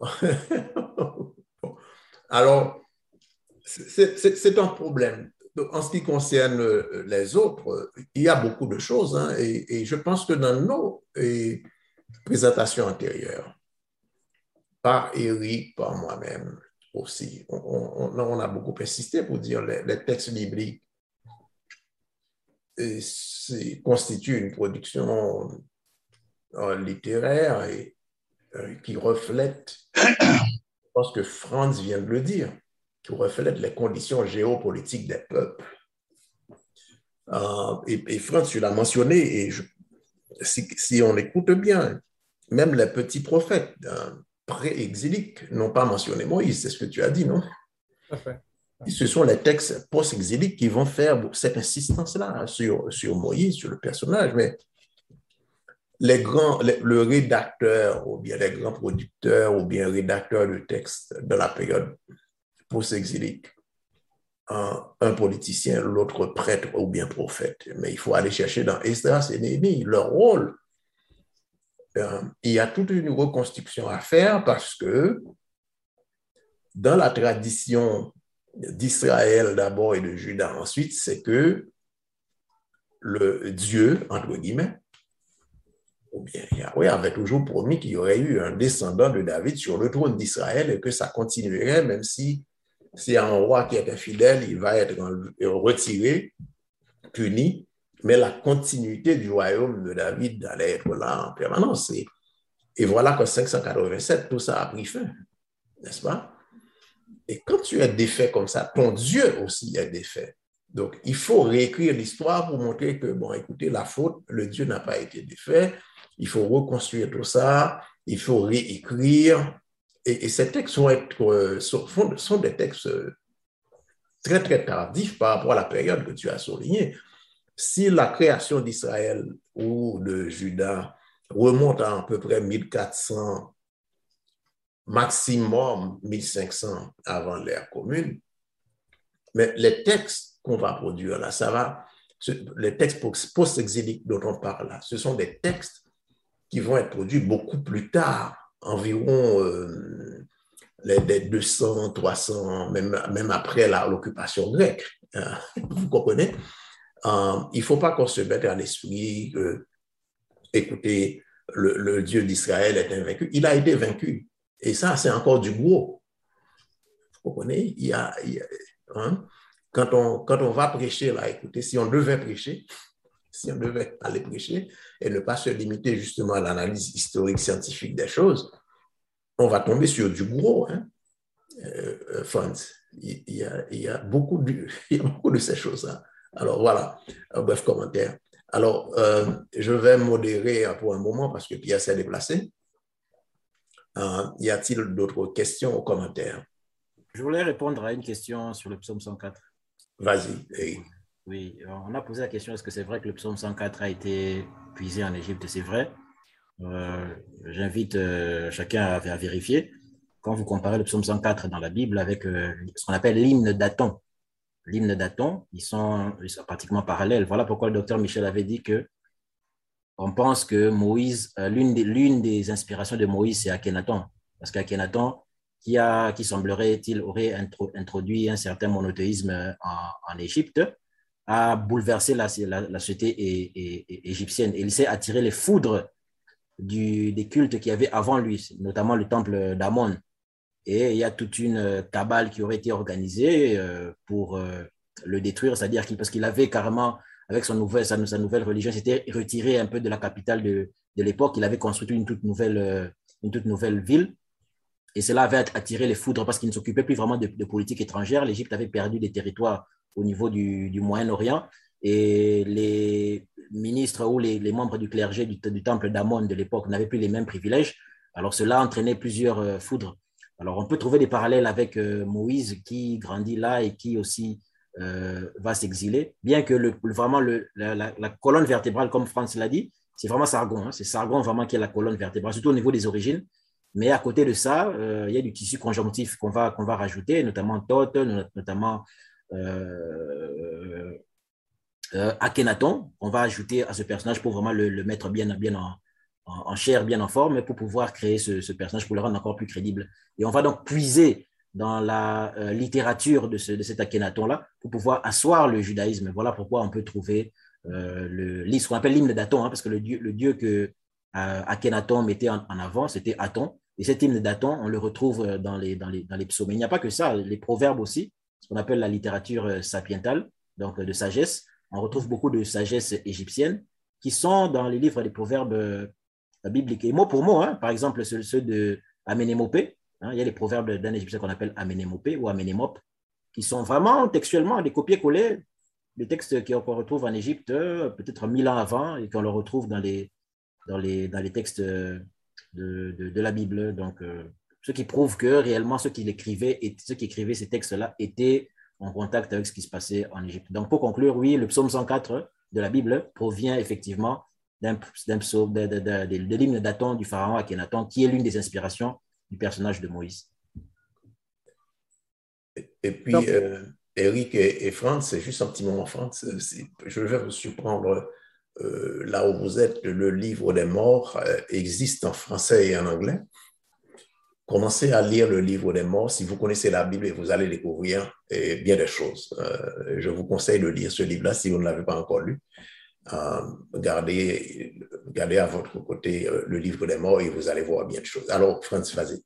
*laughs* alors, c'est un problème. En ce qui concerne les autres, il y a beaucoup de choses. Hein, et, je pense que dans nos présentations antérieures, par Eric, par moi-même aussi, on, a beaucoup insisté pour dire les, les textes bibliques constitue une production euh, littéraire euh, qui reflète, je que Franz vient de le dire, qui reflète les conditions géopolitiques des peuples. Euh, et, Franz, tu l'as mentionné, et si, on écoute bien, même les petits prophètes pré-exiliques n'ont pas mentionné Moïse, c'est ce que tu as dit, non? Parfait ce sont les textes post-exiliques qui vont faire cette insistance-là sur, sur Moïse, sur le personnage. Mais les grands, le rédacteur ou bien les grands producteurs ou bien rédacteurs de textes de la période post-exilique un, politicien, l'autre prêtre ou bien prophète. Mais il faut aller chercher dans Esdras et Néhémie leur rôle. Euh, il y a toute une reconstruction à faire parce que dans la tradition d'Israël d'abord et de Juda ensuite, c'est que le Dieu, entre guillemets, ou bien Yahweh avait toujours promis qu'il y aurait eu un descendant de David sur le trône d'Israël et que ça continuerait, même si c'est un roi qui est infidèle, il va être retiré, puni, mais la continuité du royaume de David allait être là en permanence. Et, et voilà qu'en 587, tout ça a pris fin, n'est-ce pas? Et quand tu es défait comme ça, ton Dieu aussi est défait. Donc, il faut réécrire l'histoire pour montrer que, bon, écoutez, la faute, le Dieu n'a pas été défait. Il faut reconstruire tout ça. Il faut réécrire. Et, ces textes sont, être, euh, sont, des textes euh, très, très tardifs par rapport à la période que tu as soulignée. Si la création d'Israël ou de Juda remonte à à peu près 1400, maximum 1500 avant l'ère commune, mais les textes qu'on va produire là, ça va, les textes post-exiliques dont on parle là, ce sont des textes qui vont être produits beaucoup plus tard, environ euh, les, 200, 300, même, même après l'occupation grecque. Hein, *laughs* vous comprenez? Euh, il ne faut pas qu'on se mette à l'esprit que, écoutez, le, Dieu d'Israël est invaincu. Il a été vaincu. Et ça, c'est encore du gros. Vous comprenez? Il y a, hein, quand, on, quand on va prêcher, là, écoutez, si on devait prêcher, si on devait aller prêcher et ne pas se limiter justement à l'analyse historique scientifique des choses, on va tomber sur du gros. Hein? Euh, euh il, y a, il, y a, beaucoup de, *laughs* il y a beaucoup de ces choses-là. Alors voilà, un bref commentaire. Alors, euh, je vais modérer pour un moment parce que Pierre s'est déplacé. Euh, y a-t-il d'autres questions ou commentaires? Je voulais répondre à une question sur le psaume 104. Vas-y. Oui, on a posé la question est-ce que c'est vrai que le psaume 104 a été puisé en Égypte? C'est vrai. Euh, j'invite euh, chacun à, vérifier. Quand vous comparez le psaume 104 dans la Bible avec euh, ce qu'on appelle l'hymne d'Aton, l'hymne d'Aton, ils sont, pratiquement parallèles. Voilà pourquoi le docteur Michel avait dit que on pense que Moïse, l'une des, inspirations de Moïse, c'est Akhenaton. Parce qu'Akhenaton, qui, qui semblerait-il aurait introduit un certain monothéisme en Égypte, a bouleversé la, la, société égyptienne. Il s'est attiré les foudres du, des cultes qu'il y avait avant lui, notamment le temple d'Amon. Et il y a toute une cabale qui aurait été organisée euh, pour euh, le détruire, c'est-à-dire qu'il, parce qu'il avait carrément, avec son sa, nouvelle religion, s'était retiré un peu de la capitale de, de l'époque. Il avait construit une toute nouvelle, euh, une toute nouvelle ville. Et cela avait attiré les foudres parce qu'il ne s'occupait plus vraiment de politique étrangère. L'Égypte avait perdu des territoires au niveau du, du Moyen-Orient. Et les ministres ou les, membres du clergé du, temple d'Amon de l'époque n'avaient plus les mêmes privilèges. Alors cela entraînait plusieurs euh, foudres. Alors on peut trouver des parallèles avec euh, Moïse qui grandit là et qui aussi euh, va s'exiler, bien que le, vraiment le, la, la, colonne vertébrale, comme France l'a dit, c'est vraiment Sargon. Hein. c'est Sargon vraiment qui est la colonne vertébrale, surtout au niveau des origines. Mais à côté de ça, il y a du tissu conjonctif qu'on va, qu'on va rajouter, notamment Thoth, notamment euh, euh, Akhenaton, on va ajouter à ce personnage pour vraiment le, mettre bien, bien en, chair, bien en forme, pour pouvoir créer ce, personnage, pour le rendre encore plus crédible. Et on va donc puiser dans la euh, littérature de, ce, de cet Akhenaton-là pour pouvoir asseoir le judaïsme. Voilà pourquoi on peut trouver euh, le, ce qu'on appelle l'hymne d'Aton, hein, parce que le dieu, que Akhenaton mettait en, avant, c'était Aton. Et cet hymne d'Aton, on le retrouve dans les, dans les, dans les psaumes. Il n'y a pas que ça, les proverbes aussi, ce qu'on appelle la littérature sapientale, donc de sagesse, on retrouve beaucoup de sagesse égyptienne qui sont dans les livres des proverbes euh, bibliques. Et mot pour mot, hein, par exemple, ceux, de hein, il y a les proverbes d'un égyptien qu'on appelle Amenemopé ou Amenemop, qui sont vraiment textuellement des copier-coller des textes qu'on retrouve en Égypte euh, peut-être mille ans avant et qu'on le retrouve dans les, dans les, dans les textes de, de, la Bible. Donc, euh, ce qui prouve que réellement ceux qui l'écrivaient et ceux qui écrivaient ces textes-là étaient en contact avec ce qui se passait en Égypte. Donc, pour conclure, oui, le psaume 104 de la Bible provient effectivement d'un psaume, de, de, de, de l'hymne d'Aton du pharaon Akhenaton, qui est l'une des inspirations du personnage de Moïse. Et puis, euh, Eric et, France, c'est juste un petit moment, France. Je vais vous surprendre euh, là où vous êtes. Le livre des morts euh, existe en français et en anglais. Commencez à lire le livre des morts. Si vous connaissez la Bible, vous allez découvrir bien des choses. je vous conseille de lire ce livre-là si vous ne l'avez pas encore lu. gardez, gardez à votre côté le livre des morts et vous allez voir bien de choses. Alors, France, vas-y.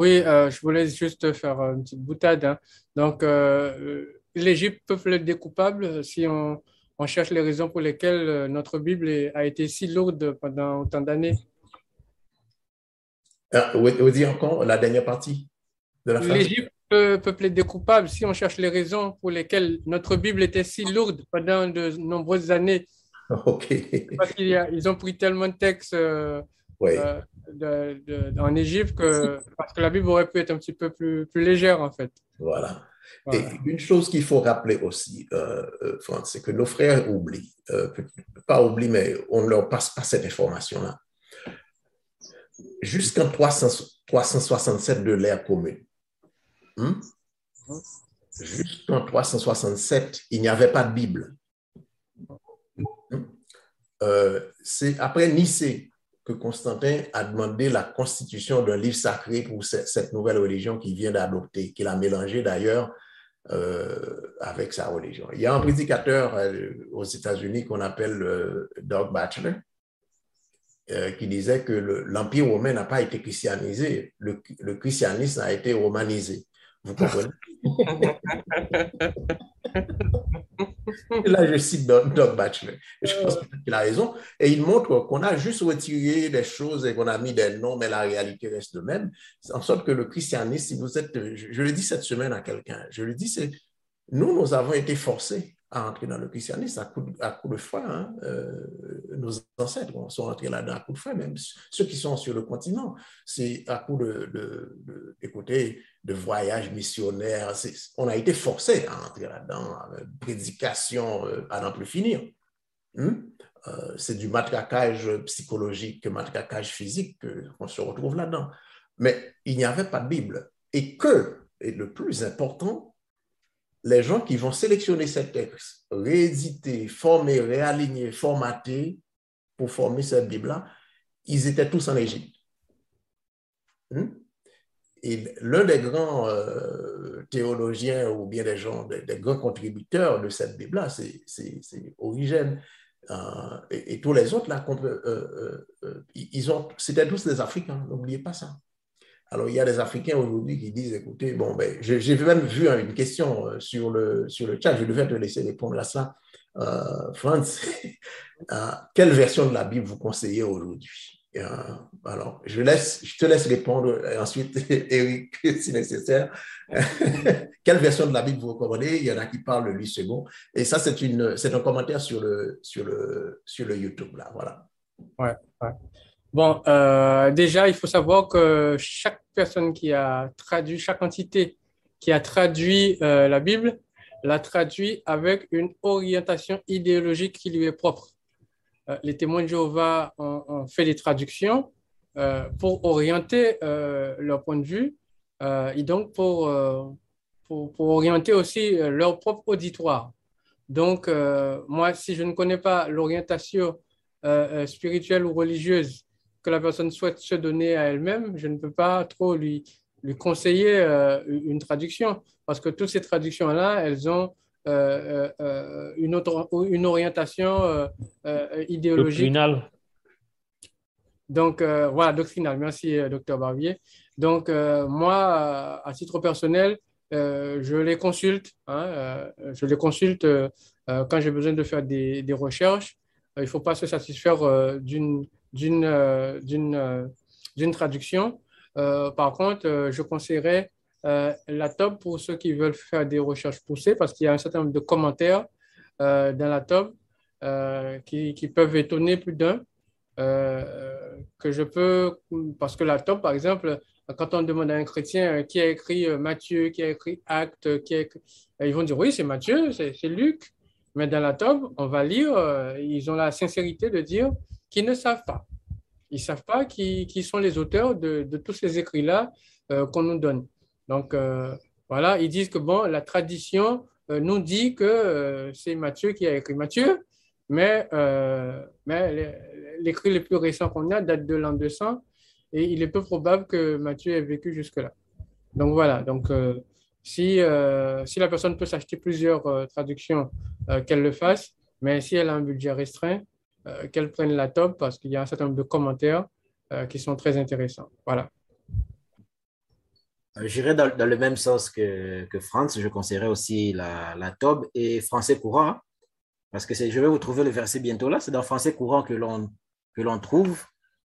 Oui, euh, je voulais juste faire une petite boutade. Hein. Donc, euh, l'Égypte peut être coupable si on, cherche les raisons pour lesquelles euh, notre Bible a été si lourde pendant autant d'années. Ah, vous dites encore la dernière partie de la phrase? L'Égypte peut, peut plaider coupable si on cherche les raisons pour lesquelles notre Bible était si lourde pendant de nombreuses années. *laughs* OK. Parce qu'ils ont pris tellement de textes oui de, en Égypte que, parce que la Bible aurait pu être un petit peu plus, plus légère, en fait. Voilà. Et une chose qu'il faut rappeler aussi, euh, euh c'est que nos frères oublient, euh, pas oublient, mais on ne leur passe pas cette information-là. Jusqu'en 367 de l'ère commune, hmm? jusqu'en 367, il n'y avait pas de Bible. Hmm? Euh, c'est après Nicée que Constantin a demandé la constitution d'un livre sacré pour cette nouvelle religion qu'il vient d'adopter, qu'il a mélangé d'ailleurs euh, avec sa religion. Il y a un prédicateur euh, aux États-Unis qu'on appelle Doug Batchelor, qui disait que l'Empire romain n'a pas été christianisé, le, le christianisme a été romanisé. Vous comprenez? *laughs* Là, je cite Doug Batchelor. Je pense qu'il a raison. Et il montre qu'on a juste retiré des choses et qu'on a mis des noms, mais la réalité reste de même. En sorte que le christianisme, si vous êtes, je, le dis cette semaine à quelqu'un, je le dis, c'est nous, nous avons été forcés à entrer dans le christianisme à coup de, foi. Hein. Euh, nos ancêtres sont entrés là-dedans à coup de foi, même ceux qui sont sur le continent. C'est à coup de, de, de, voyages missionnaires. On a été forcés à entrer là-dedans, prédication euh, à n'en plus finir. Hmm? Euh, c'est du matraquage psychologique, matraquage physique qu'on se retrouve là-dedans. Mais il n'y avait pas de Bible. Et que, et le plus important, les gens qui vont sélectionner ces textes, rééditer, former, réaligner, formater pour former cette Bible-là, ils étaient tous en Égypte. Hmm? Et l'un des grands euh, théologiens ou bien des gens, des, grands contributeurs de cette Bible-là, c'est Origène. Euh, et, tous les autres, là, euh, c'était tous des Africains, n'oubliez pas ça. Alors, il y a des Africains aujourd'hui qui disent, écoutez, bon, ben, j'ai même vu une question euh, sur le, sur le chat, je devais te laisser répondre à ça. Euh, Franz, *laughs* euh, quelle version de la Bible vous conseillez aujourd'hui? Euh, Alors, je, je te laisse répondre, et ensuite, *laughs* Eric, si nécessaire. *laughs* quelle version de la Bible vous recommandez? Il y en a qui parlent le 8 second. Et ça, c'est un commentaire sur le, sur le, sur le YouTube, là, voilà. Ouais, ouais. Bon, euh, déjà, il faut savoir que chaque personne qui a traduit, chaque entité qui a traduit euh, la Bible, l'a traduit avec une orientation idéologique qui lui est propre. Euh, les témoins de Jéhovah ont, fait des traductions pour orienter leur point de vue et donc pour, orienter aussi leur propre auditoire. Donc, moi, si je ne connais pas l'orientation spirituelle ou religieuse que la personne souhaite se donner à elle-même, je ne peux pas trop lui, lui conseiller euh, une traduction parce que toutes ces traductions-là, elles ont euh, euh, une, autre, une orientation idéologique. Doctrinale. Donc, voilà, doctrinale. Merci, docteur Barbier. Donc, moi, à titre personnel, je les consulte. Hein, je les consulte quand j'ai besoin de faire des, des recherches. Il ne faut pas se satisfaire d'une euh, euh, d'une traduction. Euh, par contre, je conseillerais la top pour ceux qui veulent faire des recherches poussées parce qu'il y a un certain nombre de commentaires dans la top qui, qui, peuvent étonner plus d'un. que je peux, parce que la top, par exemple, quand on demande à un chrétien qui a écrit Matthieu, qui a écrit Acte, qui a ils vont dire oui, c'est Matthieu, c'est Luc. Mais dans la top, on va lire, ils ont la sincérité de dire qui ne savent pas. Ils ne savent pas qui, qui, sont les auteurs de, de tous ces écrits-là euh, qu'on nous donne. Donc, euh, Voilà, ils disent que bon, la tradition nous dit que c'est Matthieu qui a écrit Matthieu, mais, mais l'écrit le plus récent qu'on a date de l'an 200 et il est peu probable que Matthieu ait vécu jusque-là. Donc voilà, donc si, si la personne peut s'acheter plusieurs traductions, qu'elle le fasse, mais si elle a un budget restreint, qu'elle prenne la top parce qu'il y a un certain nombre de commentaires qui sont très intéressants. Voilà. Euh, j'irai dans, le même sens que, que France. Je conseillerais aussi la, la TOB et français courant, parce que je vais vous trouver le verset bientôt là. C'est dans français courant que l'on que l'on trouve,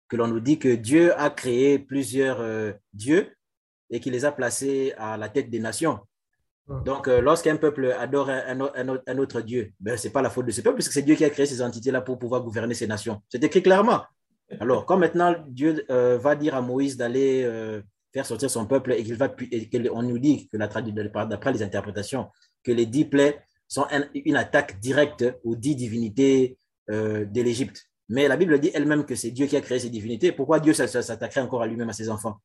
que l'on nous dit que Dieu a créé plusieurs euh, dieux et qu'il les a placés à la tête des nations. Donc, euh, lorsqu'un peuple adore un, un, autre Dieu, ben, ce n'est pas la faute de ce peuple, puisque c'est Dieu qui a créé ces entités-là pour pouvoir gouverner ces nations. C'est écrit clairement. Alors, quand maintenant Dieu va dire à Moïse d'aller faire sortir son peuple et qu'il va et on nous dit que d'après les interprétations que les dix plaies sont une attaque directe aux dix divinités euh, de l'Égypte. Mais la Bible dit elle-même que c'est Dieu qui a créé ces divinités. Pourquoi Dieu s'attaquerait encore à lui-même à ses enfants?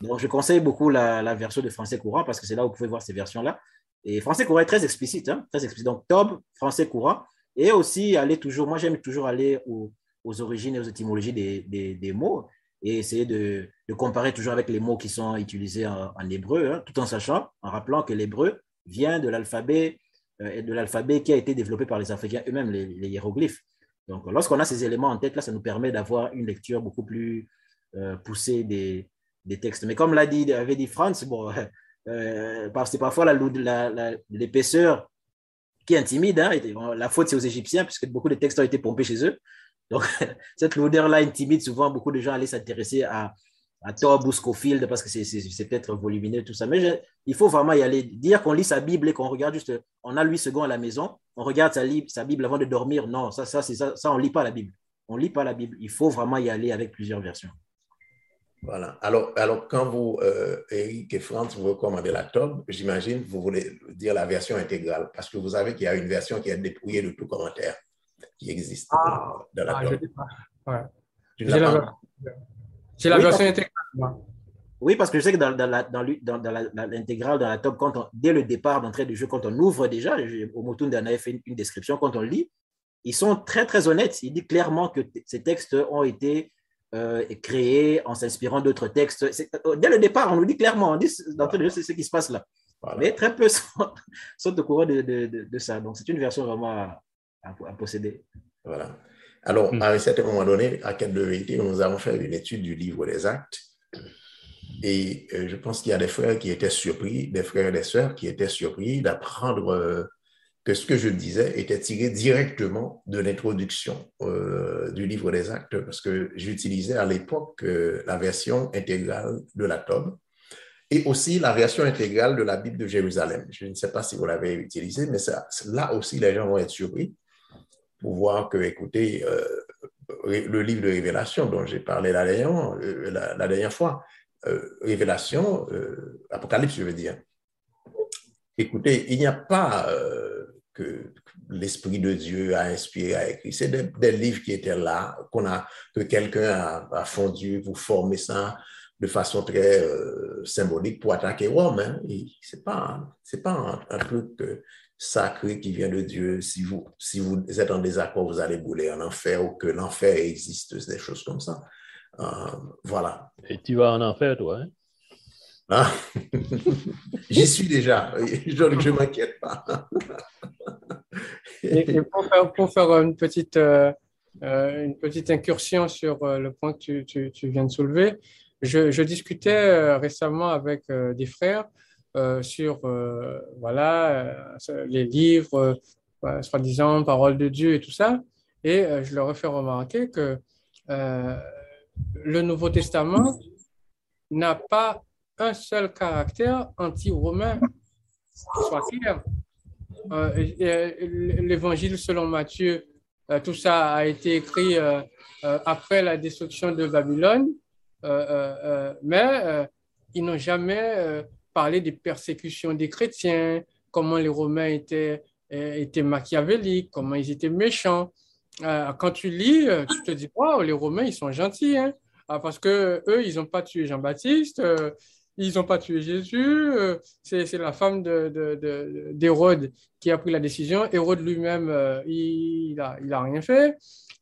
Donc je conseille beaucoup la, version de français courant parce que c'est là où vous pouvez voir ces versions-là. Et français courant est très explicite, hein, très explicite. Donc Tob, français courant, et aussi aller toujours. Moi j'aime toujours aller aux, origines et aux étymologies des, des mots et essayer de, comparer toujours avec les mots qui sont utilisés en, hébreu, hein, tout en sachant, en rappelant que l'hébreu vient de l'alphabet euh, de l'alphabet qui a été développé par les Africains eux-mêmes, les, hiéroglyphes. Donc, lorsqu'on a ces éléments en tête, là, ça nous permet d'avoir une lecture beaucoup plus euh, poussée des, des, textes. Mais comme l'a dit, avait dit Franz, bon, euh, c'est parfois l'épaisseur qui intimide. Hein, la faute, c'est aux Égyptiens, puisque beaucoup de textes ont été pompés chez eux. Donc, *laughs* cette lourdeur-là intimide souvent beaucoup de gens à aller s'intéresser à, à Tob ou Scofield parce que c'est peut-être volumineux, tout ça. Mais il faut vraiment y aller. Dire qu'on lit sa Bible et qu'on regarde juste, on a 8 secondes à la maison, on regarde sa, sa Bible avant de dormir. Non, ça, ça, ça, ça on ne lit pas la Bible. On ne lit pas la Bible. Il faut vraiment y aller avec plusieurs versions. Voilà. Alors, alors quand vous, euh, Eric et Franz, vous recommandez la Tob, j'imagine vous voulez dire la version intégrale parce que vous savez qu'il y a une version qui est dépouillée de tout commentaire qui existe ah, dans la ah, J'ai la, version intégrale. Oui, parce que je sais que dans, dans l'intégrale, dans, la top, quand on, dès le départ d'entrée du jeu, quand on ouvre déjà, Omotun en avait fait une, description, quand on lit, ils sont très, très honnêtes. Il dit clairement que ces textes ont été euh, créés en s'inspirant d'autres textes. Euh, dès le départ, on nous dit clairement, on dit d'entrée de jeu, c'est ce qui se passe là. Mais très peu *laughs* sont, sont au courant de, de, de ça. Donc, c'est une version vraiment à, posséder. Voilà. Alors, à un certain moment donné, à Quête de vérité, nous avons fait une étude du livre des actes. Et euh, je pense qu'il y a des frères qui étaient surpris, des frères et des sœurs qui étaient surpris d'apprendre euh, que ce que je disais était tiré directement de l'introduction euh, du livre des actes, parce que j'utilisais à l'époque la version intégrale de la tome et aussi la version intégrale de la Bible de Jérusalem. Je ne sais pas si vous l'avez utilisé, mais ça, là aussi, les gens vont être surpris pour voir que, écoutez, euh, le livre de Révélation dont j'ai parlé la dernière, euh, fois, euh, Révélation, Apocalypse, je veux dire. Écoutez, il n'y a pas que l'Esprit de Dieu a inspiré, a écrit. C'est des, livres qui étaient là, qu'on a, que quelqu'un a, fondu pour former ça de façon très symbolique pour attaquer Rome. Hein. Ce n'est pas, pas un, truc sacré qui vient de Dieu. Si vous, si vous êtes en désaccord, vous allez bouler en enfer ou que l'enfer existe, des choses comme ça. Euh, voilà. Et tu vas en enfer, toi, hein? Ah. *laughs* J'y suis déjà. Je ne m'inquiète pas. et, pour, faire, une petite, euh, euh, une petite incursion sur le point que tu, tu, tu viens de soulever, je, je discutais récemment avec des frères euh, sur euh, voilà, euh, les livres, soi-disant paroles de Dieu et tout ça. Et je leur ai fait remarquer que le Nouveau Testament n'a pas un seul caractère anti-romain soit clair. L'évangile selon Matthieu, tout ça a été écrit après la destruction de Babylone, mais ils n'ont jamais parler des persécutions des chrétiens, comment les Romains étaient, euh, étaient machiavéliques, comment ils étaient méchants. Euh, quand tu lis, euh, tu te dis, waouh, les Romains, ils sont gentils, hein. ah, parce que eux, ils n'ont pas tué Jean-Baptiste, ils n'ont pas tué Jésus, euh, c'est la femme d'Hérode de, de, qui a pris la décision. Hérode lui-même, euh, il n'a a rien fait.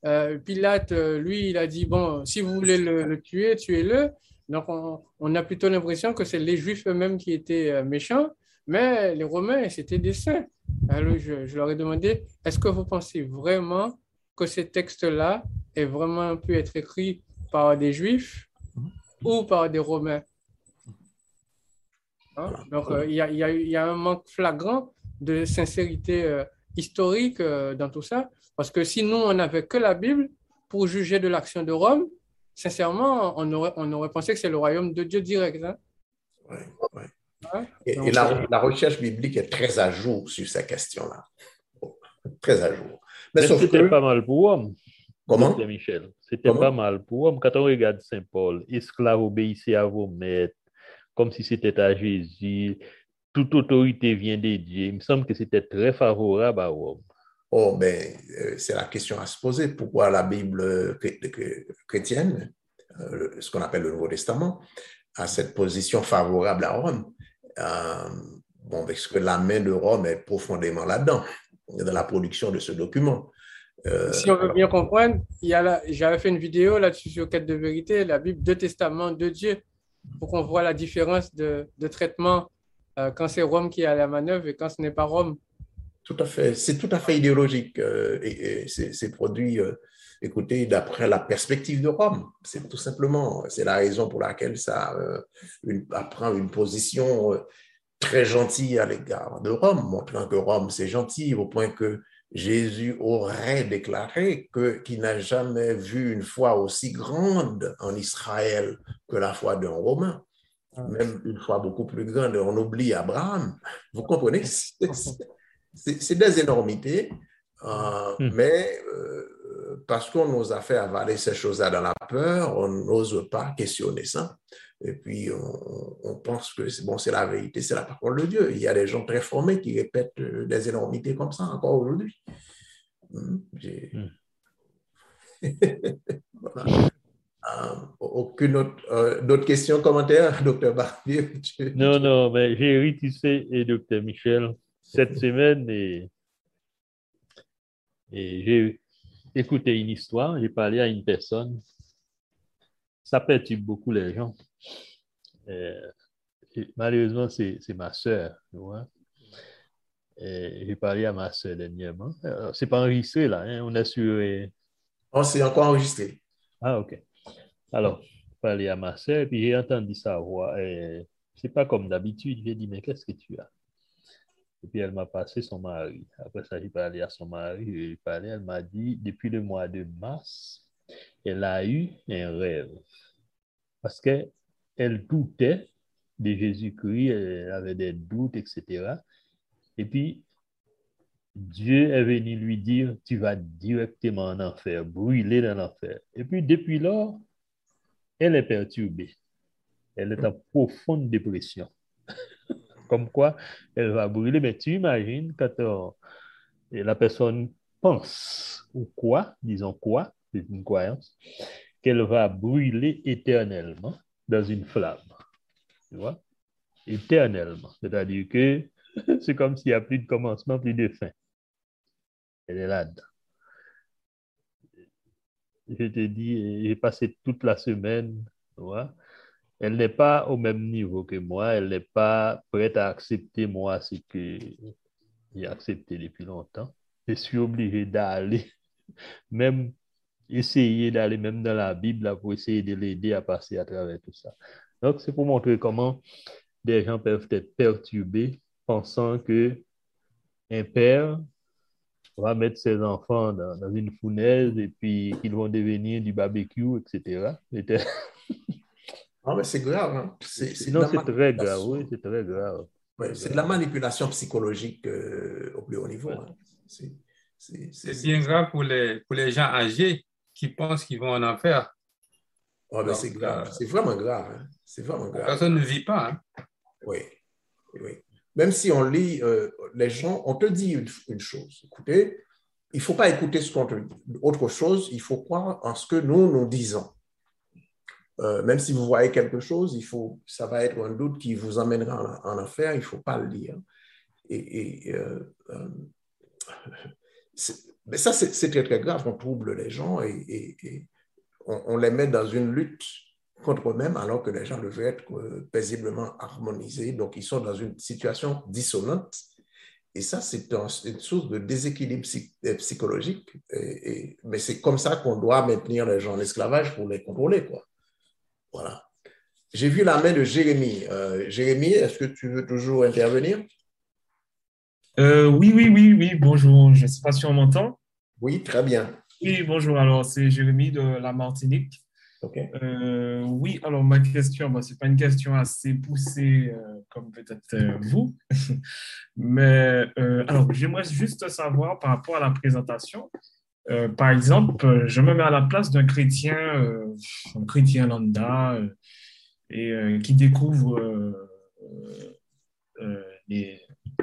Euh, Pilate, lui, il a dit, bon, si vous voulez le, tuer, tuez-le. Donc, on, a plutôt l'impression que c'est les Juifs eux-mêmes qui étaient méchants, mais les Romains, c'était des saints. Alors, je, je leur ai demandé, est-ce que vous pensez vraiment que ces textes-là aient vraiment pu être écrits par des Juifs ou par des Romains? Hein? Donc, euh, il y, a, un manque flagrant de sincérité euh, historique euh, dans tout ça. Parce que si nous, on n'avait que la Bible pour juger de l'action de Rome, sincèrement, on aurait, on aurait pensé que c'est le royaume de Dieu direct. Hein? Et, la, recherche biblique est très à jour sur ces questions-là. Très à jour. Mais, c'était pas mal pour Rome. Comment? Michel. C'était pas mal pour Rome. Quand on regarde Saint Paul, esclaves obéissez à vos maîtres, comme si c'était à Jésus. Toute autorité vient de Dieu. Il me semble que c'était très favorable à Rome. Oh, ben, euh, c'est la question à se poser. Pourquoi la Bible chrétienne, euh, ce qu'on appelle le Nouveau Testament, a cette position favorable à Rome? Euh, bon, parce que la main de Rome est profondément là-dedans, dans la production de ce document. si on veut bien comprendre, j'avais fait une vidéo là-dessus sur Quête de vérité, la Bible, deux testaments de Dieu pour qu'on voit la différence de, traitement euh, quand c'est Rome qui est à la manœuvre et quand ce n'est pas Rome. Tout à fait. C'est tout à fait idéologique euh, et, c'est produit, euh, écoutez, d'après la perspective de Rome. C'est tout simplement, c'est la raison pour laquelle ça prend une position très gentille à l'égard de Rome, montrant que Rome, c'est gentil au point que Jésus aurait déclaré que, qu'il n'a jamais vu une foi aussi grande en Israël que la foi d'un Romain, ah. même une foi beaucoup plus grande. On oublie Abraham. Vous comprenez? *laughs* C'est des énormités, euh, hmm. mais euh, parce qu'on nous a fait avaler ces choses-là dans la peur, on n'ose pas questionner ça. Et puis, on, pense que c'est bon, c'est la vérité, c'est la parole de Dieu. Il y a des gens très formés qui répètent euh, des énormités comme ça encore aujourd'hui. Hmm, hmm. *laughs* Euh, aucune autre, euh, d'autres questions, commentaires, *laughs* docteur Barbier? Non, non, mais j'ai ri, tu sais, et docteur Michel, cette *laughs* semaine, et, et j'ai écouté une histoire, j'ai parlé à une personne ça perturbe beaucoup les gens. Euh, malheureusement, c'est ma soeur. J'ai parlé à ma soeur dernièrement. C'est pas enregistré là, hein? on a su. Euh, oh, c'est encore enregistré. Ah, OK. Alors, j'ai parlé à ma soeur, puis j'ai entendu sa voix. Et c'est pas comme d'habitude. J'ai dit, mais qu'est-ce que tu as? Et puis elle m'a passé son mari. Après ça, j'ai parlé à son mari. J'ai parlé, elle m'a dit, depuis le mois de mars, elle a eu un rêve parce qu'elle doutait de Jésus-Christ, elle avait des doutes, etc. Et puis, Dieu est venu lui dire, tu vas directement en enfer, brûler dans l'enfer. Et puis, depuis lors, elle est perturbée. Elle est en profonde dépression. *laughs* Comme quoi, elle va brûler. Mais tu imagines quand la personne pense ou quoi, disons quoi, c'est une croyance, qu'elle va brûler éternellement dans une flamme. Tu vois? Éternellement. C'est-à-dire que *laughs* c'est comme s'il n'y a plus de commencement, plus de fin. Elle est là-dedans. Je te dis, j'ai passé toute la semaine, tu vois? Elle n'est pas au même niveau que moi, elle n'est pas prête à accepter moi ce que j'ai accepté depuis longtemps. Je suis obligé d'aller, *laughs* même essayer d'aller même dans la Bible pour essayer de l'aider à passer à travers tout ça. Donc, c'est pour montrer comment des gens peuvent être perturbés pensant que un père va mettre ses enfants dans, une fournaise et puis qu'ils vont devenir du barbecue, etc. Ah, mais c'est grave. Hein? *laughs* C'est, non, c'est très grave, oui, c'est très grave. c'est de la manipulation psychologique euh, au plus haut niveau. Hein. C'est, bien grave pour les, pour les gens âgés qui pensent qu'ils vont en enfer. Oh, c'est grave, c'est vraiment grave. Hein. C'est vraiment grave. Personne ne vit pas. Hein. Oui, oui. Même si on lit, euh, les gens, on te dit une, chose. Écoutez, il ne faut pas écouter ce qu'on te dit. Autre chose, il faut croire en ce que nous nous disons. euh, même si vous voyez quelque chose, il faut, ça va être un doute qui vous emmènera en, affaire, il ne faut pas le lire. Et, euh, mais ça, c'est très, très grave. On trouble les gens et, on, les met dans une lutte contre eux-mêmes alors que les gens devaient être paisiblement harmonisés. Donc, ils sont dans une situation dissonante. Et ça, c'est une source de déséquilibre psychologique. mais c'est comme ça qu'on doit maintenir les gens en esclavage pour les contrôler. Quoi. Voilà. J'ai vu la main de Jérémy. Euh, Jérémy, est-ce que tu veux toujours intervenir? Euh, oui, oui, oui, oui, bonjour. Je ne sais pas si on m'entend. Oui, très bien. Oui, bonjour. Alors, c'est Jérémy de la Martinique. Euh, oui, alors ma question, bon, ce n'est pas une question assez poussée comme peut-être vous, *laughs* mais alors j'aimerais juste savoir par rapport à la présentation, euh, par exemple, je me mets à la place d'un chrétien, euh, un chrétien lambda, euh, et qui découvre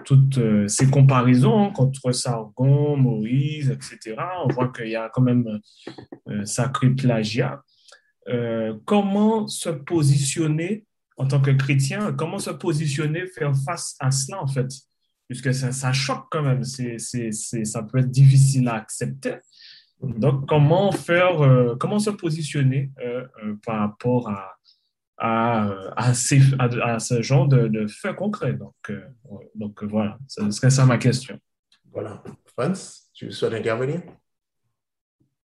toutes ces comparaisons contre Sargon, Moïse, etc. On voit qu'il y a quand même un sacré plagiat. comment se positionner en tant que chrétien, comment se positionner, faire face à cela en fait? Puisque ça, choque quand même, c'est, c'est, ça peut être difficile à accepter. Donc, comment faire, euh, comment se positionner euh, euh, par rapport à, à, à, ces, à, ce genre de, de faits concrets. Donc, donc voilà, ce serait ça ma question. Voilà. Franz, tu souhaites intervenir?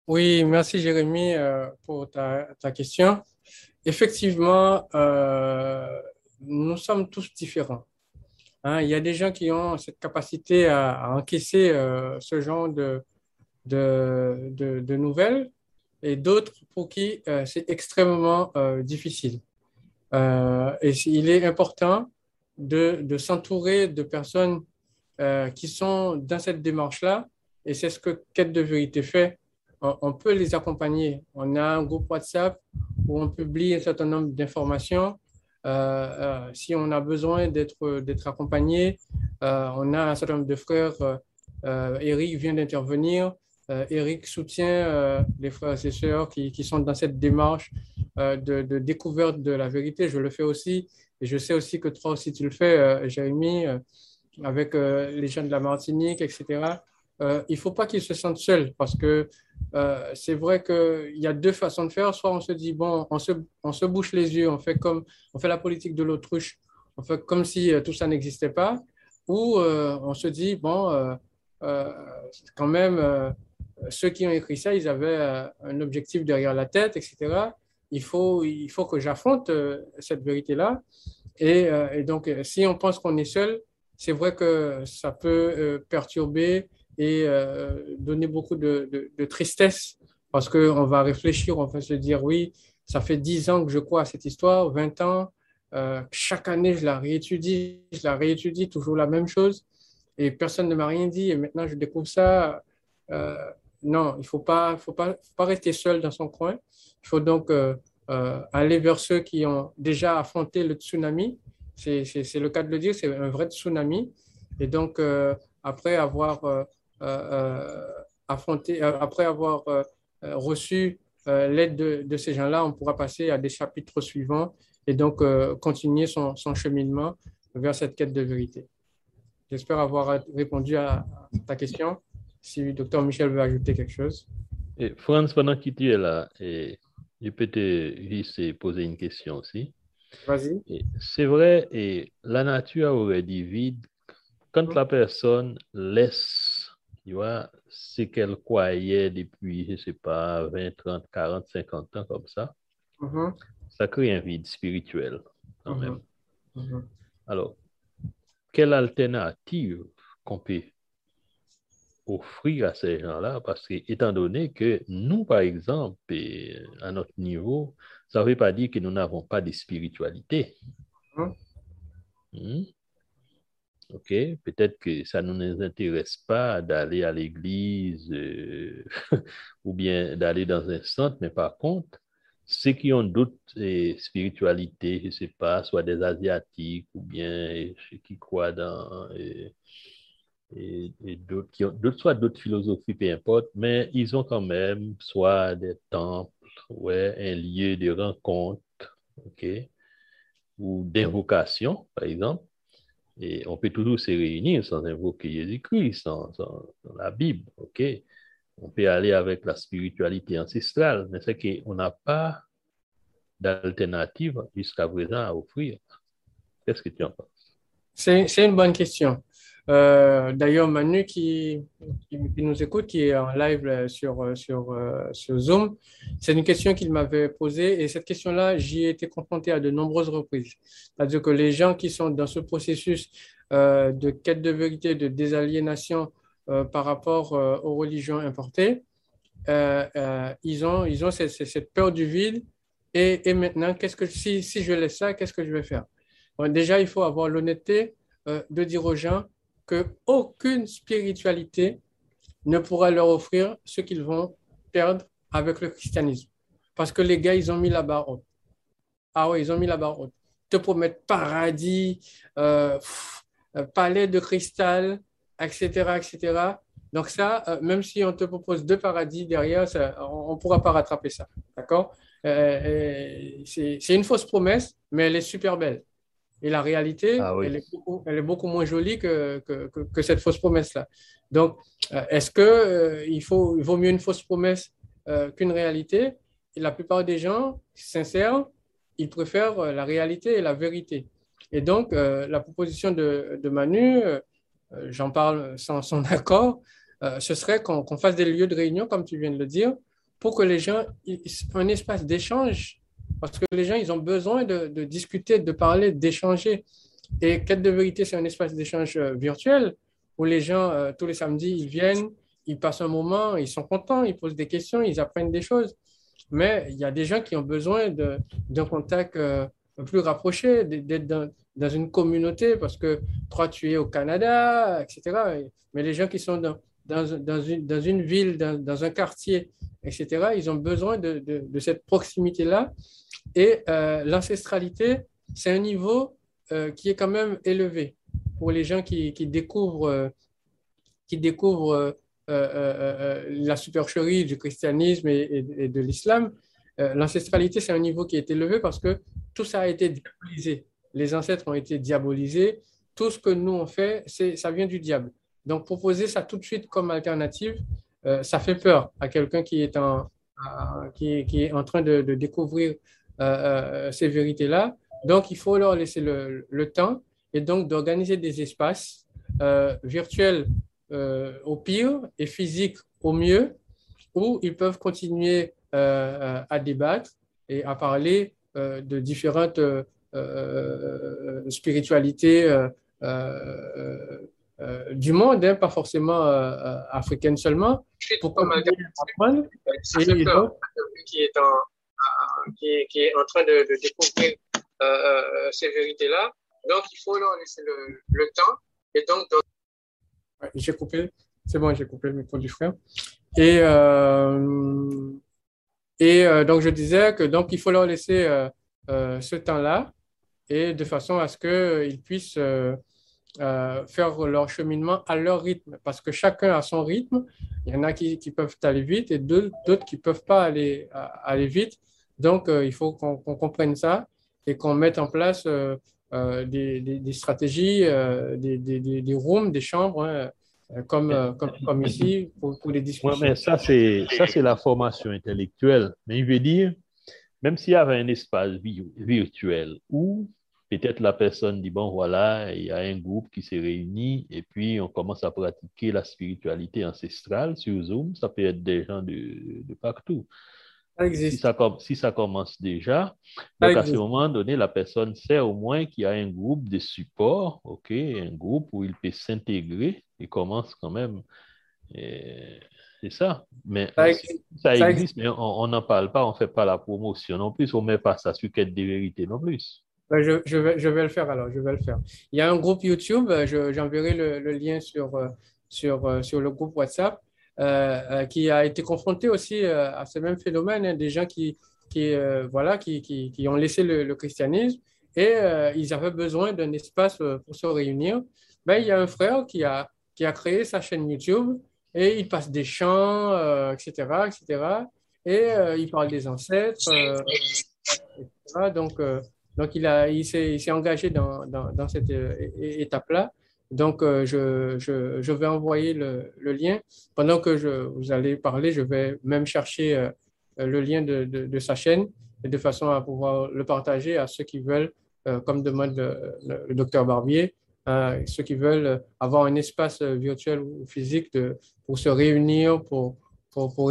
Oui, merci Jérémy pour ta, ta, question. Effectivement, nous sommes tous différents. Hein, il y a des gens qui ont cette capacité à, encaisser euh, ce genre de, de, de, nouvelles et d'autres pour qui euh, c'est extrêmement euh, et il est important de, s'entourer de personnes qui sont dans cette démarche-là et c'est ce que Quête de vérité fait. On, peut les accompagner. On a un groupe WhatsApp où on publie un certain nombre d'informations euh, euh, si on a besoin d'être accompagné, euh, on a un certain nombre de frères. Eric vient d'intervenir. Eric soutient les frères et sœurs qui, qui sont dans cette démarche de, de, découverte de la vérité. Je le fais aussi. Et je sais aussi que toi aussi tu le fais, Jérémy, avec les gens de la Martinique, etc. il ne faut pas qu'ils se sentent seuls parce que euh, c'est vrai qu'il y a deux façons de faire. Soit on se dit, bon, on se, on se bouche les yeux, on fait, comme, on fait la politique de l'autruche, on fait comme si euh, tout ça n'existait pas, ou euh, on se dit, bon, quand même, ceux qui ont écrit ça, ils avaient un objectif derrière la tête, etc. Il faut, il faut que j'affronte cette vérité-là. Et, donc, si on pense qu'on est seul, c'est vrai que ça peut perturber et euh, donner beaucoup de, tristesse parce qu'on va réfléchir, on va se dire oui, ça fait 10 ans que je crois à cette histoire, 20 ans, euh, chaque année je la réétudie, je la réétudie, toujours la même chose et personne ne m'a rien dit et maintenant je découvre ça. Euh, non, il ne faut pas, faut pas, faut pas rester seul dans son coin. Il faut donc aller vers ceux qui ont déjà affronté le tsunami. C'est le cas de le dire, c'est un vrai tsunami. Et donc, après avoir euh, euh, affronter, euh, après avoir reçu l'aide de, ces gens-là, on pourra passer à des chapitres suivants et donc continuer son, cheminement vers cette quête de vérité. J'espère avoir répondu à ta question. Si le docteur Michel veut ajouter quelque chose. Et Franz, pendant que tu es là, et je peux te poser une question aussi. Vas-y. C'est vrai, et la nature aurait dit vide quand la personne laisse tu vois, ce qu'elle croyait depuis, je ne sais pas, 20, 30, 40, 50 ans comme ça, mm-hmm. ça crée un vide spirituel quand mm-hmm. même. Mm-hmm. Alors, quelle alternative qu'on peut offrir à ces gens-là? Parce que, étant donné que nous, par exemple, à notre niveau, ça ne veut pas dire que nous n'avons pas de spiritualité. Hmm? OK, peut-être que ça ne nous intéresse pas d'aller à l'église euh, *laughs* ou bien d'aller dans un centre, mais par contre, ceux qui ont d'autres spiritualités, je ne sais pas, soit des Asiatiques ou bien ceux qui croient dans. et, d'autres, qui ont, soit d'autres philosophies, peu importe, mais ils ont quand même soit des temples, ouais, un lieu de rencontre, OK, ou d'invocation, par exemple. Et on peut toujours se réunir sans invoquer Jésus-Christ, sans, la Bible, OK? On peut aller avec la spiritualité ancestrale, mais c'est qu'on n'a pas d'alternative jusqu'à présent à offrir. Qu'est-ce que tu en penses? C'est une bonne question. Euh, d'ailleurs, Manu qui, nous écoute, qui est en live sur, sur, euh, sur Zoom, c'est une question qu'il m'avait posée et cette question-là, j'y ai été confronté à de nombreuses reprises. C'est-à-dire que les gens qui sont dans ce processus euh, de quête de vérité, de désaliénation par rapport aux religions importées, ils ont, ils ont cette, peur du vide et, et maintenant, qu'est-ce que, si, si je laisse ça, qu'est-ce que je vais faire? Déjà, il faut avoir l'honnêteté de dire aux gens, qu'aucune spiritualité ne pourra leur offrir ce qu'ils vont perdre avec le christianisme. Parce que les gars, ils ont mis la barre haute. Ah oui, ils ont mis la barre haute. Te promettent paradis, euh, euh, palais de cristal, etc., etc. Donc ça, euh, même si on te propose deux paradis derrière, on ne pourra pas rattraper ça. D'accord? C'est une fausse promesse, mais elle est super belle. Et la réalité, ah elle, est beaucoup, moins jolie que, que, cette fausse promesse-là. Donc, euh, est-ce qu'il euh, il faut, il vaut mieux une fausse promesse euh, qu'une réalité? Et La plupart des gens sincères, ils préfèrent la réalité et la vérité. Et donc, la proposition de, de Manu, j'en parle sans son *laughs* accord, ce serait qu'on fasse des lieux de réunion, comme tu viens de le dire, pour que les gens aient un espace d'échange parce que les gens, ils ont besoin de, discuter, de parler, d'échanger. Et Quête de vérité, c'est un espace d'échange euh, virtuel où les gens, euh, tous les samedis, ils viennent, ils passent un moment, ils sont contents, ils posent des questions, ils apprennent des choses. Mais il y a des gens qui ont besoin d'un contact euh, plus rapproché, d'être dans, dans, une communauté, parce que toi, tu es au Canada, etc. Mais les gens qui sont dans, dans, une, ville, dans, un quartier, etc., ils ont besoin de, cette proximité-là. Et euh, l'ancestralité, c'est un niveau euh, qui est quand même élevé pour les gens qui, découvrent, euh, la supercherie du christianisme et, et, de l'islam. l'ancestralité, c'est un niveau qui est élevé parce que tout ça a été diabolisé. Les ancêtres ont été diabolisés. Tout ce que nous on fait, ça vient du diable. Donc, proposer ça tout de suite comme alternative, ça fait peur à quelqu'un qui est en, qui, est en train de, découvrir euh, euh, ces vérités-là. Donc, il faut leur laisser le, le temps et donc d'organiser des espaces euh, virtuels au pire et physiques au mieux où ils peuvent continuer à débattre et à parler de différentes spiritualités du monde, hein, pas forcément africaine seulement, pour apprendre. Et donc, qui est en, qui, est, en train de, découvrir euh, euh, ces vérités-là. Donc, il faut leur laisser le, temps. Et donc, j'ai coupé, c'est bon, j'ai coupé le micro du frère. Et, euh, et donc, je disais que donc, il faut leur laisser ce temps-là et de façon à ce qu'ils puissent faire leur cheminement à leur rythme, parce que chacun a son rythme. Il y en a qui, qui peuvent aller vite et d'autres qui ne peuvent pas aller, aller vite. Donc, euh, il faut qu'on comprenne ça et qu'on mette en place euh, euh, des, stratégies, des, des, rooms, des chambres, hein, comme, comme, ici, pour, les discussions. mais ça, c'est la formation intellectuelle. Mais il veut dire, même s'il y avait un espace virtuel où peut-être la personne dit, bon, voilà, il y a un groupe qui s'est réuni et puis on commence à pratiquer la spiritualité ancestrale sur Zoom, ça peut être des gens de, de partout. Si ça, si ça commence déjà, donc à ce moment donné, la personne sait au moins qu'il y a un groupe de support, ok, un groupe où il peut s'intégrer et commence quand même. C'est ça. Mais ça, existe, mais on n'en parle pas, on ne fait pas la promotion non plus, on ne met pas ça sur quête de vérité non plus. Je, je, vais, le faire alors, je vais le faire. Il y a un groupe YouTube, j'enverrai le, lien sur, euh, sur, euh, sur le groupe WhatsApp. Euh, euh, qui a été confronté aussi euh, à ce même phénomène, hein, des gens qui, qui, voilà, qui, qui, qui, ont laissé le, christianisme et ils avaient besoin d'un espace pour se réunir. Ben, il y a un frère qui a, qui a créé sa chaîne YouTube et il passe des chants, etc., etc. et il parle des ancêtres. Donc, donc il, il s'est engagé dans, cette étape-là. Donc, je, je, vais envoyer le, lien. Pendant que vous allez parler, je vais même chercher le lien de, sa chaîne de façon à pouvoir le partager à ceux qui veulent, comme demande le docteur Barbier, euh, ceux qui veulent avoir un espace virtuel ou physique pour se réunir, pour,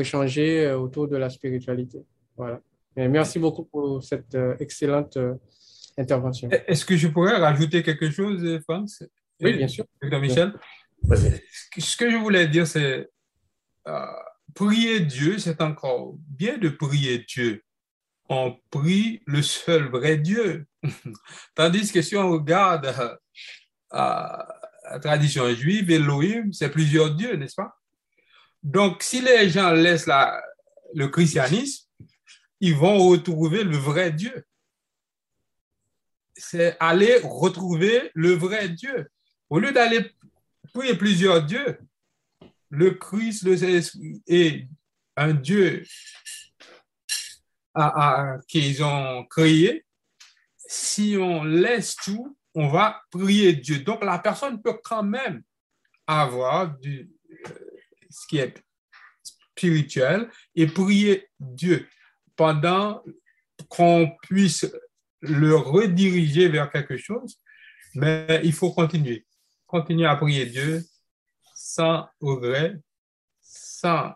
échanger euh, autour de la spiritualité. Voilà. merci beaucoup pour cette euh, excellente intervention. Est-ce que je pourrais rajouter quelque chose, France Oui, bien sûr. Docteur Michel? Ce que je voulais dire, c'est prier Dieu, c'est encore bien de prier Dieu. On prie le seul vrai Dieu. *laughs* Tandis que si on regarde la tradition juive, Elohim, c'est plusieurs dieux, n'est-ce pas? Donc, si les gens laissent la, le christianisme, ils vont retrouver le vrai Dieu. C'est aller retrouver le vrai Dieu. Au lieu d'aller prier plusieurs dieux, le Christ, le Saint-Esprit est un Dieu qu'ils ont créé. Si on laisse tout, on va prier Dieu. Donc la personne peut quand même avoir du, euh, ce qui est spirituel et prier Dieu pendant qu'on puisse le rediriger vers quelque chose, mais il faut continuer. Continuer à prier Dieu sans regret, sans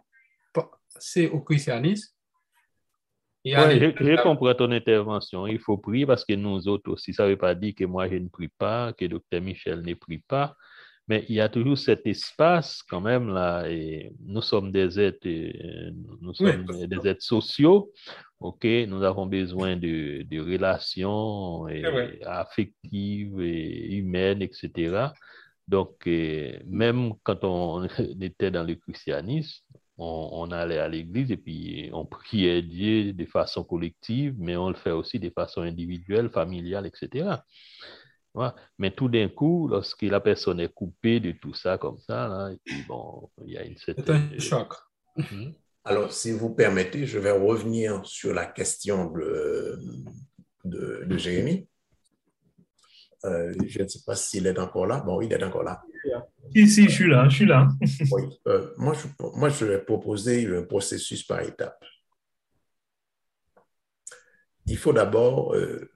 passer au christianisme je, comprends ton intervention. Il faut prier parce que nous autres aussi, ça ne veut pas dire que moi je ne prie pas, que docteur Michel ne prie pas, mais il y a toujours cet espace quand même là. Et nous sommes des êtres, euh, nous sommes des êtres sociaux. Ok, nous avons besoin de, de relations affectives et humaines, etc. Donc, euh, même quand on *laughs* était dans le christianisme, on, allait à l'église et puis on priait Dieu de façon collective, mais on le fait aussi de façon individuelle, familiale, etc. Mais tout d'un coup, lorsque la personne est coupée de tout ça comme ça, et puis bon, il y a une certaine... C'est un choc. Mhm. Alors, si vous permettez, je vais revenir sur la question de, de, Jérémie. Euh, je ne sais pas s'il est encore là. Bon, il est encore là. Si, si, je suis là, je suis là. oui, euh, moi, je, moi, je vais proposer un processus par étapes. Il faut d'abord, euh,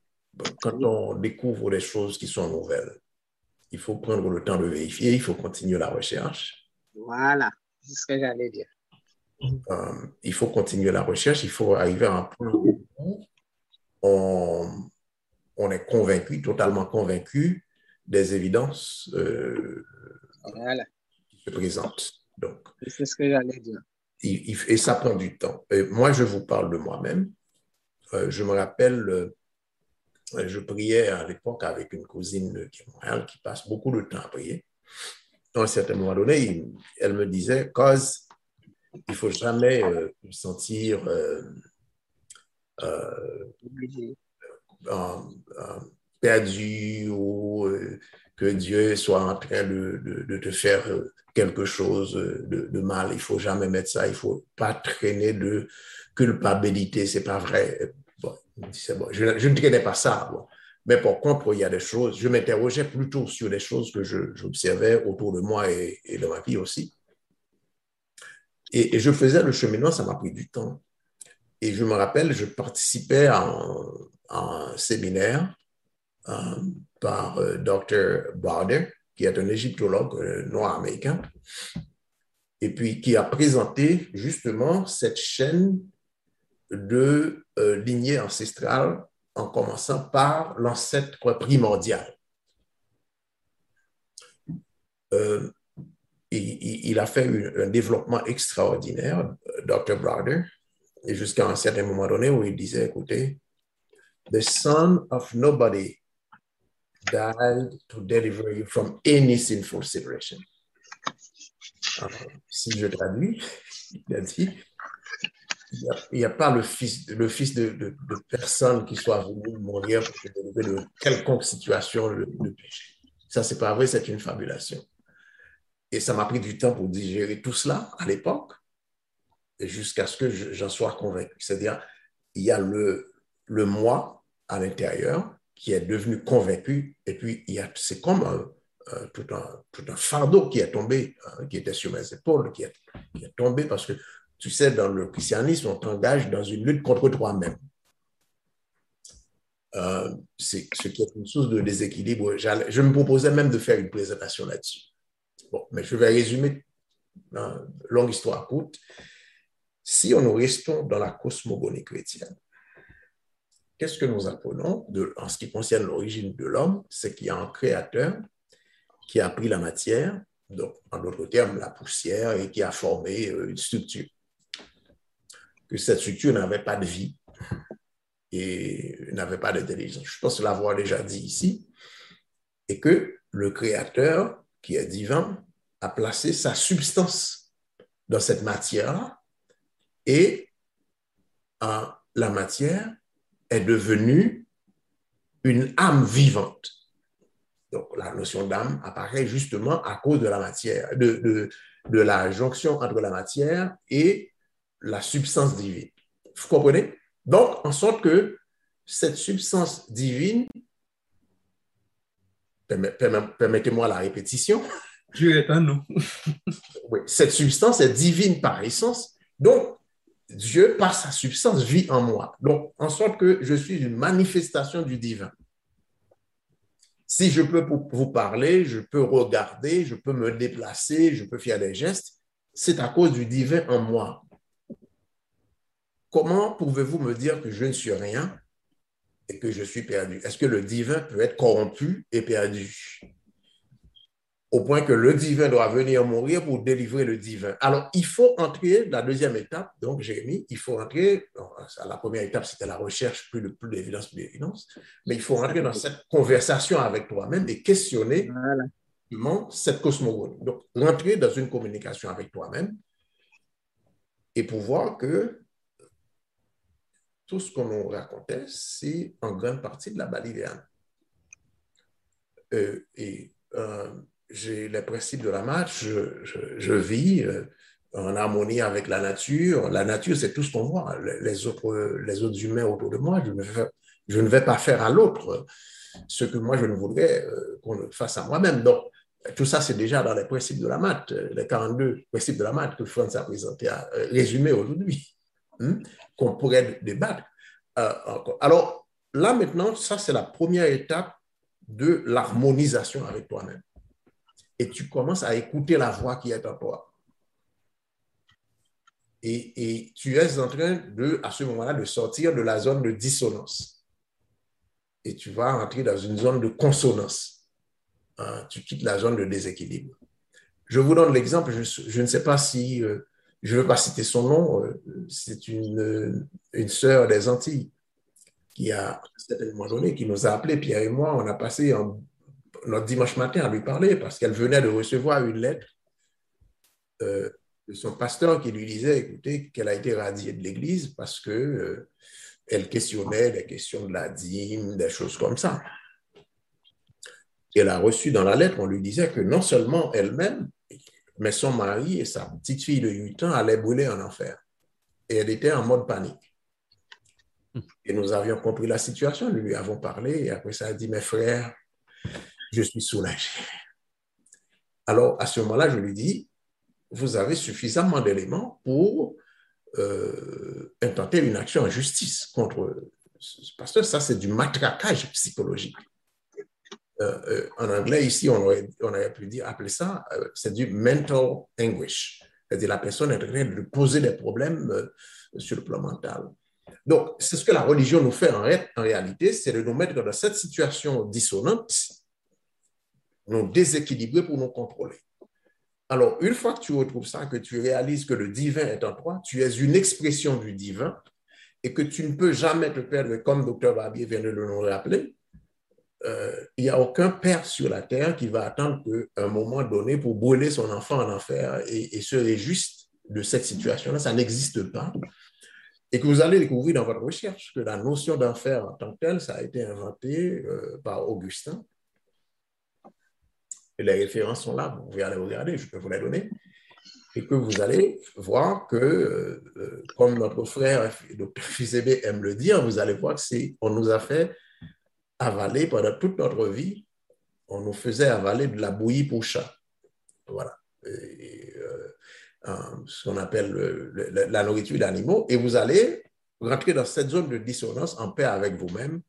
quand on découvre des choses qui sont nouvelles, il faut prendre le temps de vérifier, il faut continuer la recherche. Voilà, c'est ce que j'allais dire. Euh, il faut continuer la recherche, il faut arriver à un point où on, on est convaincu, totalement convaincu des évidences euh, qui se présentent. Donc, c'est ce que j'allais dire. et ça prend du temps. moi, je vous parle de moi-même. Euh, je me rappelle, euh, je priais à l'époque avec une cousine qui est Montréal qui passe beaucoup de temps à prier. À un certain moment donné, elle me disait, cause, il faut jamais se sentir perdu ou euh, que Dieu soit en train de, te faire euh, quelque chose de, mal. Il faut jamais mettre ça. Il faut pas traîner de culpabilité. C'est pas vrai. Bon. Je, ne traînais pas ça. Mais par contre, il y a des choses, je m'interrogeais plutôt sur des choses que j'observais autour de moi et, et, de ma vie aussi. Et, je faisais le cheminement, ça m'a pris du temps. Et je me rappelle, je participais à un, à un séminaire euh, par euh, Dr. Barder, qui est un égyptologue euh, noir américain, et puis qui a présenté justement cette chaîne de lignée ancestrale en commençant par l'ancêtre primordial. Il, a fait un développement extraordinaire, Dr. Browder, et jusqu'à un certain moment donné où il disait, écoutez, the son of nobody died to deliver you from any sinful situation. si je traduis, il a dit, il n'y a, pas le fils, le fils de, de, personne qui soit venu mourir pour te délivrer de quelconque situation de, péché. Ça, c'est pas vrai, c'est une fabulation. Et ça m'a pris du temps pour digérer tout cela à l'époque. jusqu'à ce que j'en sois convaincu. C'est-à-dire, il y a le, moi à l'intérieur qui est devenu convaincu, et puis c'est comme un, tout, un, tout, un, fardeau qui est tombé, hein, qui était sur mes épaules, qui est, qui est tombé parce que, tu sais, dans le christianisme, on t'engage dans une lutte contre toi-même. Euh, c'est ce qui est une source de déséquilibre. Je me proposais même de faire une présentation là-dessus. Bon, mais je vais résumer, hein, longue histoire courte. Si on nous restons dans la cosmogonie chrétienne, qu'est-ce que nous apprenons en ce qui concerne l'origine de l'homme? C'est qu'il y a un créateur qui a pris la matière, donc en d'autres termes la poussière, et qui a formé euh, une structure. Que cette structure n'avait pas de vie *laughs* et n'avait pas d'intelligence. Je pense l'avoir déjà dit ici. Et que le créateur, qui est divin, a placé sa substance dans cette matière et la matière est devenue une âme vivante. Donc, la notion d'âme apparaît justement à cause de la matière, de, de, la jonction entre la matière et la substance divine. Vous comprenez? Donc, en sorte que cette substance divine, permettez-moi la répétition. Dieu est nous. *laughs* oui, cette substance est divine par essence. Donc, Dieu, par sa substance, vit en moi. Donc, en sorte que je suis une manifestation du divin. Si je peux vous parler, je peux regarder, je peux me déplacer, je peux faire des gestes, c'est à cause du divin en moi. Comment pouvez-vous me dire que je ne suis rien et que je suis perdu? Est-ce que le divin peut être corrompu et perdu? au point que le divin doit venir mourir pour délivrer le divin. Alors, il faut entrer, la deuxième étape, donc Jérémie, il faut entrer, la première étape, c'était la recherche, plus, de, plus d'évidence, plus d'évidence, mais il faut entrer dans cette conversation avec toi-même et questionner cette cosmogonie. Donc, rentrer dans une communication avec toi-même et pour voir que tout ce qu'on nous racontait, c'est en grande partie de la balivéane. Euh, et euh, j'ai les principes de la marche, je, vis euh, en harmonie avec la nature. La nature, c'est tout ce qu'on voit. Les autres, les autres humains autour de moi, je ne, vais, pas faire à l'autre ce que moi, je ne voudrais qu'on fasse à moi-même. Donc, tout ça, c'est déjà dans les principes de la maths, les 42 principes de la maths que France a présenté, à résumer aujourd'hui, hein, qu'on pourrait débattre. alors, là, maintenant, ça, c'est la première étape de l'harmonisation avec toi-même et tu commences à écouter la voix qui est en toi. Et, tu es en train de, à ce moment-là, de sortir de la zone de dissonance. Et tu vas entrer dans une zone de consonance. Hein, tu quittes la zone de déséquilibre. Je vous donne l'exemple, je, ne sais pas si, euh, je ne veux pas citer son nom, euh, c'est une, une sœur des Antilles qui a, à un qui nous a appelé, Pierre et moi, on a passé notre dimanche matin à lui parler parce qu'elle venait de recevoir une lettre euh, de son pasteur qui lui disait, écoutez, qu'elle a été radiée de l'Église parce que euh, elle questionnait des questions de la dîme, des choses comme ça. elle a reçu dans la lettre, on lui disait que non seulement elle-même, mais son mari et sa petite fille de 8 ans allaient brûler en enfer. Et elle était en mode panique. Et nous avions compris la situation, nous lui avons parlé, et après ça, elle a dit, mes frères, je suis soulagé. Alors, à ce moment-là, je lui dis, vous avez suffisamment d'éléments pour euh, intenter une action en justice contre ce pasteur. Ça, c'est du matraquage psychologique. Euh, euh, en anglais, ici, on aurait, pu dire, appeler ça, c'est du mental anguish. C'est-à-dire la personne est en train de poser des problèmes sur le plan mental. Donc, c'est ce que la religion nous fait en, en réalité, c'est de nous mettre dans cette situation dissonante nous déséquilibrer pour nous contrôler. Alors, une fois que tu retrouves ça, que tu réalises que le divin est en toi, tu es une expression du divin et que tu ne peux jamais te perdre, comme Dr. Barbier vient de le rappeler, euh, il n'y a aucun père sur la terre qui va attendre qu'un moment donné pour brûler son enfant en enfer et, et serait juste de cette situation-là. Ça n'existe pas. Et que vous allez découvrir dans votre recherche que la notion d'enfer en tant que telle, ça a été inventé euh, par Augustin les références sont là, vous pouvez aller regarder, je peux vous les donner. et que vous allez voir que, euh, comme notre frère, Dr. Fizebe aime le dire, vous allez voir qu'on nous a fait avaler pendant toute notre vie, on nous faisait avaler de la bouillie pour chat. Voilà. Euh, ce qu'on appelle la nourriture d'animaux. Et vous allez rentrer dans cette zone de dissonance en paix avec vous-même.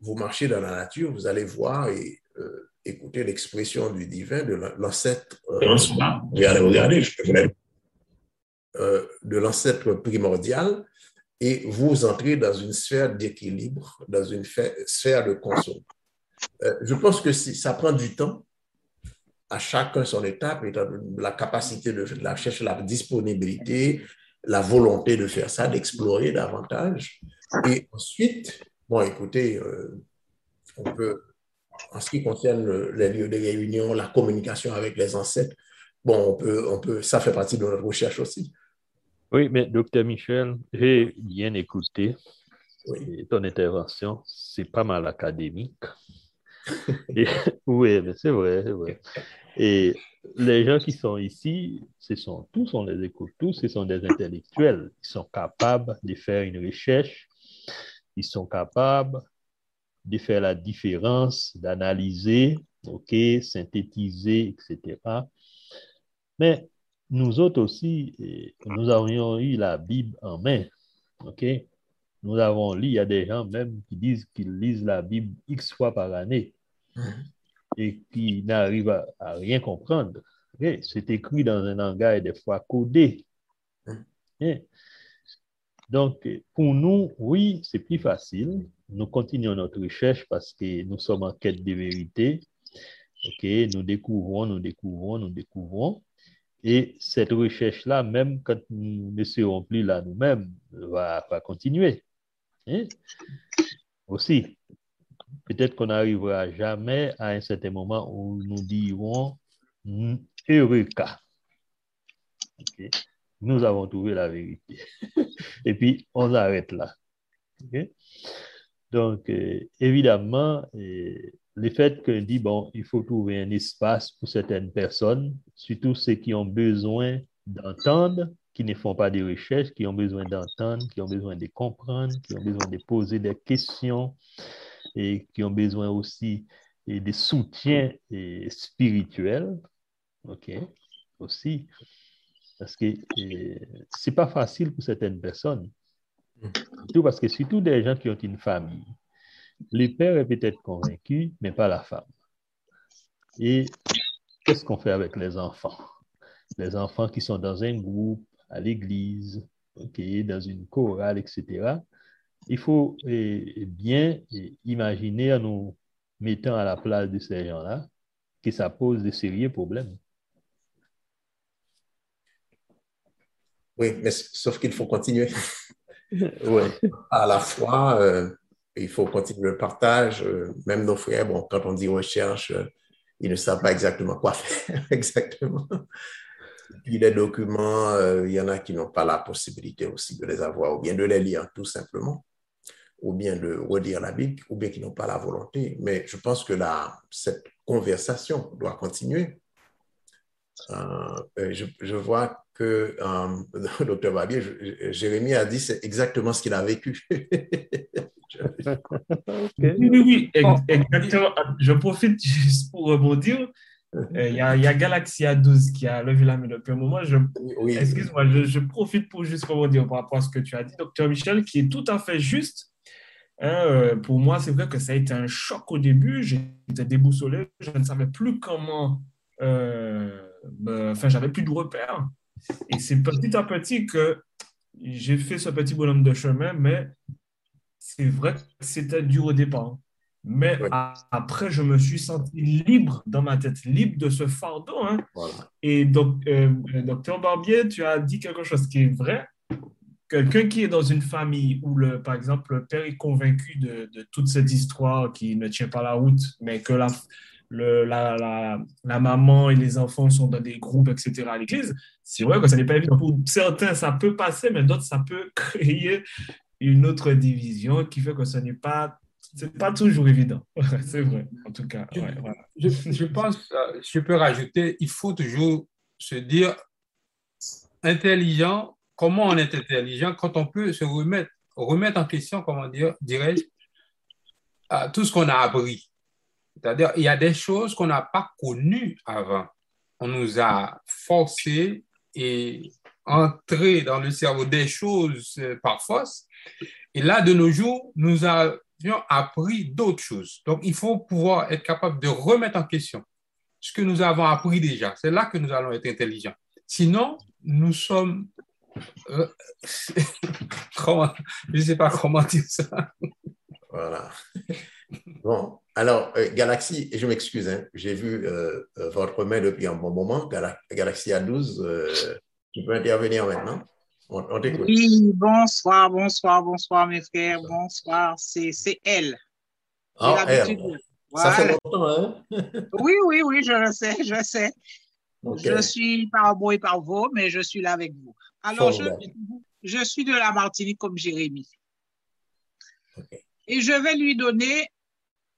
Vous marchez dans la nature, vous allez voir et euh, écouter l'expression du divin, de l'ancêtre. Euh, regardez, regardez, de l'ancêtre primordial et vous entrez dans une sphère d'équilibre, dans une sphère de consommation. je pense que ça prend du temps à chacun son étape, la capacité de la chercher la disponibilité, la volonté de faire ça, d'explorer davantage. Et ensuite, bon, écoutez, euh, on peut, en ce qui concerne les lieux de réunion, la communication avec les ancêtres, bon, on peut, on peut, ça fait partie de notre recherche aussi. Oui, mais docteur Michel, j'ai bien écouté ton intervention. C'est pas mal académique. *laughs* oui, mais c'est vrai, c'est vrai. Et les gens qui sont ici, ce sont tous, on les écoute tous, ce sont des intellectuels. Ils sont capables de faire une recherche, ils sont capables de faire la différence, d'analyser, ok, synthétiser, etc. Mais nous autres aussi, nous avions eu la Bible en main, ok? Nous avons lu, il y a des gens même qui disent qu'ils lisent la Bible X fois par année. Mm-hmm et qui n'arrive à, rien comprendre. C'est écrit dans un langage des fois codé. Hein? Donc, pour nous, oui, c'est plus facile. Nous continuons notre recherche parce que nous sommes en quête de vérité. OK, nous découvrons, nous découvrons, nous découvrons. Et cette recherche-là, même quand nous ne serons plus là nous-mêmes, va, va continuer. Hein? Aussi, peut-être qu'on n'arrivera jamais à un certain moment où nous dirons hmm, heureux cas. Nous avons trouvé la vérité. *laughs* Et puis, on arrête là. Donc, euh, évidemment, euh, le fait qu'on dit, bon, il faut trouver un espace pour certaines personnes, surtout ceux qui ont besoin d'entendre, qui ne font pas de recherches, qui ont besoin d'entendre, qui ont besoin de comprendre, qui ont besoin de poser des questions, et qui ont besoin aussi de soutien spirituel, ok, aussi, parce que c'est pas facile pour certaines personnes. Tout parce que surtout des gens qui ont une famille, le père est peut-être convaincu, mais pas la femme. Et qu'est-ce qu'on fait avec les enfants? Les enfants qui sont dans un groupe, à l'église, ok, dans une chorale, etc il faut eh, bien eh, imaginer en nous mettant à la place de ces gens-là que ça pose de sérieux problèmes. Oui, mais sauf qu'il faut continuer. oui. À la fois, euh, il faut continuer le partage. Euh, même nos frères, bon, quand on dit recherche, euh, ils ne savent pas exactement quoi *laughs* faire exactement. Puis les documents, il y en a qui n'ont pas la possibilité aussi de les avoir ou bien de les lire tout simplement ou bien de redire la Bible, ou bien qui n'ont pas la volonté. Mais je pense que la, cette conversation doit continuer. Euh, je, je, vois que euh, *laughs* docteur Barbier, Jérémie a dit c'est exactement ce qu'il a vécu. *laughs* Oui, oui, exactement. Je profite juste pour rebondir. Euh, il y, a, y a Galaxy A12 qui a levé la main depuis un moment. Je, Excuse-moi, je, je, profite pour juste rebondir par rapport à ce que tu as dit, docteur Michel, qui est tout à fait juste. Hein, euh, pour moi, c'est vrai que ça a été un choc au début. J'étais déboussolé. Je ne savais plus comment. Euh, enfin, j'avais plus de repères. Et c'est petit à petit que j'ai fait ce petit bonhomme de chemin, mais c'est vrai que c'était dur au départ. Mais après, je me suis senti libre dans ma tête, libre de ce fardeau. Hein. Et donc, euh, docteur Barbier, tu as dit quelque chose qui est vrai quelqu'un qui est dans une famille où, le, par exemple, le père est convaincu de, toute cette histoire qui ne tient pas la route, mais que la, le, la, la, maman et les enfants sont dans des groupes, etc. à l'église, c'est vrai que ça n'est pas évident. Pour certains, ça peut passer, mais d'autres, ça peut *laughs* créer une autre division qui fait que ce n'est pas c'est pas toujours évident. *laughs* c'est vrai, en tout cas. je, je, pense, euh, je peux rajouter, il faut toujours se dire intelligent, comment on est intelligent quand on peut se remettre, remettre en question, comment dire, dirais-je, tout ce qu'on a appris. C'est-à-dire, il y a des choses qu'on n'a pas connues avant. On nous a forcé et entré dans le cerveau des choses euh, par force. Et là, de nos jours, nous avions appris d'autres choses. Donc, il faut pouvoir être capable de remettre en question ce que nous avons appris déjà. C'est là que nous allons être intelligents. Sinon, nous sommes... Euh, *laughs* je ne sais pas comment dire ça. Voilà. Bon, alors, euh, Galaxy, je m'excuse, hein, j'ai vu euh, euh, votre mail depuis un bon moment. Galaxy A12, tu peux intervenir maintenant. On, t'écoute. Oui, bonsoir, bonsoir, bonsoir, mes frères. Bonsoir, c'est elle. Ah, elle. Ça fait longtemps, hein? *laughs* oui, oui, oui, je le sais, je sais. Je suis par bon et par vous, mais je suis là avec vous. Alors, je, je, suis de la Martinique comme Jérémy. Et je vais lui donner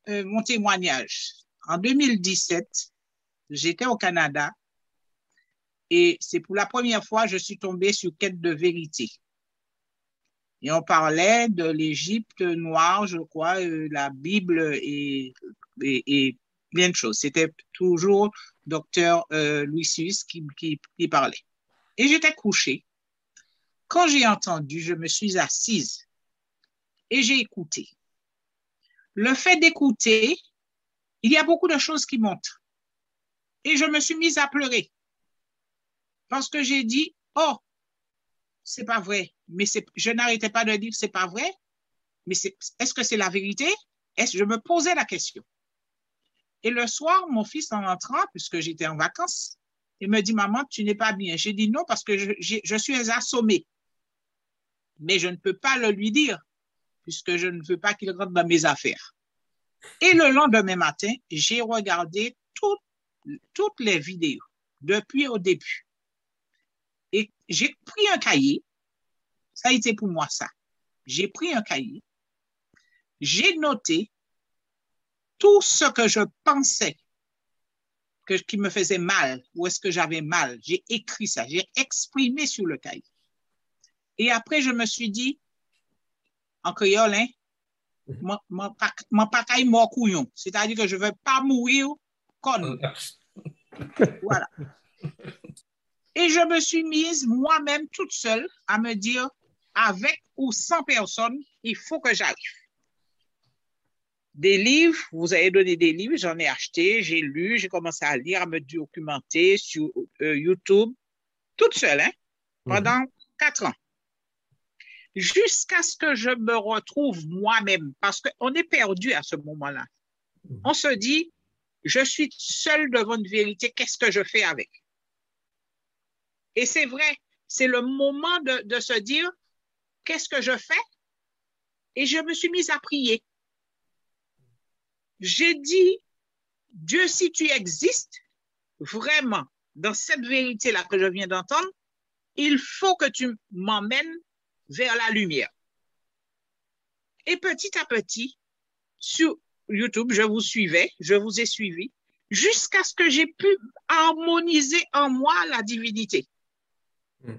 euh, mon témoignage. En 2017, j'étais au Canada et c'est pour la première fois que je suis tombée sur Quête de vérité. Et on parlait de l'Égypte noire, je crois, euh, la Bible et, et, plein de choses. C'était toujours docteur euh, qui, qui, qui parlait. Et j'étais couchée. Quand j'ai entendu, je me suis assise et j'ai écouté le fait d'écouter, il y a beaucoup de choses qui montent. Et je me suis mise à pleurer parce que j'ai dit, oh, c'est pas vrai. Mais je n'arrêtais pas de dire, c'est pas vrai. Mais est-ce que c'est la vérité? Est-ce je me posais la question. Et le soir, mon fils en rentrant, puisque j'étais en vacances, il me dit, maman, tu n'es pas bien. J'ai dit non parce que je, je suis assommée. Mais je ne peux pas le lui dire puisque je ne veux pas qu'il rentre dans mes affaires. Et le lendemain matin, j'ai regardé toutes, les vidéos depuis au début. Et j'ai pris un cahier. Ça a été pour moi ça. J'ai pris un cahier. J'ai noté tout ce que je pensais que, qui me faisait mal, ou est-ce que j'avais mal. J'ai écrit ça, j'ai exprimé sur le cahier. Et après, je me suis dit, en créole, hein, mon pas mort couillon. C'est-à-dire que je ne veux pas mourir con. voilà. Et je me suis mise moi-même toute seule à me dire, avec ou sans personne, il faut que j'arrive. Des livres, vous avez donné des livres, j'en ai acheté, j'ai lu, j'ai commencé à lire, à me documenter sur euh, YouTube, toute seule, hein, mhm. pendant quatre ans jusqu'à ce que je me retrouve moi-même, parce qu'on est perdu à ce moment-là. Mhm. On se dit, je suis seul devant une vérité, qu'est-ce que je fais avec? Et c'est vrai, c'est le moment de, de se dire, qu'est-ce que je fais? Et je me suis mise à prier. J'ai dit, Dieu, si tu existes vraiment dans cette vérité-là que je viens d'entendre, il faut que tu m'emmènes vers la lumière. Et petit à petit, sur YouTube, je vous suivais, je vous ai suivi, jusqu'à ce que j'ai pu harmoniser en moi la divinité. Hmm.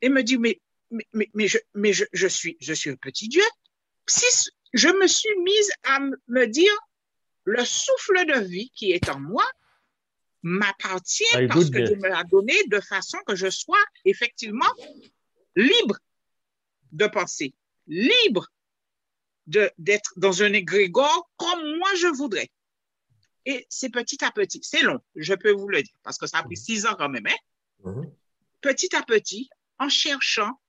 Et me dit, mais, mais, mais, je, mais je, je, suis, je suis un petit Dieu. Si je me suis mise à me dire, le souffle de vie qui est en moi m'appartient ah, parce que Dieu me l'a donné de façon que je sois effectivement libre de penser, libre d'être dans un égrégore comme moi je voudrais. Et c'est petit à petit, c'est long, je peux vous le dire, parce que ça a pris six ans quand même. Hein? Mhm. Petit à petit, en cherchant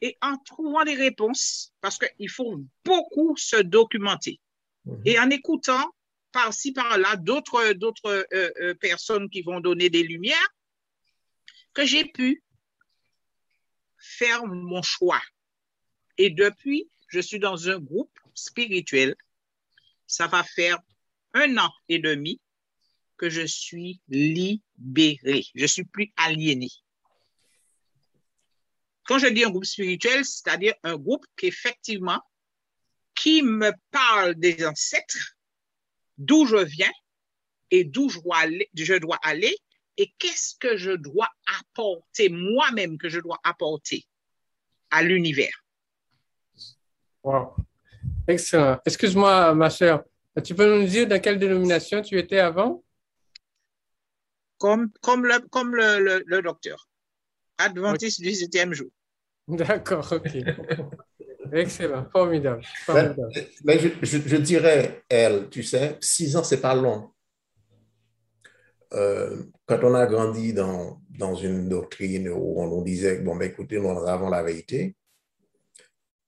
et en trouvant des réponses, parce qu'il faut beaucoup se documenter. Mhm. Et en écoutant par-ci, par-là, d'autres d'autres euh, euh, personnes qui vont donner des lumières, que j'ai pu faire mon choix. Et depuis, je suis dans un groupe spirituel. Ça va faire un an et demi que je suis libéré. Je suis plus aliéné. Quand je dis un groupe spirituel, c'est-à-dire un groupe qui effectivement qui me parle des ancêtres, d'où je viens et d'où je dois aller, je dois aller et qu'est-ce que je dois apporter moi-même, que je dois apporter à l'univers. Wow. Excellent. Excuse-moi, ma soeur. Tu peux nous dire dans quelle dénomination tu étais avant? Comme, comme, le, comme le, le, docteur. Adventiste du septième jour. *laughs* D'accord, ok. Excellent, formidable. Mais, je, je, dirais, elle, tu sais, six ans, c'est pas long. Euh, quand on a grandi dans, dans une doctrine où on nous disait, bon, ben, écoutez, nous avons la vérité,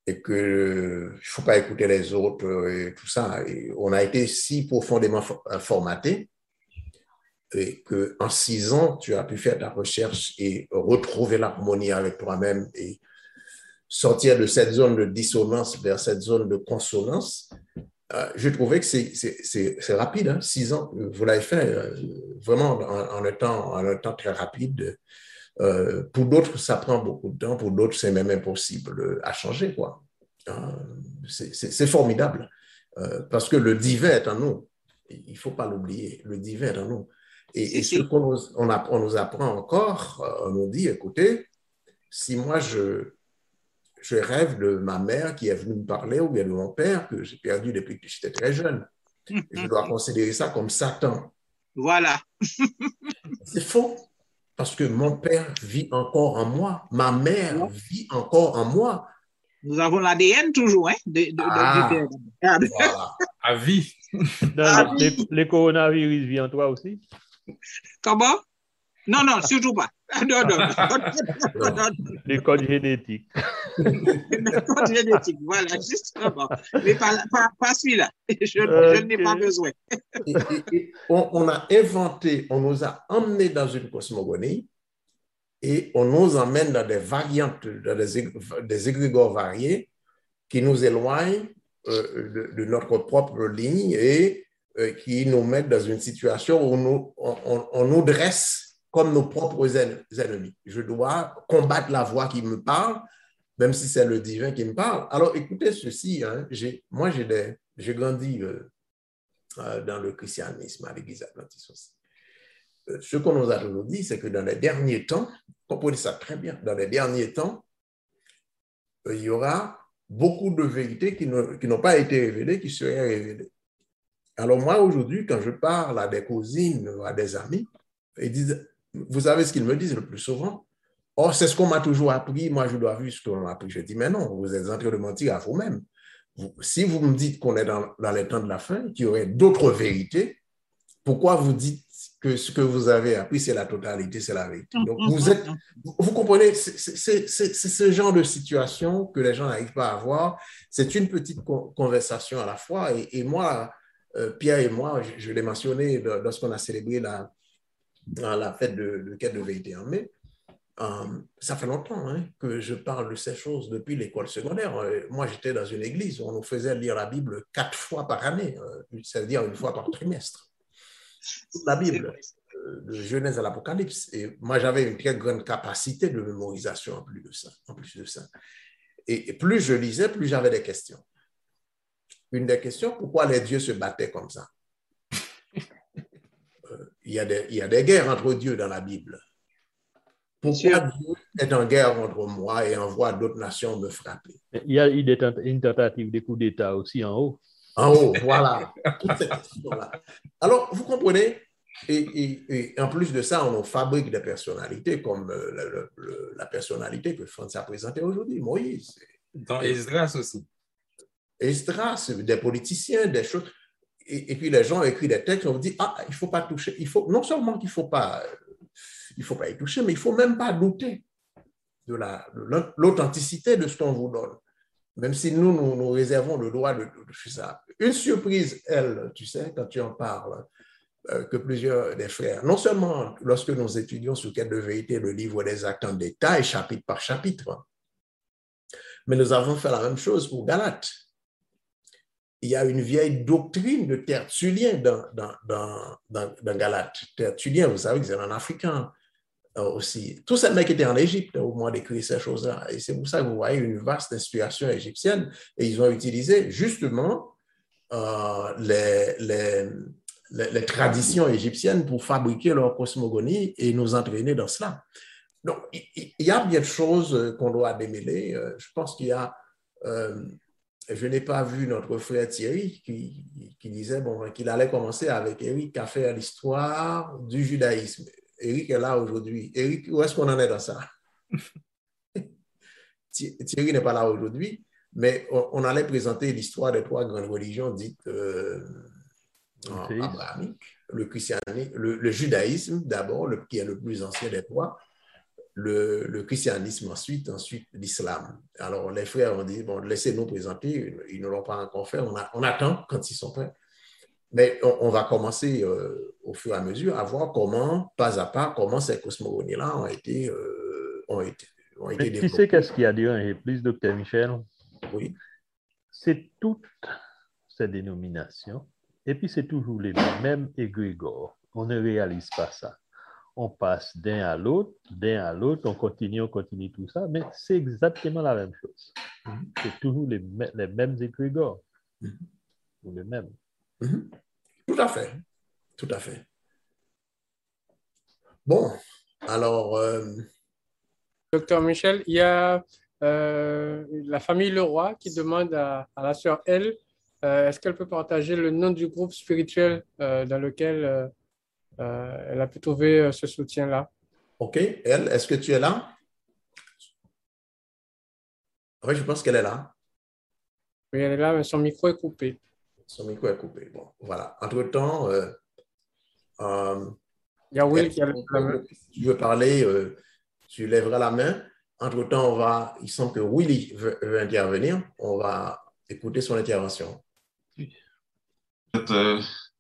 et qu'il ne faut pas écouter les autres et tout ça. On a été si profondément formaté et qu'en six ans, tu as pu faire ta recherche et retrouver l'harmonie avec toi-même et sortir de cette zone de dissonance vers cette zone de consonance. Euh, je trouvais que c'est rapide, hein, six ans. Vous l'avez fait euh, vraiment en, en un temps très rapide. Euh, pour d'autres, ça prend beaucoup de temps. Pour d'autres, c'est même impossible à changer. quoi. c'est formidable parce que le divin est en nous. Il ne faut pas l'oublier. Le divin est en nous. Et, ce qu'on nous, on, nous apprend encore, on nous dit, écoutez, si moi je, je rêve de ma mère qui est venue me parler ou bien de mon père que j'ai perdu depuis que j'étais très jeune. Je dois considérer ça comme Satan. Voilà. C'est faux. Parce que mon père vit encore en moi. Ma mère vit encore en moi. Nous avons l'ADN toujours, hein? De, ah, À vie. *laughs* les, les coronavirus vivent en toi aussi? Comment? Non, non, surtout pas. Non, non. *laughs* Les codes génétiques. Les codes génétiques, voilà, justement. Mais pas, pas, celui-là. Je, je n'ai pas besoin. on, a inventé, on nous a emmenés dans une cosmogonie et on nous emmène dans des variantes, dans des, des égrégores variés qui nous éloignent euh, de, notre propre ligne et euh, qui nous mettent dans une situation où nous, on, on nous dresse comme nos propres ennemis. Je dois combattre la voix qui me parle, même si c'est le divin qui me parle. Alors écoutez ceci, hein, moi j'ai grandi euh, euh, dans le christianisme à l'Église adventiste aussi. Euh, ce qu'on nous a toujours dit, c'est que dans les derniers temps, comprenez ça très bien, dans les derniers temps, il y aura beaucoup de vérités qui n'ont pas été révélées, qui seraient révélées. Alors moi, aujourd'hui, quand je parle à des cousines, à des amis, ils disent, vous savez ce qu'ils me disent le plus souvent? Oh, c'est ce qu'on m'a toujours appris, moi je dois vivre ce qu'on m'a appris. Je dis, mais non, vous êtes en train de mentir à vous-même. si vous me dites qu'on est dans, les temps de la fin, qu'il y aurait d'autres vérités, pourquoi vous dites que ce que vous avez appris, c'est la totalité, c'est la vérité? Vous comprenez, c'est ce genre de situation que les gens n'arrivent pas à avoir. C'est une petite conversation à la fois. Et, moi, euh, Pierre et moi, je, l'ai mentionné lorsqu'on a célébré la, à la fête de, de quête de vérité en mai. Euh, ça fait longtemps hein, que je parle de ces choses depuis l'école secondaire. Euh, moi, j'étais dans une église où on nous faisait lire la Bible quatre fois par année, euh, c'est-à-dire une fois par trimestre. La Bible, de Genèse à l'Apocalypse. Et moi, j'avais une très grande capacité de mémorisation en plus de ça. En plus de ça. Et, plus je lisais, plus j'avais des questions. Une des questions, pourquoi les dieux se battaient comme ça? Il y, a des, il y a des guerres entre Dieu dans la Bible. Pourquoi Dieu est en guerre entre moi et envoie d'autres nations me frapper? Il y a une tentative de coup d'État aussi en haut. En haut, voilà. Alors, vous comprenez, et, en plus de ça, on fabrique des personnalités comme euh, la personnalité que France a présentée aujourd'hui, Moïse. Dans Esdras aussi. Esdras, des politiciens, des choses et, puis les gens écrivent des textes, on vous dit, ah, il ne faut pas toucher. Il faut, non seulement qu'il ne faut, pas, il faut pas y toucher, mais il ne faut même pas douter de l'authenticité de ce qu'on vous donne. Même si nous, nous, réservons le droit de, faire ça. Une surprise, elle, tu sais, quand tu en parles, euh, que plusieurs des frères, non seulement lorsque nous étudions sur quelle de vérité le livre des actes en détail, chapitre par chapitre, mais nous avons fait la même chose pour Galates il y a une vieille doctrine de Tertullien dans, dans, dans, dans, dans Galate. Tertullien, vous savez que c'est un Africain euh, aussi. Tous ces mecs étaient en Égypte au moment d'écrire ces choses-là. Et c'est pour ça que vous voyez une vaste inspiration égyptienne. Et ils ont utilisé justement euh, les, les, les, traditions égyptiennes pour fabriquer leur cosmogonie et nous entraîner dans cela. Donc, il, y a bien de choses qu'on doit démêler. Je pense qu'il y a je n'ai pas vu notre frère Thierry qui, qui disait bon, qu'il allait commencer avec Eric à faire l'histoire du judaïsme. Eric est là aujourd'hui. Eric, où est-ce qu'on en est dans ça? *laughs* Thierry n'est pas là aujourd'hui, mais on, allait présenter l'histoire des trois grandes religions dites euh, abrahamiques, le christianisme, le, judaïsme d'abord, qui est le plus ancien des trois, le, christianisme ensuite, ensuite l'islam. Alors les frères ont dit, bon, laissez-nous présenter, ils ne l'ont pas encore fait, on, attend quand ils sont prêts. Mais on, va commencer euh, au fur et à mesure à voir comment, pas à pas, comment ces cosmogonies-là ont été, euh, ont été, ont été Tu sais qu'est-ce qu'il y a de plus, docteur Michel? Oui. C'est toutes ces dénominations, et puis c'est toujours les mêmes égrégores. On ne réalise pas ça on passe d'un à l'autre, d'un à l'autre, on continue, on continue tout ça, mais c'est exactement la même chose. Mhm. C'est toujours les, les mêmes égrégores. Mhm. les mêmes. Mhm. Tout à fait. Tout à fait. Bon, alors. Euh, Docteur Michel, il y a euh, la famille Leroy qui demande à, la sœur Elle, euh, est-ce qu'elle peut partager le nom du groupe spirituel dans lequel euh, elle a pu trouver euh, ce soutien-là. OK. Elle, est-ce que tu es là? Oui, je pense qu'elle est là. Oui, elle est là, mais son micro est coupé. Son micro est coupé. Bon, voilà. Entre-temps, euh, il y a Will qui a la main. Si tu veux parler, tu lèveras la main. Entre-temps, on va, il semble que Willy veut, intervenir. On va écouter son intervention.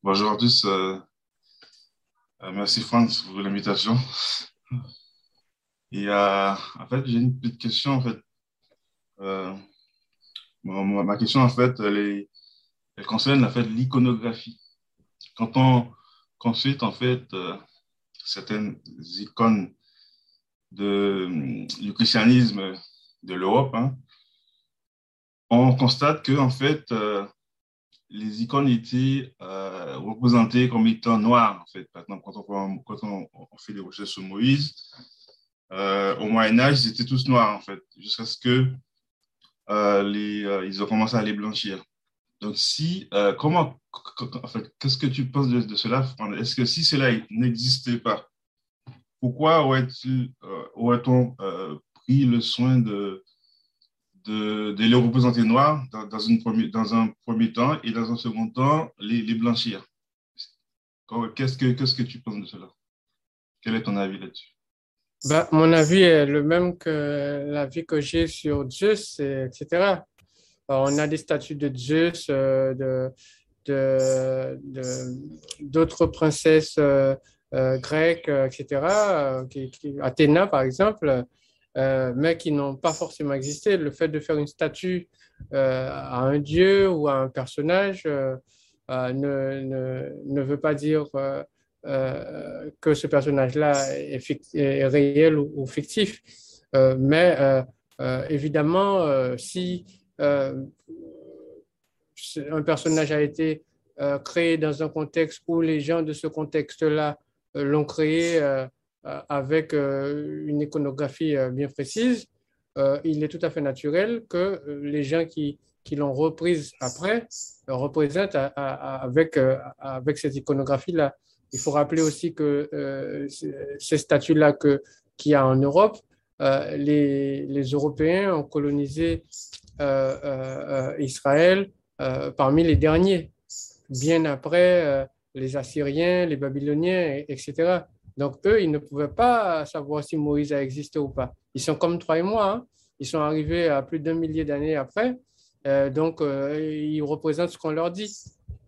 bonjour à tous. Euh, merci Franck pour l'invitation. Et euh, en fait, j'ai une petite question en fait. Euh, ma question en fait, elle, concerne en fait l'iconographie. Quand on consulte en fait certaines icônes de, du christianisme de l'Europe, hein, on constate que en fait les icônes étaient euh, représentées comme étant noires, en fait. Exemple, quand on, fait des recherches sur Moïse, euh, au Moyen-Âge, ils étaient tous noirs, en fait, jusqu'à ce que euh, les, ils ont commencé à les blanchir. Donc, si, comment, en fait, qu'est-ce que tu penses de cela, Est-ce que si cela n'existait pas, pourquoi aurait-on pris le soin de de, les représenter noirs dans, une dans, un premier temps et dans un second temps, les, les blanchir. Qu'est-ce que, qu'est-ce que tu penses de cela? Quel est ton avis là-dessus? Bah, Mon avis est le même que l'avis que j'ai sur Zeus, etc. on a des statues de Zeus, euh, de, d'autres princesses euh, euh, grecques, etc. Qui, Athéna, par exemple, euh, mais qui n'ont pas forcément existé. Le fait de faire une statue euh, à un dieu ou à un personnage euh, ne, ne, ne, veut pas dire que ce personnage-là est, réel ou, fictif. mais évidemment, si un personnage a été créé dans un contexte où les gens de ce contexte-là l'ont créé avec euh, une iconographie euh, bien précise, il est tout à fait naturel que les gens qui, qui l'ont reprise après représentent avec, avec cette iconographie-là. Il faut rappeler aussi que ces statues-là qu'il y a en Europe, les, les, Européens ont colonisé Israël parmi les derniers, bien après les Assyriens, les Babyloniens, etc. Donc, eux, ils ne pouvaient pas savoir si Moïse a existé ou pas. Ils sont comme toi et moi. Hein. Ils sont arrivés à plus d'un millier d'années après. Euh, donc, euh, ils représentent ce qu'on leur dit.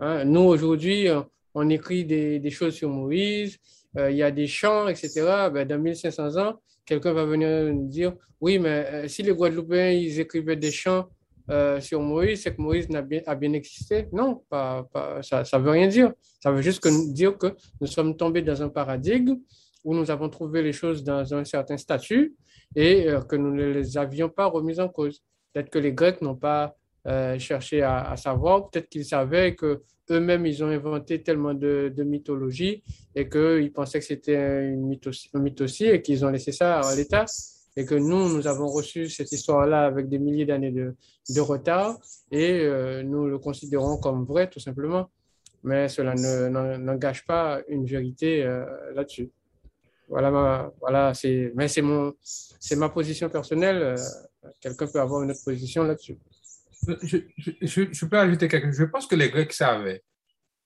Hein. Nous, aujourd'hui, on écrit des, choses sur Moïse. Euh, il y a des chants, etc. Ben, dans 1500 ans, quelqu'un va venir nous dire, oui, mais si les Guadeloupéens, ils écrivaient des chants euh, sur Moïse, c'est que Moïse a bien, a bien existé. Non, pas, ça ne veut rien dire. Ça veut juste dire que nous sommes tombés dans un paradigme où nous avons trouvé les choses dans un certain statut et euh, que nous ne les avions pas remises en cause. Peut-être que les Grecs n'ont pas chercher à, savoir. Peut-être qu'ils savaient que eux-mêmes, ils ont inventé tellement de, mythologie et qu'ils pensaient que c'était une mythe aussi, et qu'ils ont laissé ça à l'État. Et que nous, nous avons reçu cette histoire-là avec des milliers d'années de, retard et nous le considérons comme vrai, tout simplement. Mais cela n'engage pas une vérité là-dessus. Voilà, voilà mais c'est c'est ma position personnelle. Euh, quelqu'un peut avoir une autre position là-dessus. Je, peux ajouter quelque chose. Je pense que les Grecs savaient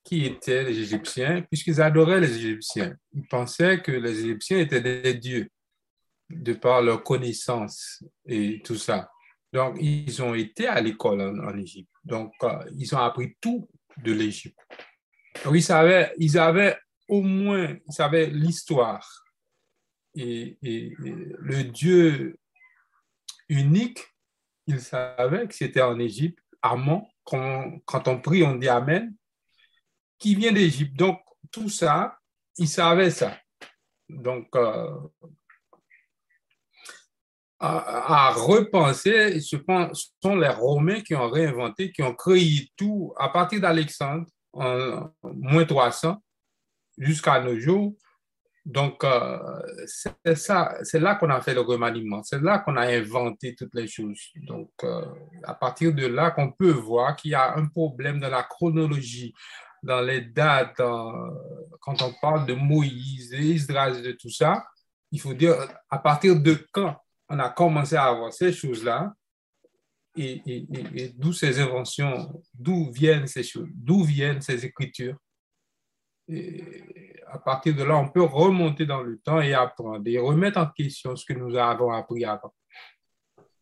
qui étaient les Égyptiens, puisqu'ils adoraient les Égyptiens. Ils pensaient que les Égyptiens étaient des dieux, de par leur connaissance et tout ça. Donc, ils ont été à l'école en, Égypte. Donc, euh, ils ont appris tout de l'Égypte. Donc, ils savaient, ils avaient au moins, ils savaient l'histoire et, le Dieu unique, il savait que c'était en Égypte, Amon, quand, quand on prie, on dit Amen, qui vient d'Égypte. Donc, tout ça, il savait ça. Donc, euh, à, repenser, ce sont les Romains qui ont réinventé, qui ont créé tout à partir d'Alexandre, en moins 300, jusqu'à nos jours. Donc, euh, c'est ça, c'est là qu'on a fait le remaniement, c'est là qu'on a inventé toutes les choses. Donc, euh, à partir de là qu'on peut voir qu'il y a un problème dans la chronologie, dans les dates, quand on parle de Moïse, d'Israël, de tout ça, il faut dire à partir de quand on a commencé à avoir ces choses-là et, d'où ces inventions, d'où viennent ces choses, d'où viennent ces écritures. À partir de là, on peut remonter dans le temps et apprendre et remettre en question ce que nous avons appris avant.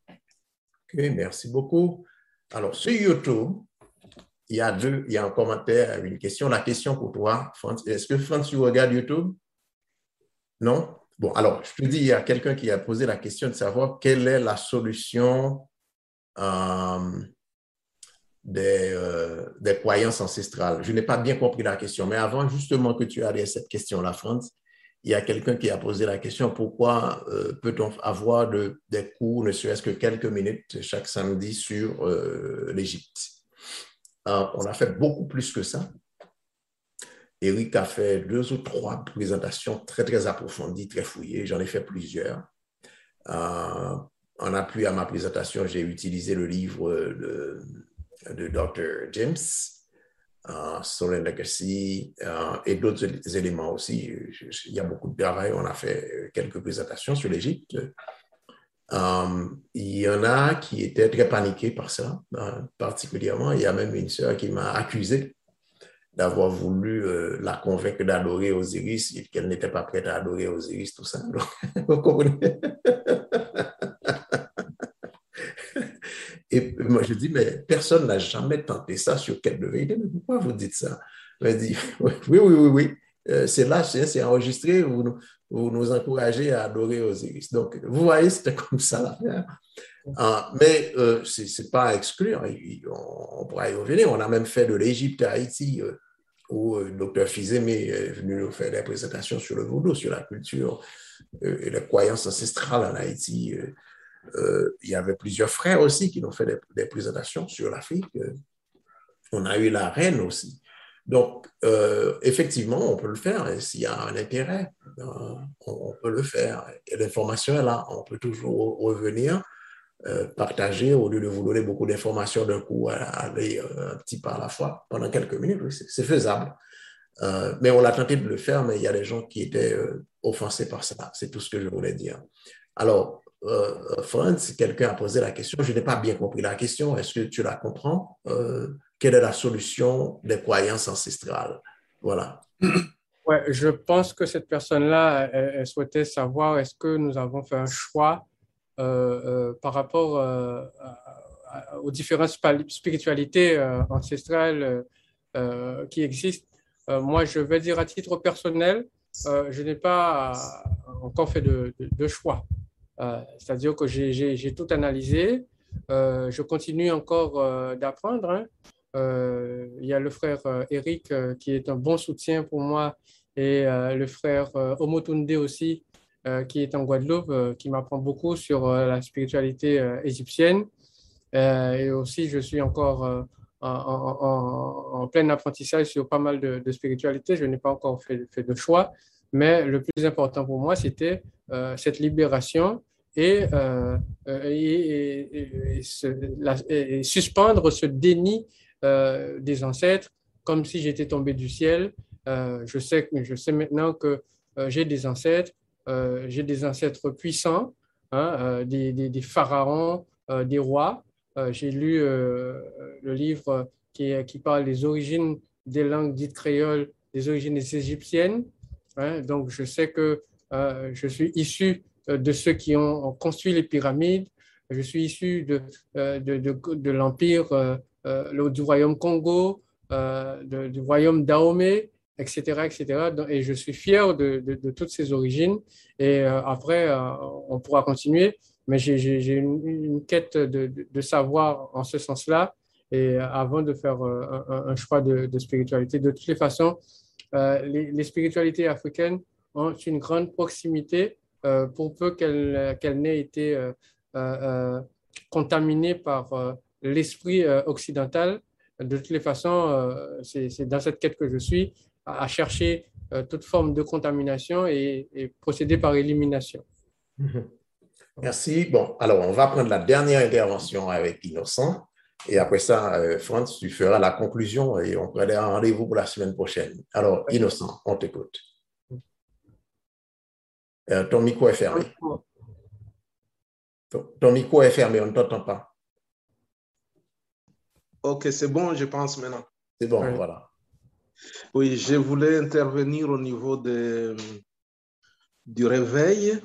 OK, merci beaucoup. Alors, sur YouTube, il y a deux, il y a un commentaire, une question. La question pour toi, Est-ce que Franz, tu regardes YouTube? Non? Bon, alors, je te dis, il y a quelqu'un qui a posé la question de savoir quelle est la solution euh, des, euh, des, croyances ancestrales. Je n'ai pas bien compris la question, mais avant justement que tu aies cette question-là, France, il y a quelqu'un qui a posé la question, pourquoi euh, peut-on avoir de, des cours, ne serait-ce que quelques minutes chaque samedi sur l'Égypte? On a fait beaucoup plus que ça. Eric a fait deux ou trois présentations très, très approfondies, très fouillées. J'en ai fait plusieurs. en appui à ma présentation, j'ai utilisé le livre de Dr. James, uh, Solar Legacy uh, et d'autres éléments aussi. Il y a beaucoup de travail. On a fait quelques présentations sur l'Égypte. Um, il y en a qui étaient très paniqués par ça, uh, particulièrement. Il y a même une sœur qui m'a accusé d'avoir voulu euh, la convaincre d'adorer Osiris et qu'elle n'était pas prête à adorer Osiris, tout ça. *laughs* vous comprenez? Et moi, je dis, mais personne n'a jamais tenté ça sur quête de vérité. Mais pourquoi vous dites ça? Elle dit, *laughs* oui, oui, oui, oui. Euh, c'est là, c'est enregistré, vous nous, encouragez à adorer Osiris. Donc, vous voyez, c'était comme ça. Ah, mais euh, ce n'est pas à exclure, on, pourra y revenir. On a même fait de l'Égypte à Haïti, euh, où le docteur Fizemé est venu nous faire des présentations sur le vaudou, sur la culture et les croyances ancestrales en Haïti. Euh, il y avait plusieurs frères aussi qui ont fait des, présentations sur l'Afrique. Euh, on a eu la reine aussi. Donc, euh, effectivement, on peut le faire s'il y a un intérêt. on, peut le faire. Et l'information est là. On peut toujours revenir, partager au lieu de vous donner beaucoup d'informations d'un coup, aller un petit pas à la fois pendant quelques minutes. c'est faisable. mais on a tenté de le faire, mais il y a des gens qui étaient offensés par ça. C'est tout ce que je voulais dire. Alors, euh, Franz, quelqu'un a posé la question, je n'ai pas bien compris la question, est-ce que tu la comprends? Euh, Quelle est la solution des croyances ancestrales? Voilà. Ouais, je pense que cette personne-là, elle, souhaitait savoir est-ce que nous avons fait un choix euh, par rapport aux différentes spiritualités ancestrales qui existent. moi, je vais dire à titre personnel, je n'ai pas encore fait de, choix. Euh, c'est-à-dire que j'ai tout analysé. Euh, je continue encore euh, d'apprendre. Hein. il y a le frère Eric qui est un bon soutien pour moi et le frère Omotunde aussi qui est en Guadeloupe, qui m'apprend beaucoup sur la spiritualité égyptienne. et aussi, je suis encore en, plein apprentissage sur pas mal de, spiritualité. Je n'ai pas encore fait, de choix, mais le plus important pour moi, c'était cette libération et, et, suspendre ce déni des ancêtres comme si j'étais tombé du ciel. je, sais, je sais maintenant que j'ai des ancêtres, j'ai des ancêtres puissants, hein, des, des, pharaons, des rois, euh, j'ai lu euh, le livre qui, parle des origines des langues dites créoles, des origines égyptiennes. Hein. donc, je sais que euh, je suis issu de ceux qui ont, construit les pyramides. Je suis issu de, l'empire du royaume Congo, du royaume Dahomey, etc., etc. Et je suis fier de, toutes ces origines. Et après, on pourra continuer mais j'ai une, quête de, savoir en ce sens-là. Et avant de faire euh, un, choix de, spiritualité, de toutes les façons, euh, les, spiritualités africaines ont une grande proximité euh, pour peu qu'elles n'aient été contaminées par l'esprit occidental. De toutes les façons, c'est dans cette quête que je suis, à, chercher toute forme de contamination et, procéder par élimination. *laughs* Merci. Bon, alors on va prendre la dernière intervention avec Innocent. Et après ça, euh, Franz, tu feras la conclusion et on prendra un rendez-vous pour la semaine prochaine. Alors, Innocent, on t'écoute. Euh, ton micro est fermé. Ton, micro est fermé, on ne t'entend pas. Ok, c'est bon, je pense maintenant. C'est bon, voilà. Oui, je voulais intervenir au niveau de, du réveil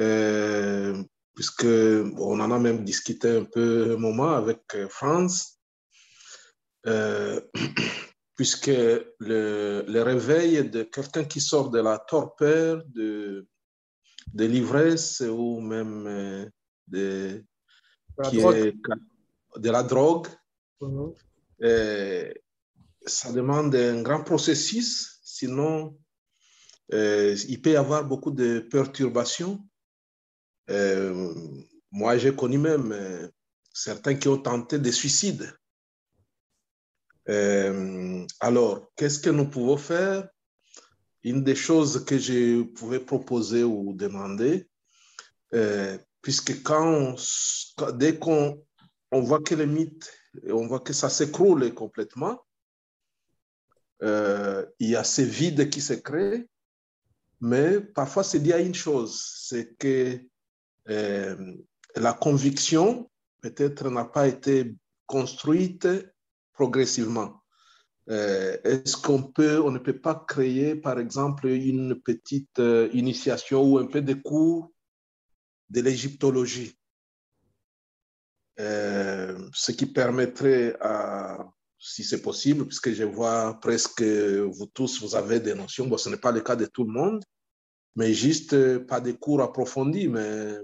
euh, puisque on en a même discuté un peu un moment avec euh, Franz, euh, *clears throat* puisque le, le, réveil de quelqu'un qui sort de la torpeur, de, de l'ivresse ou même de, qui est, de la drogue, mhm. Ça demande un grand processus, sinon il peut y avoir beaucoup de perturbations euh, moi, j'ai connu même euh, certains qui ont tenté des suicides. Euh, alors, qu'est-ce que nous pouvons faire? Une des choses que je pouvais proposer ou demander, puisque quand dès qu'on on voit que le mythe, on voit que ça s'écroule complètement, il y a ces vides qui se créent, mais parfois c'est lié à une chose, c'est que euh, la conviction peut-être n'a pas été construite progressivement. Euh, est-ce qu'on peut, on ne peut pas créer, par exemple, une petite euh, initiation ou un peu de cours de l'égyptologie, ce qui permettrait, à, si c'est possible, puisque je vois presque vous tous, vous avez des notions, bon, ce n'est pas le cas de tout le monde, mais juste euh, pas des cours approfondis, mais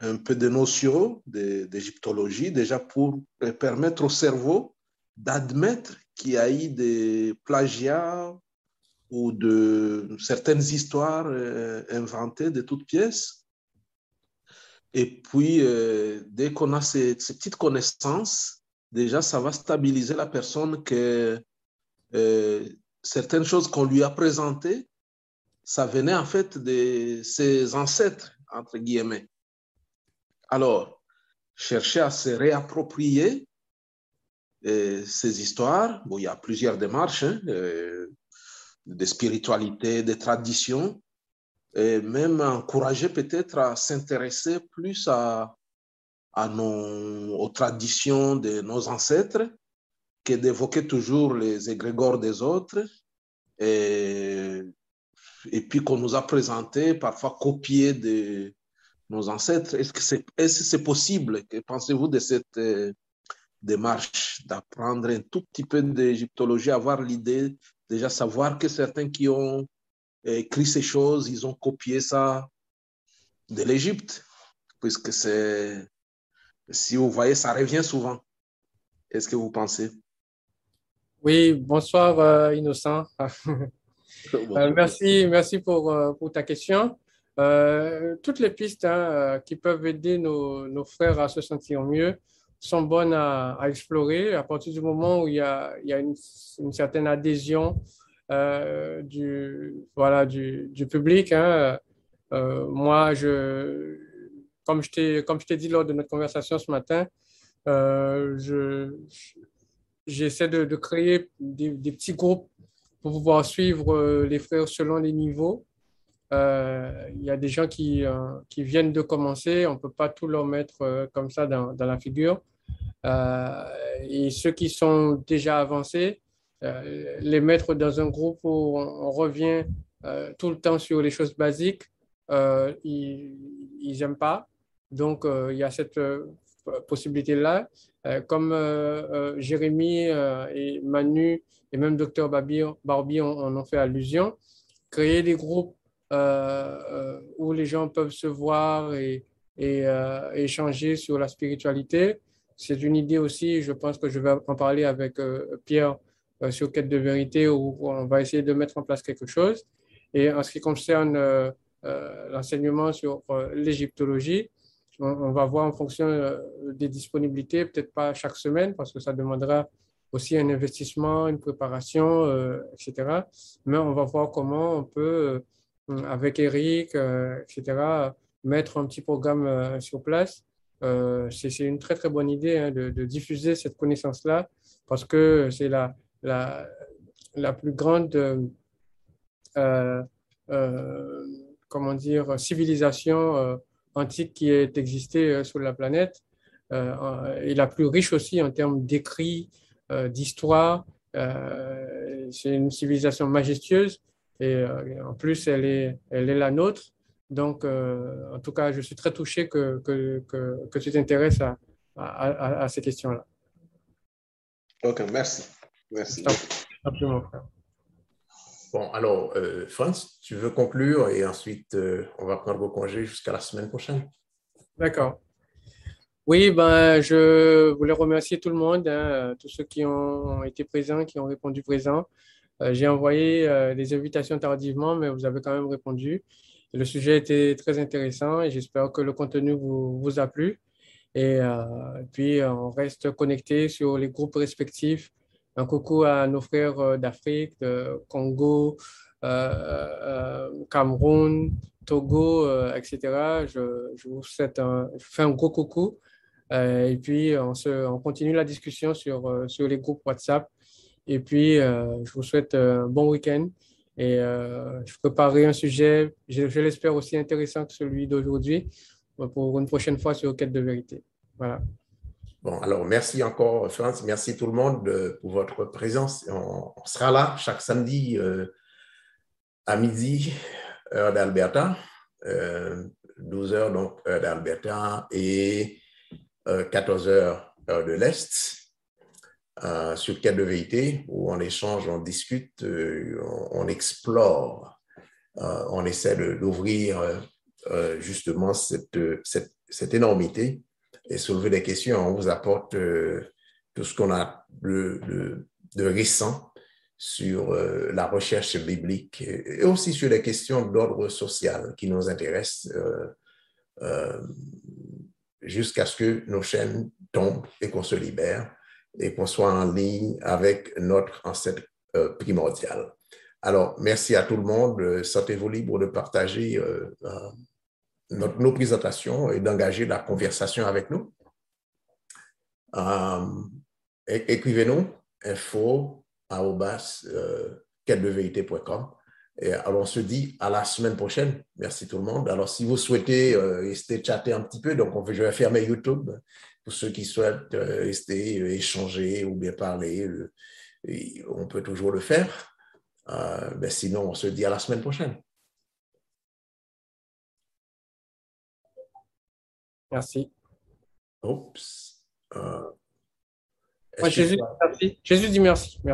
un peu de notions d'égyptologie, déjà pour euh, permettre au cerveau d'admettre qu'il y a eu des plagiats ou de certaines histoires euh, inventées de toutes pièces. Et puis, dès qu'on a ces, petites connaissances, déjà, ça va stabiliser la personne que certaines choses qu'on lui a présentées, ça venait en fait de ses ancêtres, entre guillemets. Alors, chercher à se réapproprier euh, ces histoires, bon, il y a plusieurs démarches, hein, euh, de spiritualité, de tradition, et même encourager peut-être à s'intéresser plus à, à nos, aux traditions de nos ancêtres que d'évoquer toujours les égrégores des autres et puis qu'on nous a présenté, parfois copié de nos ancêtres. Est-ce que c'est est -ce possible? Que pensez-vous de cette euh, démarche d'apprendre un tout petit peu d'égyptologie, avoir l'idée, déjà savoir que certains qui ont écrit ces choses, ils ont copié ça de l'Égypte, puisque c'est, si vous voyez, ça revient souvent. Est-ce que vous pensez? Oui, bonsoir euh, Innocent. *laughs* Euh, merci, merci pour, euh, pour, ta question. toutes les pistes hein, qui peuvent aider nos, nos, frères à se sentir mieux sont bonnes à, explorer à partir du moment où il y a, il y a une, une, certaine adhésion du, voilà, du, du public. Hein. moi, je, comme je t'ai dit lors de notre conversation ce matin, euh, j'essaie de, créer des, petits groupes pour pouvoir suivre euh, les frères selon les niveaux. Euh, il y a des gens qui, euh, qui, viennent de commencer, on ne peut pas tout leur mettre comme ça dans, dans la figure. et ceux qui sont déjà avancés, les mettre dans un groupe où on, revient tout le temps sur les choses basiques, ils n'aiment pas. Donc, il y a cette possibilité-là. Euh, comme euh, euh, Jérémy et Manu et même Dr Barbie en ont fait allusion, créer des groupes où les gens peuvent se voir et échanger sur la spiritualité. C'est une idée aussi, je pense que je vais en parler avec Pierre sur Quête de vérité où on va essayer de mettre en place quelque chose. Et en ce qui concerne l'enseignement sur l'égyptologie, on, va voir en fonction euh, des disponibilités, peut-être pas chaque semaine, parce que ça demandera aussi un investissement, une préparation, euh, etc. Mais on va voir comment on peut, euh, avec Eric, etc., mettre un petit programme sur place. c'est une très, très bonne idée hein, de, diffuser cette connaissance-là, parce que c'est la, la, la, plus grande comment dire, civilisation antique qui ait existé euh, sur la planète euh, et la plus riche aussi en termes d'écrits, euh, d'histoire. c'est une civilisation majestueuse et en plus, elle est, elle est la nôtre. Donc, en tout cas, je suis très touché que, que, que, tu t'intéresses à, à, à, ces questions-là. Ok, merci. Merci. Absolument, frère. Bon, alors, euh, Franz, tu veux conclure et ensuite euh, on va prendre vos congés jusqu'à la semaine prochaine. D'accord. Oui, ben, je voulais remercier tout le monde, hein, tous ceux qui ont été présents, qui ont répondu présent. Euh, j'ai envoyé des invitations tardivement, mais vous avez quand même répondu. le sujet était très intéressant et j'espère que le contenu vous, vous a plu. Et puis, on reste connecté sur les groupes respectifs un coucou à nos frères euh, d'Afrique, de Congo, euh, euh, Cameroun, Togo, etc. Je, vous souhaite un, fais un gros coucou. et puis, on, se, on continue la discussion sur, sur les groupes WhatsApp. Et puis, je vous souhaite un bon week-end. Et je préparerai un sujet, je, je l'espère aussi intéressant que celui d'aujourd'hui, pour une prochaine fois sur Quête de vérité. Voilà. Bon, alors merci encore, France. Merci tout le monde euh, pour votre présence. On, sera là chaque samedi euh, à midi, heure d'Alberta, 12 euh, heures donc heure d'Alberta et 14 heures heure de l'Est. sur Quai de vérité, où on échange, on discute, on, explore, on essaie d'ouvrir justement cette, cette, cette énormité et soulever des questions. On vous apporte euh, tout ce qu'on a de, récent sur euh, la recherche biblique et aussi sur les questions d'ordre social qui nous intéressent euh, jusqu'à ce que nos chaînes tombent et qu'on se libère et qu'on soit en ligne avec notre ancêtre primordial. Alors, merci à tout le monde. Sentez-vous libre de partager notre, nos présentations et d'engager la conversation avec nous. Euh, Écrivez-nous info euh, et alors, on se dit à la semaine prochaine. Merci tout le monde. Alors, si vous souhaitez euh, rester chatter un petit peu, donc on je vais fermer YouTube pour ceux qui souhaitent euh, rester échanger ou bien parler. on peut toujours le faire. mais sinon, on se dit à la semaine prochaine. Merci. Oups. Euh, Jésus, merci. Jésus dit merci. merci.